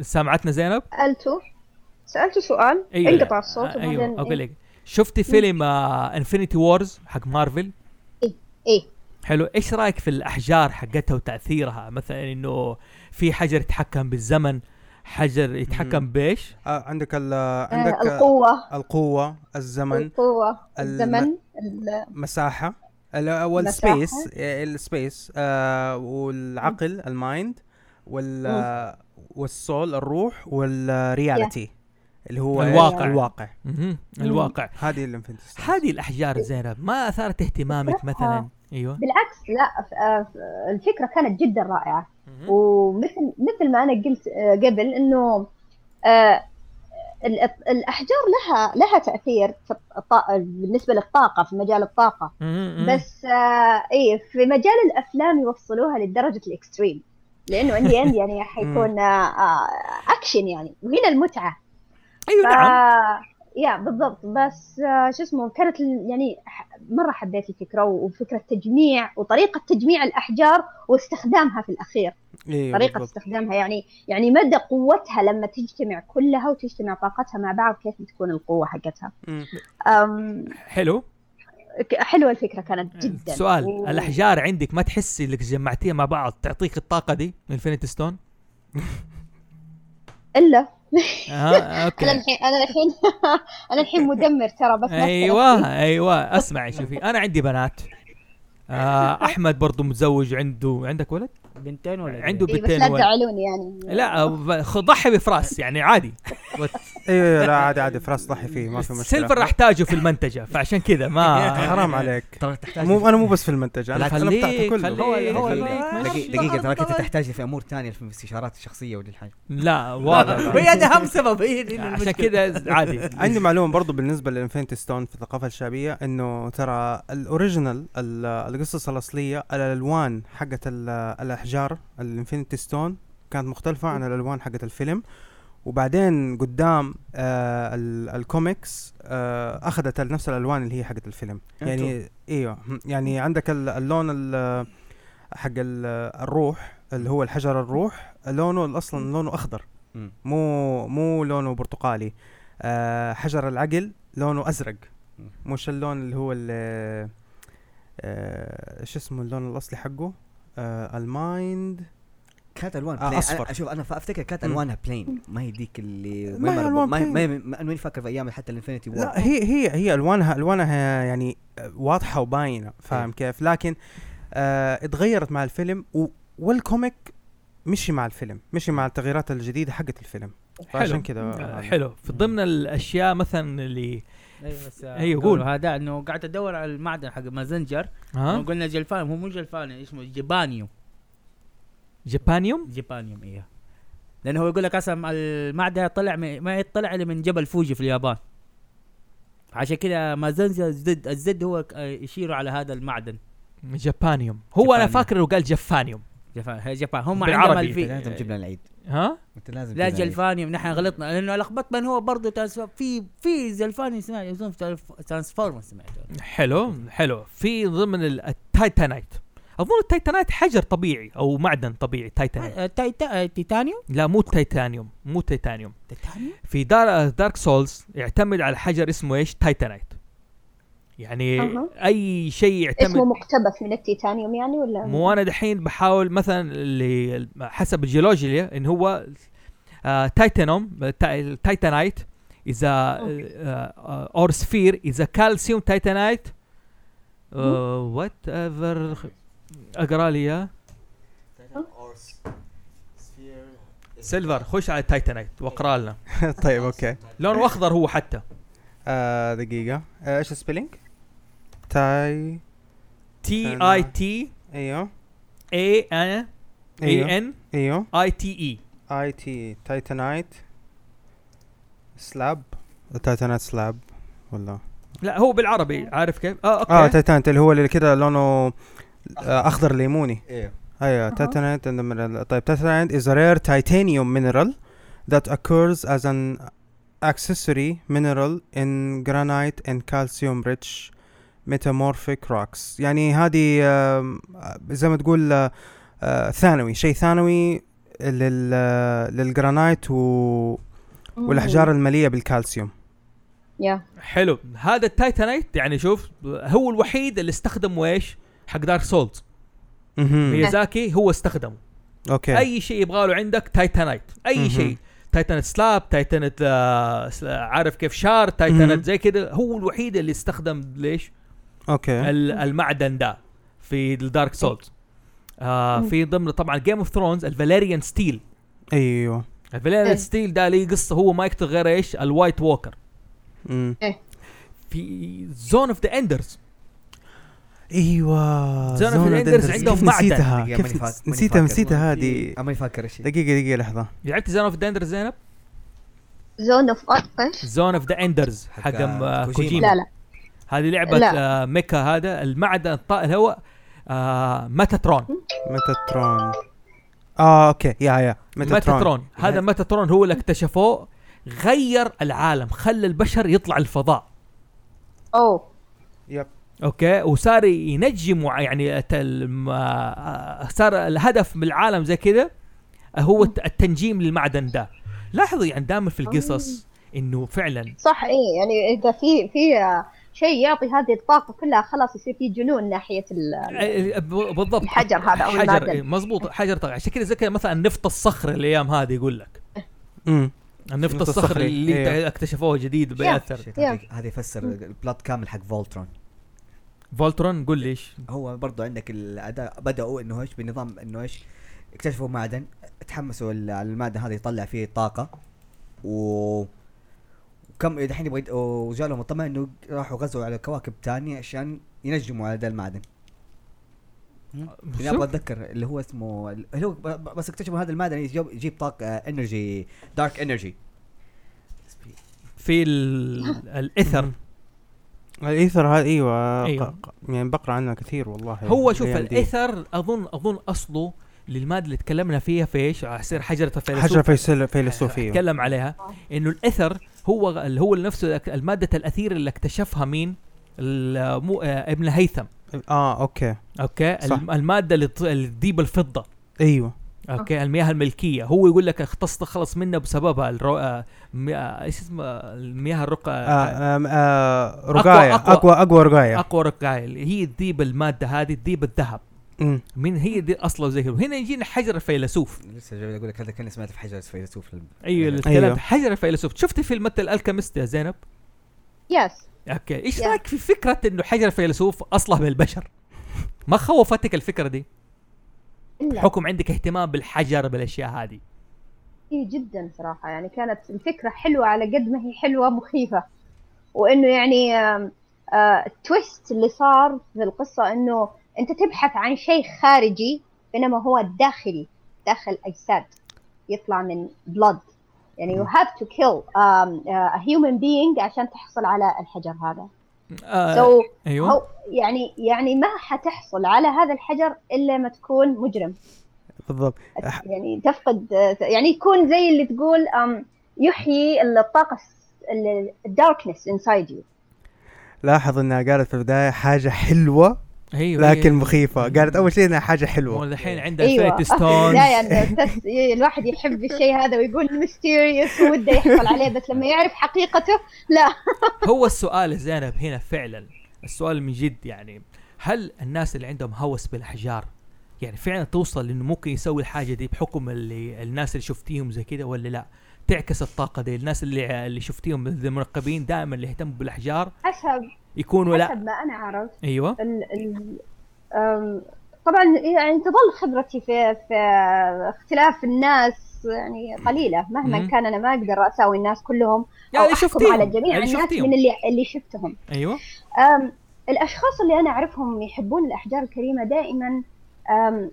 سامعتنا زينب؟ سألته سألته سؤال؟ أيوه انقطع الصوت أيوه وبعدين أقول لك. شفتي فيلم Infinity Wars حق مارفل؟ إيه حلو. إيش رأيك في الأحجار حقتها وتأثيرها؟ مثلا إنه في حجر يتحكم بالزمن حجر يتحكم. بإيش؟ آه عندك ال آه عندك آه، القوة. القوة الزمن القوة الزمن ال- مساحه ال- والسبيس آه، السبيس آه والعقل المايند وال آه، والسول الروح والرياليتي. اللي هو الواقع. الواقع. الواقع هذه stone هذه الأحجار زينب ما أثارت اهتمامك. مثلا أيوه بالعكس لا آه، الفكرة كانت جدا رائعة مهم. ومثل مثل ما أنا قلت آه، قبل إنه آه، ال- الأحجار لها لها تأثير في الط- بالنسبة للطاقة في مجال الطاقة. بس آه إيه في مجال الأفلام يوصلوها لدرجة الإكستريم لأنه عندي عندي يعني حيكون آه أكشن يعني وهنا المتعة أيوه ف... نعم. يا بالضبط. بس آه شو اسمه كانت يعني مرة حبيت الفكرة وفكرة تجميع وطريقة تجميع الأحجار واستخدامها في الأخير. أيوه طريقة بالضبط. استخدامها يعني يعني مدى قوتها لما تجتمع كلها وتجتمع طاقتها مع بعض كيف بتكون القوة حقتها. أم حلو. حلوة الفكرة كانت جدا. سؤال و- الأحجار عندك ما تحسي إنك جمعتيها مع بعض تعطيك الطاقة دي infinity stone إلا آه أنا okay الحين أنا الحين أنا الحين مدمر ترى بس أيوه أيوه. أسمعي شوفي. أنا عندي بنات. آه أحمد برضو متزوج عنده عندك ولد؟ بنتين ولا عنده إيه، بس بنتين لا يعني. لا ضحي بفراس يعني عادي. أيوه لا عادي عادي فراس ضحي فيه ما في مشكلة. سيلفر راح أحتاجه في المنتجة فعشان كذا ما حرام عليك. ترى تحتاج مو أنا مو بس في المنتج أنا أنا بتاعته كله. خليك- خليك، دقيقة تراك انت تحتاج في أمور ثانية في الاستشارات الشخصية وللحاجة لا واضح. هي ده اهم سبب هي عشان. كذا عادي. عندي معلومة برضو بالنسبة لل infinity stone في الثقافة الشعبية إنه ترى ال original ال- القصص الأصلية الألوان حقت ال- الأحجار ال infinity stone كانت مختلفة عن الألوان حقت الفيلم. وبعدين قدام آه ال- الكوميكس آه أخذت نفس الألوان اللي هي حقت الفيلم. يعني إيوه. يعني عندك ال- اللون ال- حق ال- الروح اللي هو الحجر الروح لونه أصلا لونه أخضر. مو مو لونه برتقالي. آه حجر العقل لونه أزرق. مش اللون اللي هو ال- آه شو اسمه اللون الأصلي حقه؟ آه ال mind كانت ألوان آه،. أنا- شوف أنا أفتكر كانت. ألوانها plain ما هي ديك اللي ما هي. ألوان ما هي. ما هي ما فاكر في أيام حتى ال Infinity War لا هي هي هي الوانها ألوانها يعني واضحة وباينة فاهم إيه. كيف لكن آه اتغيرت مع الفيلم وال comic مشي مع الفيلم مشي مع التغييرات الجديدة حقت الفيلم فعشان كذا حلو في ضمن الأشياء مثلا اللي أيوه بس أيوة، قول. هذا إنه قاعد أدور على المعدن حق مازنجر. ها؟ قلنا جلفان هو مو جلفان اسمه Japanium Japanium Japanium إيه. لأنه هو يقول لك أصلا المعدن طلع ما يطلع الا من جبل فوجي في اليابان. عشان كذا مازنجر ال Z ال Z هو يشيروا على هذا المعدن. Japanium هو أنا Japanium. فاكر إنه قال جفانيوم جفان هي جفان هم بالعربي. عندهم تجيب لنا العيد. ها؟ انت لازم لا. جلفانيوم نحن غلطنا لأنه لخبطت بين هو برضه Transf- في في جلفانيوم سمعت يسمون Transformer سمعت حلو حلو. في ضمن ال- ال titanite. أظن ال titanite حجر طبيعي أو معدن طبيعي titanite. آه، tita- تيتانيوم؟ لا مو تيتانيوم مو تيتانيوم. تيتانيوم؟ في دار Dark Souls يعتمد على حجر اسمه إيش؟ titanite. يعني أها. أي شيء اسمه يعتمد مقتبس من التيتانيوم يعني ولا؟ مو أنا دحين بحاول مثلا اللي حسب الجيولوجيا إن هو آه تايتانوم تا- تايتانايت إذا اور سفير اذا كالسيوم تايتانايت وات ايفر أقرأ لي إياه. سيلفر خش على التايتانايت واقرا لنا. طيب أوكي. لونه اخضر هو حتى. آه دقيقة. آه إيش ال spelling؟ تاي تي اي تي أيوه. اي ان أيوه اي ان أيوه. اي تي اي اي تي تايتانايت سلاب تايتانايت سلاب ولا لا هو بالعربي. عارف كيف؟ آه أوكي. آه تايتانايت اللي هو اللي كده لونه آه أخضر ليموني. إيه. أيوه titanite and the mineral- طيب titanite is a rare titanium mineral that occurs as an accessory mineral in granite and calcium rich metamorphic rocks. يعني هذه زي ما تقول آه، آه، ثانوي شيء ثانوي لل آه، للجرانايت و والأحجار المليئه بالكالسيوم يا حلو. هذا ال titanite يعني شوف هو الوحيد اللي استخدمه إيش؟ حق Dark Souls. مهم. ميازاكي هو استخدمه. okay. أي شيء يبغى له عندك titanite أي. شيء. titanite slab titanite آه عارف كيف shard مهم. زي كده. هو الوحيد اللي استخدم ليش؟ okay. ال- المعدن ده في ال Dark Souls آه. في ضمن طبعا Game of Thrones ال Valyrian steel أيوه. ال Valyrian إيه. steel ده ليه قصة؟ هو ما يقتل غير إيش؟ ال White Walker. في Zone of the Enders إيوه Zone of Zone of the the Enders Enders. عندهم معدن. نسيتها كيف نسيتها. نسيتها هذه. أنا ماني فاكر إيش هي. دقيقة دقيقة لحظة. لعبت Zone of the Enders زينب؟ Zone of إيش؟ Zone of the Enders حق، آه، كوجيما. لا لا. هذه لعبة لا. آه mecha هذا المعدن الطائر اللي هو آه Metatron Metatron آه okay. yeah yeah. Metatron Metatron هذا Metatron هو اللي اكتشفوه. غير العالم. خلى البشر يطلع الفضاء. أوه. yep. okay؟ وصار ينجم وع- يعني آه، صار الهدف من العالم زي كذا هو الت- التنجيم للمعدن ده. لاحظوا يعني دائما في القصص إنه فعلا صح إيه يعني إذا في في آه، شيء يعطي هذه الطاقة كلها خلاص يصير في جنون ناحية ال آه، ب- بالضبط. الحجر هذا أو حجر المعدن. إيه، مظبوط حجر طبعا. عشان كذا زي كذا مثلا نفط الصخر الأيام هذه يقول لك. امم النفط الصخري اللي إيه. اكتشفوه جديد بيأثر. هذا يفسر ال plot كامل حق فولترون. فولترون قول لي إيش؟ هو برضو عندك الأعداء بدأوا إنه إيش؟ بنظام إنه إيش؟ اكتشفوا معدن تحمسوا ال- على المعدن هذا يطلع فيه طاقة و وكم دحين يبغى وجالهم الطمع إنه راحوا غزوا على كواكب تانية عشان ينجموا على ذا المعدن. يعني أبغى. أتذكر اللي هو اسمه اللي هو بس اكتشفوا هذا المعدن يجيب, طاقة انرجي دارك انرجي في ال- ال Aether. ال Aether هذا إيوه أيوة. يعني بقرأ عنه كثير والله هو شوف. الاثر أظن أظن أصله للمادة اللي تكلمنا فيها في إيش؟ يصير حجرة الفيلسوف حجر فيصل فيلسوفية تكلم عليها إنه ال Aether هو اللي هو نفسه المادة الأثير اللي اكتشفها مين؟ ال- مو آه، ابن هيثم آه okay okay صح. الم- المادة اللي تذيب الفضة أيوه okay. المياه الملكية. هو يقول لك اختص خلص منها بسببها الرو... آه، آه، إيش اسمه؟ المياه ال regia آه آه regia. aqua- aqua aqua regia. aqua regia اللي هي تذيب المادة هذه تذيب الذهب. من هي دي أصله زي كده. وهنا يجينا حجر الفيلسوف. لسه جاي أقول لك هذا كان سمعت في حجر فيلسوف أيوه. الكلام أيوه. حجر الفيلسوف. شفت Fullmetal Alchemist يا زينب؟ yes okay. إيش. رأيك في فكرة إنه حجر الفيلسوف أصله بالبشر؟ ما خوفتك الفكرة دي؟ إلا. حكم عندك اهتمام بالحجر بالأشياء هذه. إيه جدا صراحة. يعني كانت الفكرة حلوة على قد ما هي حلوة مخيفة. وإنه يعني آم، آه، ال twist اللي صار في القصة إنه أنت تبحث عن شيء خارجي بينما هو داخلي داخل أجساد. يطلع من blood. يعني you have to kill um, uh, a human being عشان تحصل على الحجر هذا. آه so أيوه. هو يعني يعني ما حتحصل على هذا الحجر إلا ما تكون مجرم. بالضبط. يعني تفقد يعني يكون زي اللي تقول أم يحيي الطاقة ال darkness inside you لاحظ إنها قالت في البداية حاجة حلوة. أيوه لكن مخيفة. قالت أول شيء إنها حاجة حلوة. والحين عندها أيوه. Infinity Stones لا يعني بس الواحد يحب الشيء هذا ويقول mysterious وده يحصل عليه بس لما يعرف حقيقته لا. هو السؤال زينب هنا فعلا. السؤال من جد يعني هل الناس اللي عندهم هوس بالأحجار يعني فعلا توصل إنه ممكن يسوي الحاجة دي بحكم اللي الناس اللي شفتيهم زي كده ولا لا؟ تعكس الطاقة دي. الناس اللي اللي شفتيهم المنقبين دائما اللي يهتموا بالأحجار؟ حسب يكونوا لا. حسب ما أنا أعرف. أيوه. ال ال طبعا يعني تظل خبرتي في في اختلاف الناس يعني قليلة. مهما مم. كان أنا ما أقدر أساوي الناس كلهم أو يعني أحكم على جميع يعني الناس شفتيهم. من اللي اللي شفتهم. أيوه. أم الأشخاص اللي أنا أعرفهم يحبون الأحجار الكريمة دائما أم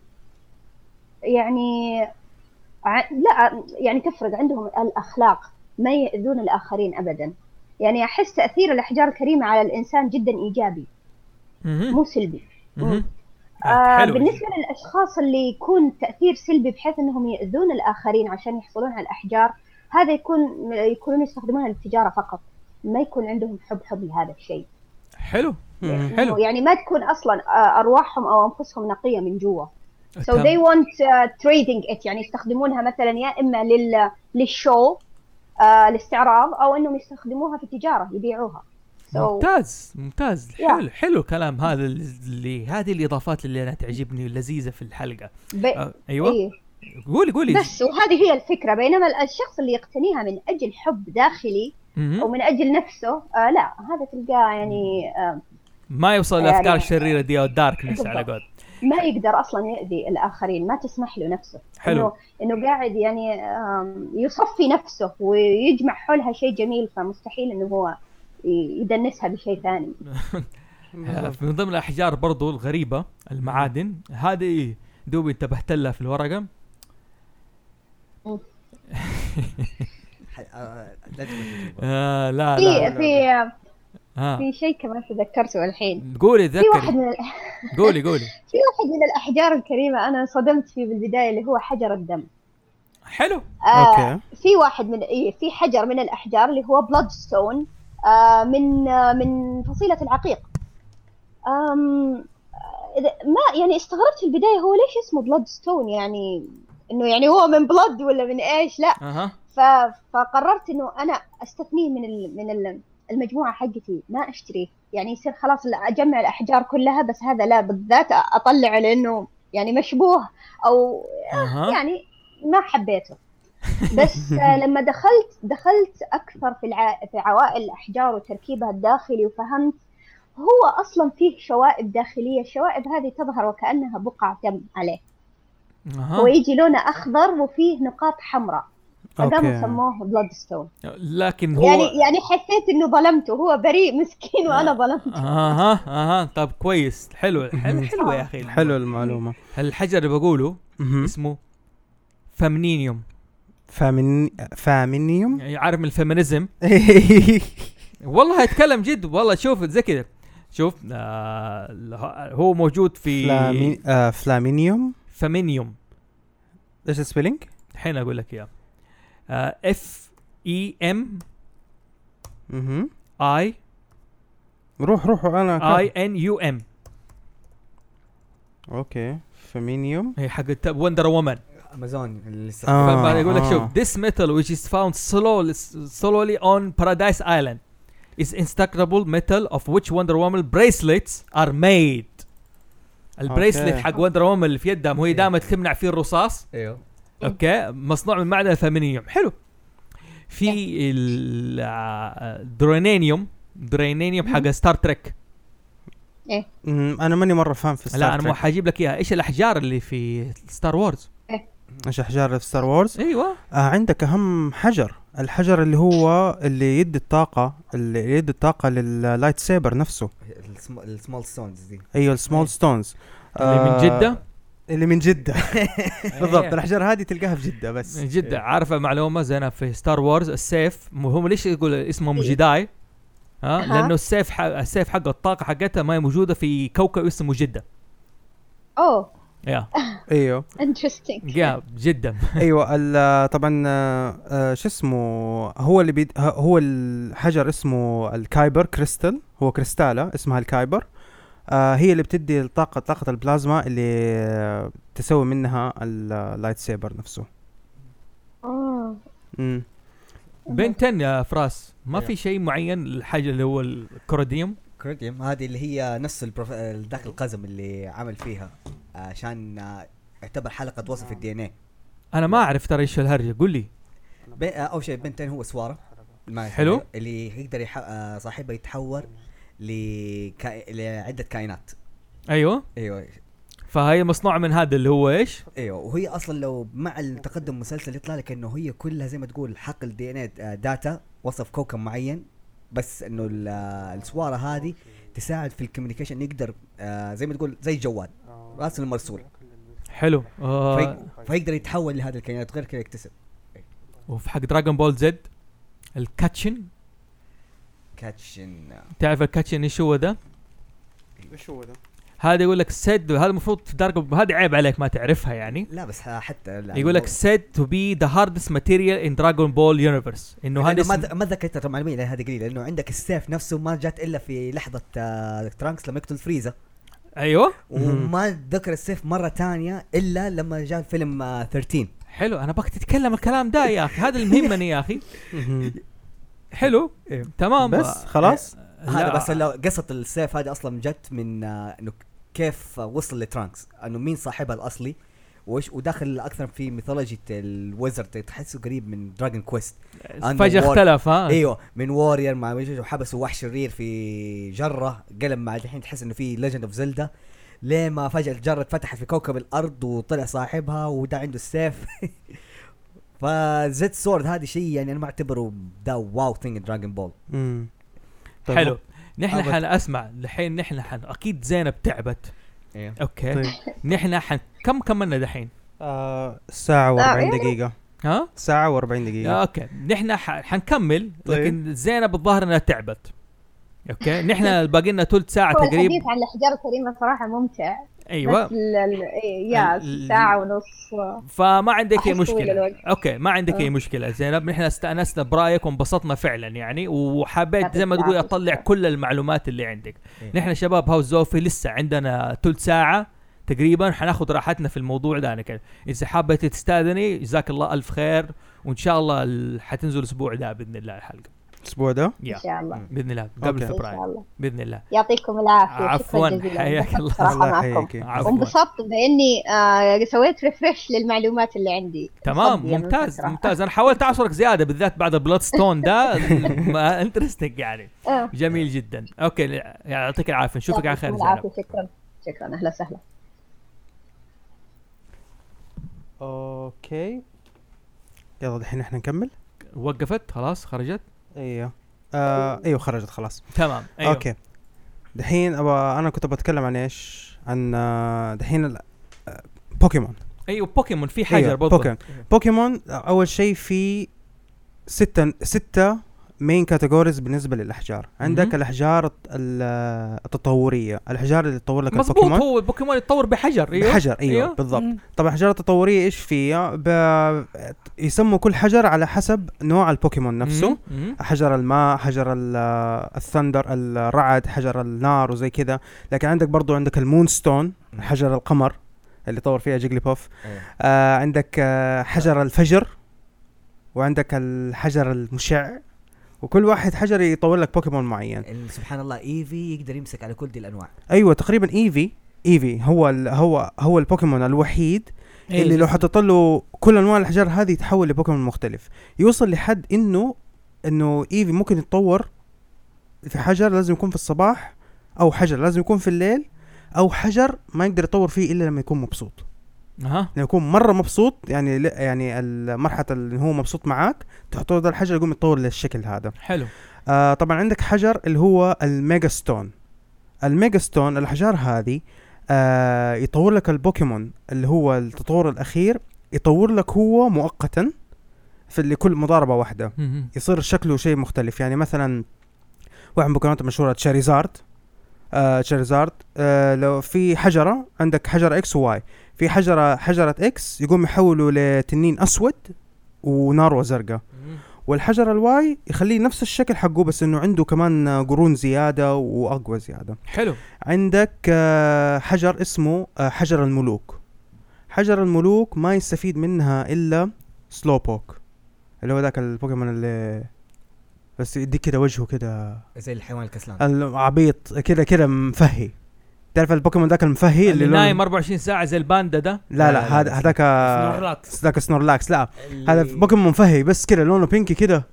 يعني ع- لا يعني تفرق عندهم الأخلاق ما يؤذون الآخرين أبدا. يعني أحس تأثير الأحجار الكريمة على الإنسان جدا إيجابي. مهم. مو سلبي. آه آه، حلو بالنسبة للأشخاص اللي يكون تأثير سلبي بحيث أنهم يؤذون الآخرين عشان يحصلون على الأحجار هذا يكون يكونون يستخدمونها للتجارة فقط. ما يكون عندهم حب حب لهذا الشيء. حلو. مم. حلو. يعني ما تكون أصلا آه، أرواحهم أو أنفسهم نقية من جوا. So they want uh, trading it. يعني يستخدمونها مثلا يا إما لل للشو الاستعراض أو إنهم يستخدموها في التجارة يبيعوها so ممتاز ممتاز Yeah. حلو حلو الكلام هذا اللي هذه الإضافات اللي أنا تعجبني اللذيذه في الحلقة ب... آه أيوه إيه. قولي قولي بس وهذه هي الفكرة بينما الشخص اللي يقتنيها من أجل حب داخلي مهم. أو من أجل نفسه آه لا هذا تلقاه يعني آه ما يوصل يعني- الافكار الشريره دي أو الداركنس على. قول ما يقدر أصلا يؤذي الآخرين ما تسمح له نفسه. حلو. انه إنه قاعد يعني يصفي نفسه ويجمع حولها شيء جميل فمستحيل إنه هو يدنسها بشيء ثاني. آه، من ضمن الأحجار برضو الغريبة المعادن. هذه دوبي انتبهت لها في الورقة. آه لا في لا في آه. في شيء كمان تذكرته الحين. قولي في واحد تذكري من ال- قولي قولي. في واحد من الأحجار الكريمة أنا صدمت فيه بالبداية اللي هو حجر الدم. حلو. آه okay. في واحد من إيه في حجر من الأحجار اللي هو bloodstone آه من آه من فصيلة العقيق. آم آه، إذا- ما يعني استغربت في البداية هو ليش اسمه bloodstone يعني إنه يعني هو من blood ولا من إيش؟ لا. ف... فقررت إنه أنا أستثنيه من ال... من ال... المجموعة حقتي ما أشتريه. يعني يصير خلاص لا أجمع الأحجار كلها بس هذا لا بالذات أطلعه لأنه يعني مشبوه أو أها. يعني ما حبيته. بس آه، لما دخلت دخلت أكثر في الع... في عوائل الأحجار وتركيبها الداخلي وفهمت هو أصلا فيه شوائب داخلية. الشوائب هذه تظهر وكأنها بقع دم عليه. هو أها يجي لونه أخضر وفيه نقاط حمراء. فقاموا سموه بلود ستون لكن هو يعني يعني حسيت إنه ظلمته. هو بريء مسكين وأنا ظلمته. أها أها. طب كويس. حلو. حلو حلو يا أخي. حلو المعلومة. الحجر اللي بقوله. اسمه Feminum Femin Feminum؟ يعني عارف من ال feminism. والله اتكلم جد. والله شوف زي كذا. شوف آه هو موجود في Femi... آه Feminum؟ Feminum إيش ال spelling؟ الحين أقول لك إياه. F E M I روح روح أنا اي ان يو ام أوكي. فامينيوم هي حق Wonder Woman Amazon اللي آه. فيقول لك شوف آه. this metal which is found solely solely on Paradise Island is indestructible metal of which Wonder Woman bracelets are made. ال bracelet. حق Wonder Woman اللي في يدها وهي دائما تمنع فيه الرصاص؟ أيوه okay؟ مصنوع من معدن ال Feminum حلو. في ال- آه، ال dilithium dilithium حق Star Trek مم، أنا ماني مرة فاهم في ستار لا أنا مو. حجيب لك إياها. إيش الأحجار اللي في Star Wars إيش احجار في Star Wars أيوه. آه عندك أهم حجر. الحجر اللي هو اللي يدي الطاقة اللي يدي الطاقة لل lightsaber نفسه ال small stones دي. أيوه ال small stones اللي من جدة؟ اللي من جدة. بالضبط إيه. الأحجار هذه تلقاها في جدة بس. من جدة. عارفة معلومة زينا في Star Wars السيف هم ليش يقول اسمهم إيه. Jedi؟ ها. لأنه السيف حق السيف حق الطاقة حقتها ما هي موجودة في كوكب اسمه جدة. أوه. yeah. إيوه. interesting يا جدا. إيوه ال- طبعا آه، شو اسمه هو اللي بيد هو الحجر اسمه ال kyber crystal هو كريستاله اسمها ال kyber. آه هي اللي بتدي الطاقة طاقة البلازما اللي تسوي منها ال lightsaber نفسه آه مم. Ben 10 يا فراس ما في. شيء معين الحاجة اللي هو الكوروديوم كريديوم هذه اللي هي نفس البروف... ذاك القزم اللي عمل فيها عشان يعتبر حلقة وصف ال DNA أنا ما أعرف ترى إيش الهرجة قول لي أول شيء Ben 10 هو سوارة ما حلو. اللي يقدر يح... آه، صاحبها يتحول لكا... لعده كائنات. أيوه. أيوه. فهي مصنوعة من هذا اللي هو إيش؟ أيوه. وهي أصلا لو مع التقدم المسلسل يطلع لك إنه هي كلها زي ما تقول حقل DNA data وصف كوكب معين بس إنه ال- آه، السواره هذه تساعد في ال communication يقدر آه زي ما تقول زي الجوال رأس المرسول. حلو. آه. في... فيقدر يتحول لهذه الكائنات غير كذا يكتسب. وفي حق Dragon Ball Z الكاتشن كاتشن. تعرف ال Katchin إيش هو ده؟ إيش هو ده؟ هذا يقول لك said هذا المفروض في Dragon هذه عيب عليك ما تعرفها يعني. لا بس حتى لا يقول لك said to be the hardest material in Dragon Ball universe. إنه هذا ما ما ذكرت المعلوميه لأن هذه قليلة لأنه عندك السيف نفسه ما جات إلا في لحظة آه ترانكس لما يقتل فريزا أيوه. وما ذكر السيف مرة تانية إلا لما جاء فيلم آه 13 حلو أنا بك تتكلم الكلام ده يا أخي. هذا اللي يهمني يا أخي. حلو. إيه. تمام. بس خلاص. هذا لا، بس لو قصة السيف هذه أصلا جت من آه إنه كيف وصل لترانكس. إنه مين صاحبها الأصلي وايش وداخل أكثر في ميثولوجية ال wizard تحسه قريب من Dragon Quest فجأة. اختلف ها. أيوه من warrior مع وحبسوا وحش شرير في جرة قلب مع الحين تحس إنه في Legend of Zelda ليه ما فجأة الجرة اتفتحت في كوكب الأرض وطلع صاحبها وده عنده السيف. ف Z Sword هذه شيء يعني أنا ما أعتبره ده wow thing Dragon Ball. طيب، حلو. نحن. حن أسمع الحين نحن حن أكيد زينب تعبت. أيوه أوكي. طيب. نحن حن كم كملنا دحين؟ آه ساعة و40 ساعة. دقيقة. ها؟ ساعة و40 يا دقيقة. أوكي. نحن حنكمل طيب. لكن زينب الظاهر إنها تعبت. أوكي. نحن باقي لنا ثلث ساعه هو تقريبا الحديث عن الأحجار الكريمة صراحة ممتع. أيوه بس ال- ال- إيه، يا ساعة ونص فما عندك أي مشكلة. أوكي ما عندك أي آه. مشكلة زينب نحن استانسنا برايك وانبسطنا فعلا يعني وحبيت زي ما تقول. أطلع كل المعلومات اللي عندك إيه. نحن شباب هاوس زوفي لسه عندنا ثلث ساعة تقريبا حناخذ راحتنا في الموضوع ده أنا كده إذا حابة تستأذني جزاك الله ألف خير وإن شاء الله ال- حتنزل الأسبوع ده بإذن الله الحلقة الأسبوع ده؟ يا إن شاء الله. بإذن الله قبل فبراير بإذن الله. يعطيكم العافية. عفواً، حياك الله. الله. يحييك. وانبسطت بإني آه سويت refresh للمعلومات اللي عندي. تمام ممتاز. ممتاز. أنا حاولت أعصرك زيادة بالذات بعد ال bloodstone ده interesting يعني. آه. جميل جدا. أوكي يعطيك العافية. نشوفك على خير العافية. شكرا. شكرا. أهلا وسهلا. أوكي. يلا دحين إحنا نكمل. وقفت خلاص خرجت. إيوه. آه إيوه خرجت خلاص. تمام أيوه. أوكي. دحين أبغى أنا كنت بتكلم عن إيش؟ عن آه، دحين آه، بوكيمون. أيوه بوكيمون في حجر أيوة، بوكيمون. بوكيمون أول شيء في ستة ستة main categories بالنسبة للأحجار عندك مهم. الأحجار الت- ال- التطورية الأحجار اللي تطور لك مظبوط البوكيمون هو البوكيمون يتطور بحجر أيوه بحجر أيوه. أيوة. بالضبط مم. طبعا الأحجار التطورية إيش فيها ب... يسموا كل حجر على حسب نوع البوكيمون نفسه مم. مم. حجر الماء حجر ال- ال thunder الرعد حجر النار وزي كذا لكن عندك برضو عندك ال Moon Stone حجر القمر اللي طور فيها Jigglypuff إيه. آه عندك آه حجر الفجر وعندك الحجر المشع وكل واحد حجر يطور لك بوكيمون معين. سبحان الله Eevee يقدر يمسك على كل دي الأنواع. أيوه تقريبا Eevee Eevee هو ال هو هو البوكيمون الوحيد إيه، اللي لو حطيت له كل أنواع الأحجار هذه يتحول لبوكيمون مختلف. يوصل لحد انه إنه Eevee ممكن يتطور في حجر لازم يكون في الصباح أو حجر لازم يكون في الليل أو حجر ما يقدر يطور فيه إلا لما يكون مبسوط. أها. لما يكون مرة مبسوط يعني لا- يعني المرحله اللي هو مبسوط معاك تحط له ده الحجر يقوم يتطور للشكل هذا. حلو. آه طبعا عندك حجر اللي هو ال Mega Stone. ال Mega Stone الأحجار هذه آه يطور لك البوكيمون اللي هو التطور الأخير يطور لك هو مؤقتا في اللي كل مضاربة واحدة. يصير شكله شيء مختلف. يعني مثلا واحد من البوكيمونات المشهوره Charizard. آه Charizard آه لو في حجرة عندك حجره X و Y. في حجرة حجرة X يقوم يحوله لتنين أسود ونار زرقاء والحجر ال Y يخليه نفس الشكل حقه بس إنه عنده كمان قرون زيادة وأقوى زيادة. حلو. عندك آه، حجر اسمه آه، حجر الملوك. حجر الملوك ما يستفيد منها إلا Slowpoke اللي هو ذاك البوكيمون اللي بس يديك كده وجهه كده. زي الحيوان الكسلان. العبيط كده كده مفهي. تعرف البوكيمون ذاك المفهي اللي لونه- نايم 24 ساعة زي الباندا ده؟ لا لا، هذا هذاك Snorlax. ذاك Snorlax لا. هذا بوكيمون مفهي بس كده لونه pinky كده.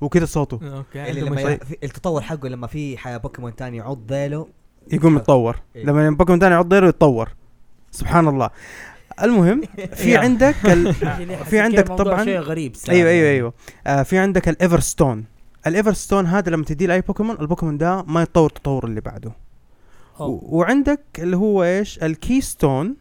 وكده صوته. okay اللي التطور حقه لما في حياة بوكيمون تاني يعض ذيله. يقوم يتطور. إيه. لما بوكيمون ثاني يعض ذيله يتطور. سبحان الله. المهم في. عندك ال... في عندك طبعاً- شيء غريب أيوه أيوه أيوه. آه في عندك ال Everstone ال Everstone هذا لما تديه لأي بوكيمون البوكيمون ده ما يتطور التطور اللي بعده. وعندك اللي هو إيش؟ ال Keystone.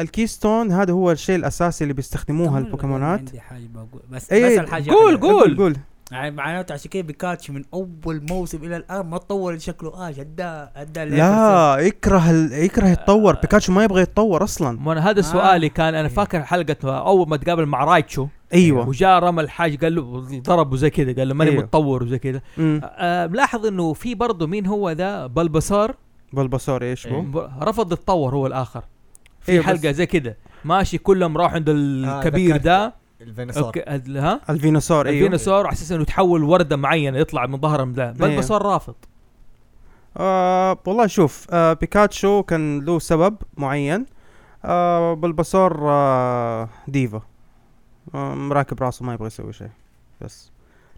ال Keystone هذا هو الشيء الأساسي اللي بيستخدموها البوكيمونات عندي حاجة بقول. بس إيه، بس الحاجة قول،. قول. قول يعني معناته عشان كذا بيكاتشو من أول موسم إلى الآن ما تطور شكله. اش ادى ادى لا يكره ال... يكره يتطور. بيكاتشو ما يبغى يتطور أصلا. ما هذا آه. سؤالي كان. أنا فاكر حلقة أول ما تقابل مع رايتشو. أيوه. وجاء رمى الحاج قال له ضربه زي كذا قال له ماني أيوه. متطور وزي كذا. مم. آه ملاحظ إنه في برضه مين هو ذا؟ بلبسار بلبسور إيش هو؟ ب- رفض يتطور هو الآخر. في بس- حلقة زي كذا ماشي كلهم راحوا عند الكبير ذكرت. ده. الفينوسور ها؟ الفينوسور أيوه. الفينوسور على أساس إنه يتحول وردة معينة يطلع من ظهرهم ده. بلبسار رافض. آه والله شوف آه بيكاتشو كان له سبب معين. آه بلبسور آه ديفا. آه مراكب راسه ما يبغى يسوي شيء بس.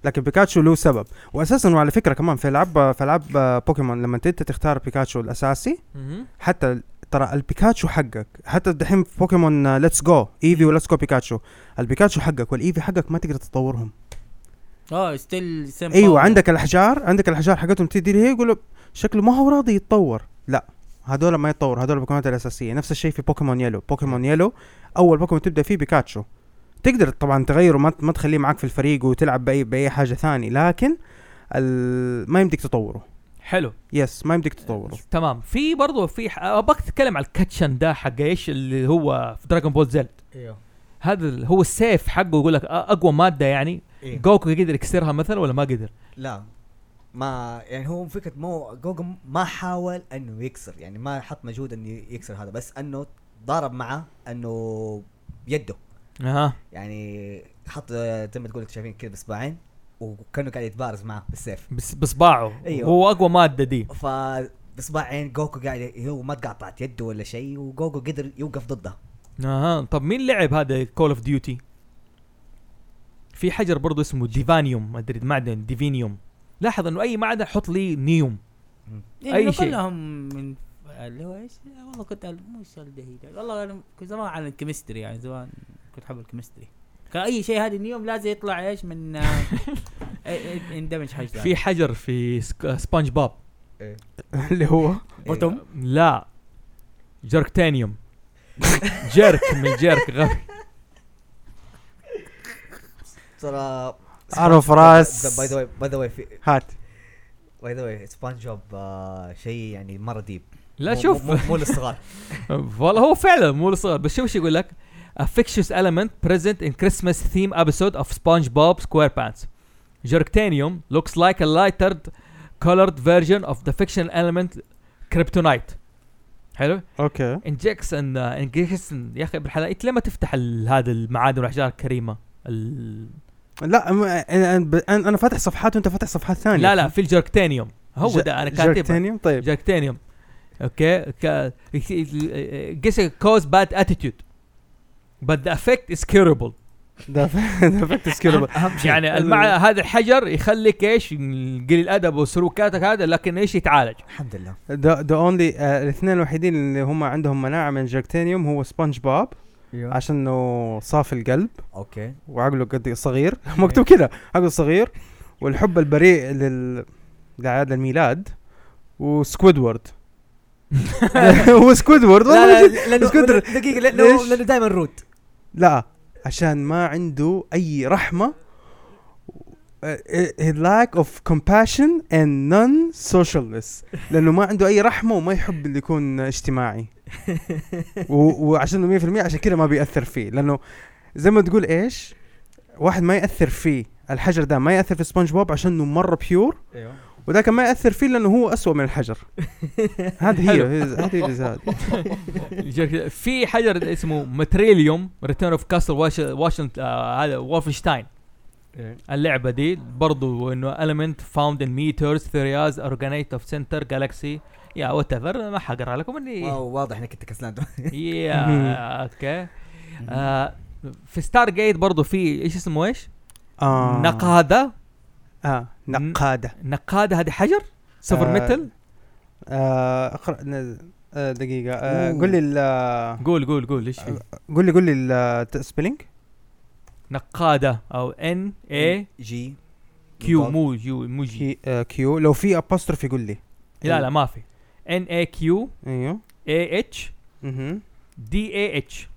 لكن بيكاتشو له سبب. واساسا وعلى فكرة كمان في العاب في العاب آه، بوكيمون لما أنت تختار بيكاتشو الأساسي. حتى ترى البيكاتشو حقك. حتى دحين في بوكيمون Let's Go إيفي و Let's Go بيكاتشو. البيكاتشو حقك والإيفي حقك ما تقدر تطورهم. آه still same أيوه عندك الأحجار عندك الأحجار حقتهم تدي هي يقولوا شكله ما هو راضي يتطور. لا هذول ما يتطور هذول البوكيمونات الأساسية. نفس الشيء في بوكيمون Yellow بوكيمون Yellow أول بوكيمون تبدأ فيه بيكاتشو. تقدر طبعا تغيره ما ما تخليه معك في الفريق وتلعب باي بأي حاجة ثاني لكن ال... ما يمديك تطوره. حلو. yes ما يمديك تطوره. تمام. في برضه في ح- أبغاك تتكلم على ال Katchin ده حق إيش اللي هو في Dragon Ball Z إيوه. هذا هو السيف حقه يقول لك أقوى مادة يعني. إيه. جوكو قدر يكسرها مثلا ولا ما قدر؟ لا. ما يعني هو فكرة مو جوكو ما حاول إنه يكسر يعني ما حط مجهود إنه يكسر هذا بس إنه ضارب معه إنه يده. أها. يعني حط زي ما تقول شايفين كذا باصبعين وكأنه قاعد يتبارز معه بالسيف. بس بصباعه. أيوه. هو أقوى مادة دي. ف باصبعين جوكو قاعد هو ما تقاطعت يده ولا شيء وجوكو قدر يوقف ضده. أها. طب مين لعب هذا Call of Duty؟ في حجر برضه اسمه Divinium ما أدري معدن Divinium لاحظ إنه أي معدن حط لي نيوم يعني أي أي شيء. كلهم من اللي هو إيش؟ والله كنت مو الدهي والله أنا كنت زمان على ال chemistry يعني زمان كنت أحب ال chemistry. كان اي شيء هذا اليوم لازم يطلع إيش من آه، إيه- إيه- يندمج حاجة. في حجر في سك- سبونج بوب. اللي هو؟ Bottom؟ لا. Jerktonium jerk من jerk غبي. ترى أعرف راس. by the way by the way هات. by the way سبونج بوب شيء يعني مرة deep لا شوف. مو, للصغار. والله هو فعلا مو صغير بس شوف إيش يقول لك. A fictitious element present in Christmas theme episode of SpongeBob SquarePants. Jerktanium looks like a lighter colored version of the fictional element Kryptonite. حلو؟ أوكي and uh, injects يا أخي بالحلال انت ليه ما تفتح هذا المعادن والاحجار الكريمه؟ ال... لا أنا أنا فاتح صفحات وانت فاتح صفحات ثانية لا لا في الجركتانيوم هو ده أنا كاتبها Jerktonium طيب Jerktonium okay ك- guess it cause bad attitude but the effect is curable. the the effect is curable أهم شيء. يعني المع... هذا الحجر يخليك إيش؟ قليل الأدب وسلوكاتك هذا لكن إيش؟ يتعالج. الحمد لله. the the only الاثنين الوحيدين اللي هم عندهم مناعة من ال Jerktonium هو سبونج بوب أيوه. عشان إنه صافي القلب. أوكي. وعقله قد صغير. مكتوب كذا عقله صغير. والحب البريء لل لاعياد الميلاد وسكويدورد. هو سكويدورد لا والله لا دقيقة؟ لأنه لأنه دائما rude لا عشان ما عنده أي رحمة. Uh, lack of compassion and non socialness لأنه ما عنده أي رحمة وما يحب اللي يكون اجتماعي. و- وعشان 100% عشان كذا ما بيأثر فيه. لأنه زي ما تقول إيش؟ واحد ما يأثر فيه. الحجر ده ما يأثر في سبونج بوب عشانه مرة بيور أيوه. وذاك ما يأثر فيه لأنه هو أسوأ من الحجر. هذه هي هذه. في حجر اسمه ماتريليوم ريتيرن اوف كاستل واشنطن هذا وولفنشتاين اللعبة دي برضو إنه element found in meters theories organate of center galaxy يا وات ايفر ما حقرا لكم اني واو واضح إنك أنت كسلان. يا أوكي آه، في ستار جيت برضو في إيش اسمه إيش؟ آه. نقادة. آه. نقادة. نقادة. هذه حجر؟ سوبر آه، ميتل آه اقرأ آه دقيقة. آه. قول لي قول قول قول إيش في؟ قول لي قول لي السبيلينج نقادة أو ان اي جي كيو مو يو مو جي كي آه كيو لو في ابوستروفي قول لي. لا لا ما في. ان اي كيو أيوه. اي اتش دي اي اتش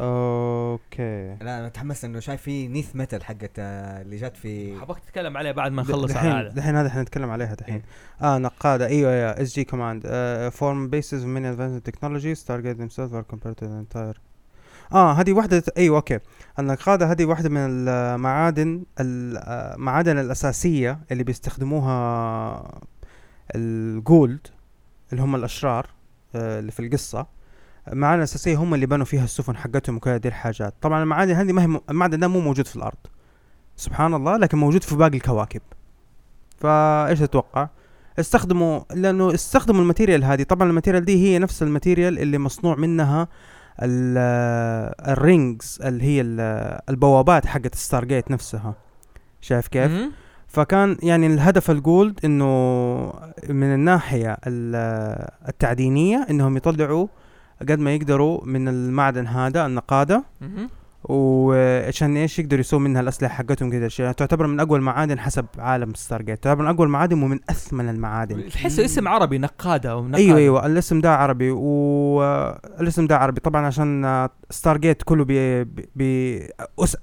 أوكي. لا أنا تحمست إنه شايف في نيث ميتال حقت آه، اللي جات في حبك تتكلم عليه بعد ما نخلص على دحين هذا دحين هذا حنتكلم عليها دحين. آه نقادة. أيوه أيوه إس جي كوماند. فورم بيسز of many advanced technologies target themselves are compared to the entire آه هذه واحدة أيوه أوكي. النقادة هذه واحدة من المعادن المعادن الأساسية اللي بيستخدموها الـ Goa'uld اللي هم الأشرار آه، اللي في القصة. المعادن الأساسية هم اللي بنوا فيها السفن حقتهم وكذا دي الحاجات. طبعا المعادن هذه ما هي المعدن ده مو موجود في الأرض. سبحان الله لكن موجود في باقي الكواكب. فإيش تتوقع؟ استخدموا لأنه استخدموا ال material هذه. طبعا ال material دي هي نفس الماتيريال اللي مصنوع منها ال rings اللي هي ال- البوابات حقت Stargate نفسها. شايف كيف. فكان يعني الهدف الـ Goa'uld إنه من الناحية ال- التعدينية إنهم يطلعوا قد ما يقدروا من المعدن هذا النقادة. وعشان إيش يقدروا يسووا منها الأسلحة حقتهم كذا اشياء تعتبر من أقوى المعادن حسب عالم Stargate تعتبر من أقوى المعادن ومن أثمن المعادن. تحسه اسم عربي نقادة أو نقادة. أيوه أيوه الاسم ده عربي. والاسم ده عربي. طبعا عشان Stargate كله بي بي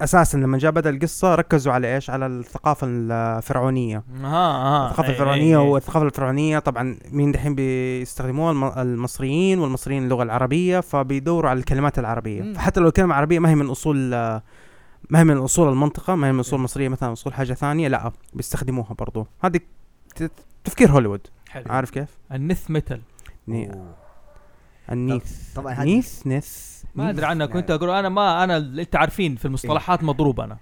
أساسا لما جاء بدأ القصة ركزوا على إيش؟ على الثقافة الفرعونية. ها ها الثقافة الفرعونية. والثقافة الفرعونية. طبعا مين دحين بيستخدموها؟ الم- المصريين والمصريين اللغة العربية فبيدوروا على الكلمات العربية. فحتى لو الكلمة عربية ما هي من أصول ما هي من اصول المنطقة ما هي من اصول مصريه مثلا أصول حاجة ثانية لا بيستخدموها برضو. هذه تفكير هوليوود. حلو. عارف كيف؟ ال Nth metal. ال Nth. طبعا هذه Nth Nth. ما أدري عنها. كنت أقول أنا ما أنا اللي انت عارفين في المصطلحات مضروب أنا.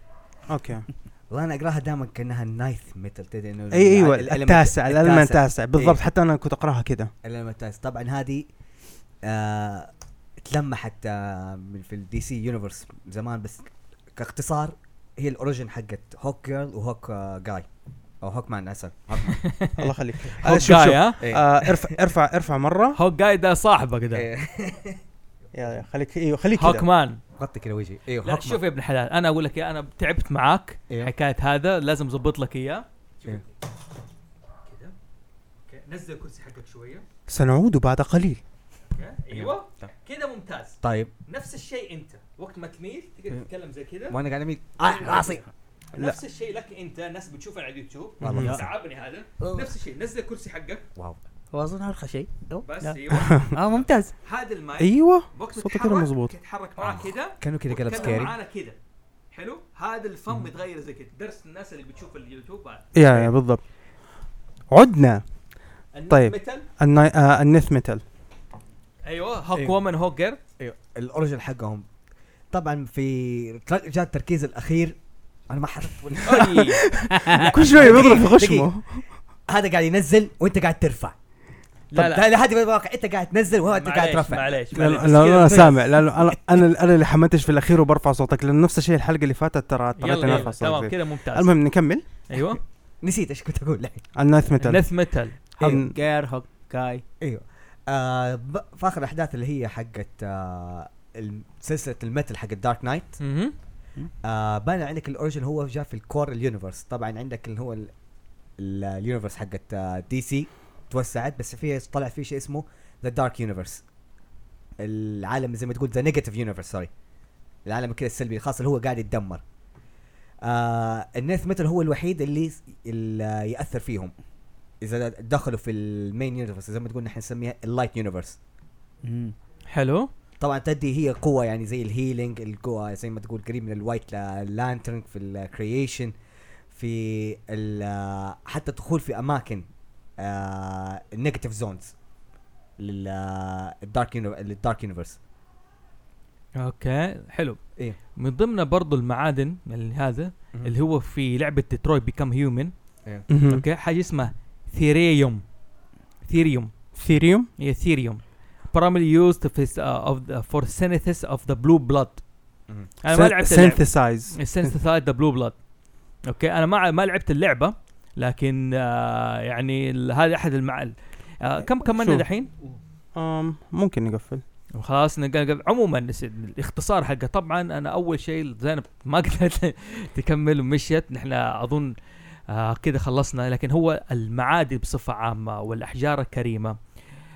okay. والله أنا أقراها دائما كأنها ninth metal تدري إنه اي أيوه التاسع ال element التاسع. بالضبط إيه. حتى أنا كنت أقراها كده. ال element التاسع. طبعا هذه آه تلمحت من في ال DC universe زمان بس كاختصار هي ال origin حقت Hawkgirl و Hawk guy أو Hawkman أسف. الله يخليك. Hawk guy ها؟ إيه. آه، ارفع ارفع ارفع مرة. Hawk guy ده صاحبك ده. إيه. يا خليك أيوه خليك Hawkman غطي كذا وجهي. أيوه لا هوك شوف يا ابن الحلال أنا أقول لك يا أنا تعبت معاك إيه. حكاية هذا لازم أظبط لك إياه. إيه. كده. نزل الكرسي حقك شوية. سنعود بعد قليل. أيوه. كده ممتاز. طيب. نفس الشيء أنت. وقت ما تميل تقدر. تتكلم زي كده وأنا قاعد أميل. آه راسي. لا. نفس الشيء لك أنت. الناس بتشوفه على اليوتيوب. والله. تعبني هذا. أوه. نفس الشيء. نزل الكرسي حقك. واو. هو أظن ارخص شيء. بس. أيوه. آه ممتاز. هذا المايك. أيوه. وقت ما صوته كده تتحرك مظبوط. يتحرك معك كده. كانوا كذا قلب سكيري معانا كده. حلو؟ هذا الفم يتغير زي كده. درس الناس اللي بتشوف اليوتيوب. يا يا بالضبط. عدنا. طيب. آه النث ميتال أيوه هوك أيوة. وومن هوك جير أيوه الاوريجن حقهم. طبعا في جاء التركيز الأخير. أنا ما ولا كل شوية بيضرب في خشمه. هذا قاعد ينزل وأنت قاعد ترفع. لا لا. لا هذه بالواقع أنت قاعد تنزل وهو أنت قاعد ترفع. معليش لا معليش. لا أنا سامع. لا لا، أنا أنا أنا اللي حمنتش في الأخير وبرفع صوتك لأنه نفس الشيء الحلقة اللي فاتت ترى اضطريت اني ارفع تمام صوتي كده ممتاز. المهم نكمل. أيوه. نسيت إيش كنت أقول. الحين ال Nth metal. Nth metal أم- Hawkgirl Hawk guy أيوه. آه في اخر الأحداث اللي هي حقت آه سلسلة ال Metal حق Dark Knight. آه بان عندك ال origin هو جاء في ال core ال universe طبعا عندك اللي هو ال- ال- ال universe حقت آه DC توسعت بس في طلع في شيء اسمه the dark universe العالم زي ما تقول the negative universe sorry العالم كذا السلبي الخاص اللي هو قاعد يتدمر. آه ال Nth metal هو الوحيد اللي, اللي يأثر فيهم. إذا دخلوا في ال main universe زي ما تقول نحن نسميها ال light universe حلو. طبعا تدي هي قوة يعني زي ال healing القوة زي ما تقول قريب من ال White Lantern في ال creation في ال- حتى الدخول في أماكن ال negative zones لل dark لل dark universe okay حلو. إيه. من ضمن برضو المعادن اللي هذا اللي هو في لعبة Detroit Become Human. okay حاجة اسمها thirium thirium thirium هي thirium primarily used for, uh, of the, for synthesis of the blue blood. أنا ما لعبت. synthesize synthesize. The blue blood. okay أنا ما ما لعبت اللعبة لكن آه يعني هذا أحد المع آه كم كملنا. دحين؟ ممكن نقفل. خلاص عموما الاختصار حقه. طبعا أنا أول شيء زينب ما قدرت تكمل ومشيت. نحن أظن آه كده خلصنا. لكن هو المعادن بصفة عامة والأحجار الكريمة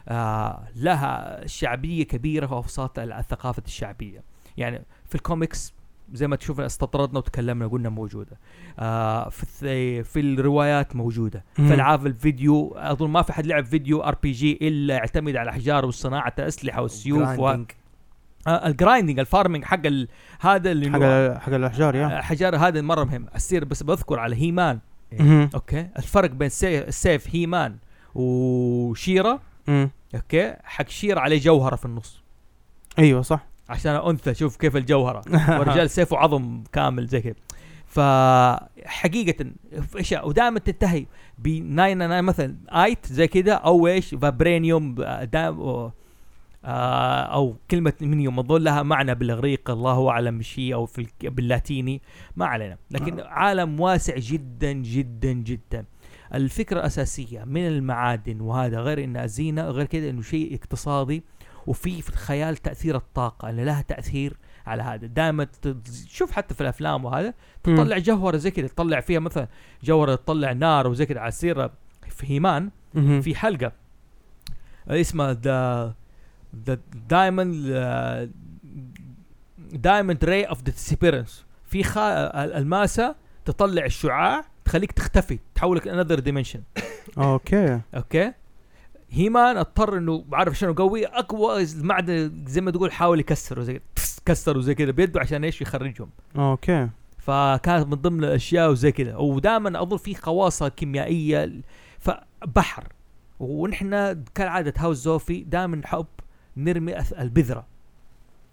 آه لها شعبية كبيرة في اوساط الثقافة الشعبية. يعني في الكوميكس زي ما تشوف استطردنا وتكلمنا قلنا موجودة. آه في في الروايات موجودة. في العاب الفيديو أظن ما في حد لعب فيديو RPG إلا يعتمد على الأحجار والصناعة الأسلحة والسيوف و... Grinding. آه الجرايندنج الفارمنج حق ال... هذا اللي حق حق الأحجار يا. حجار هذا مرة مهم. السير بس بذكر على هيمان مهم. أوكي. الفرق بين سي... السيف هيمان وشيرا مم. أوكي حق شيرا عليه جوهرة في النص. أيوه صح. عشان أنثى شوف كيف الجوهرة. ورجال سيفه عظم كامل زي كذا. فحقيقة إيش ودائما تنتهي ب 99 مثلا آيت زي كذا أو إيش فابرينيوم دائما آه أو كلمة منيوم اظن لها معنى بالاغريق الله أعلم هي أو في باللاتيني ما علينا. لكن عالم واسع جدا جدا جدا. الفكرة الأساسية من المعادن وهذا غير إنها زينة غير كذا إنه شيء اقتصادي وفي في الخيال تأثير الطاقة. اللي لها تأثير على هذا. دائما تشوف حتى في الأفلام وهذا تطلع جوهرة زي كذا تطلع فيها مثلا جوهرة تطلع نار وزي كذا على السيرة في هيمان. في حلقة. اسمها the diamond diamond Ray of Disappearance في خا... الماسة تطلع الشعاع تخليك تختفي تحولك another dimension okay. أوكي؟ هيمان أضطر إنه بعرف شنو قوي أقوى المعدن زي ما تقول حاول يكسره زي كسره زي كذا بيده عشان إيش؟ يخرجهم. أوكي. فكانت من ضمن الأشياء وزي كذا ودائما اظن في خواصة كيميائية فبحر. ونحن كالعادة هاوس أوف زي دائما نحب نرمي البذرة.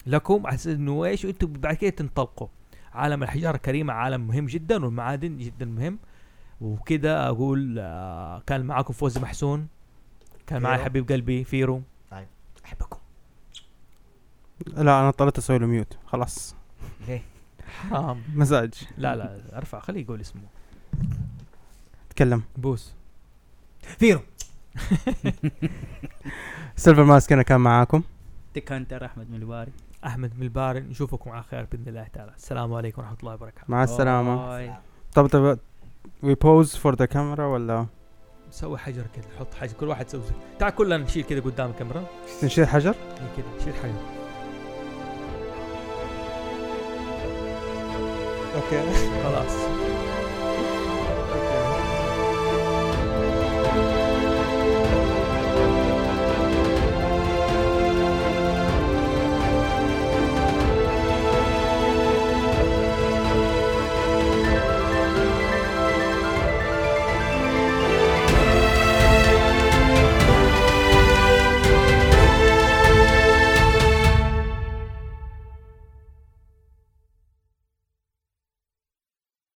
لكم على أساس إنه إيش؟ وأنتم بعد كده تنطلقوا. عالم الحجارة الكريمه عالم مهم جدا والمعادن جدا مهم. وكده أقول آه كان معاكم فوزي محسون. كان معي فيرو. حبيب قلبي فيرو. أحبكم. لا أنا اضطريت أسوي له mute خلاص. ليه؟ حرام. مزاج لا لا ارفع خليه يقول اسمه. تكلم. boss. فيرو. Silver Mask أنا كان معاكم. Tech Hunter احمد ملباري أحمد ملباري نشوفكم على خير بإذن الله تعالى. السلام عليكم ورحمة الله وبركاته. مع السلامة. bye. طب طب we pose for the camera ولا؟ سوي حجر كذا. حط حجر. كل واحد سوي. زي- تعال كلنا نشيل كذا قدام الكاميرا. نشيل حجر؟ إيه كذا. شيل حجر. أوكي. خلاص.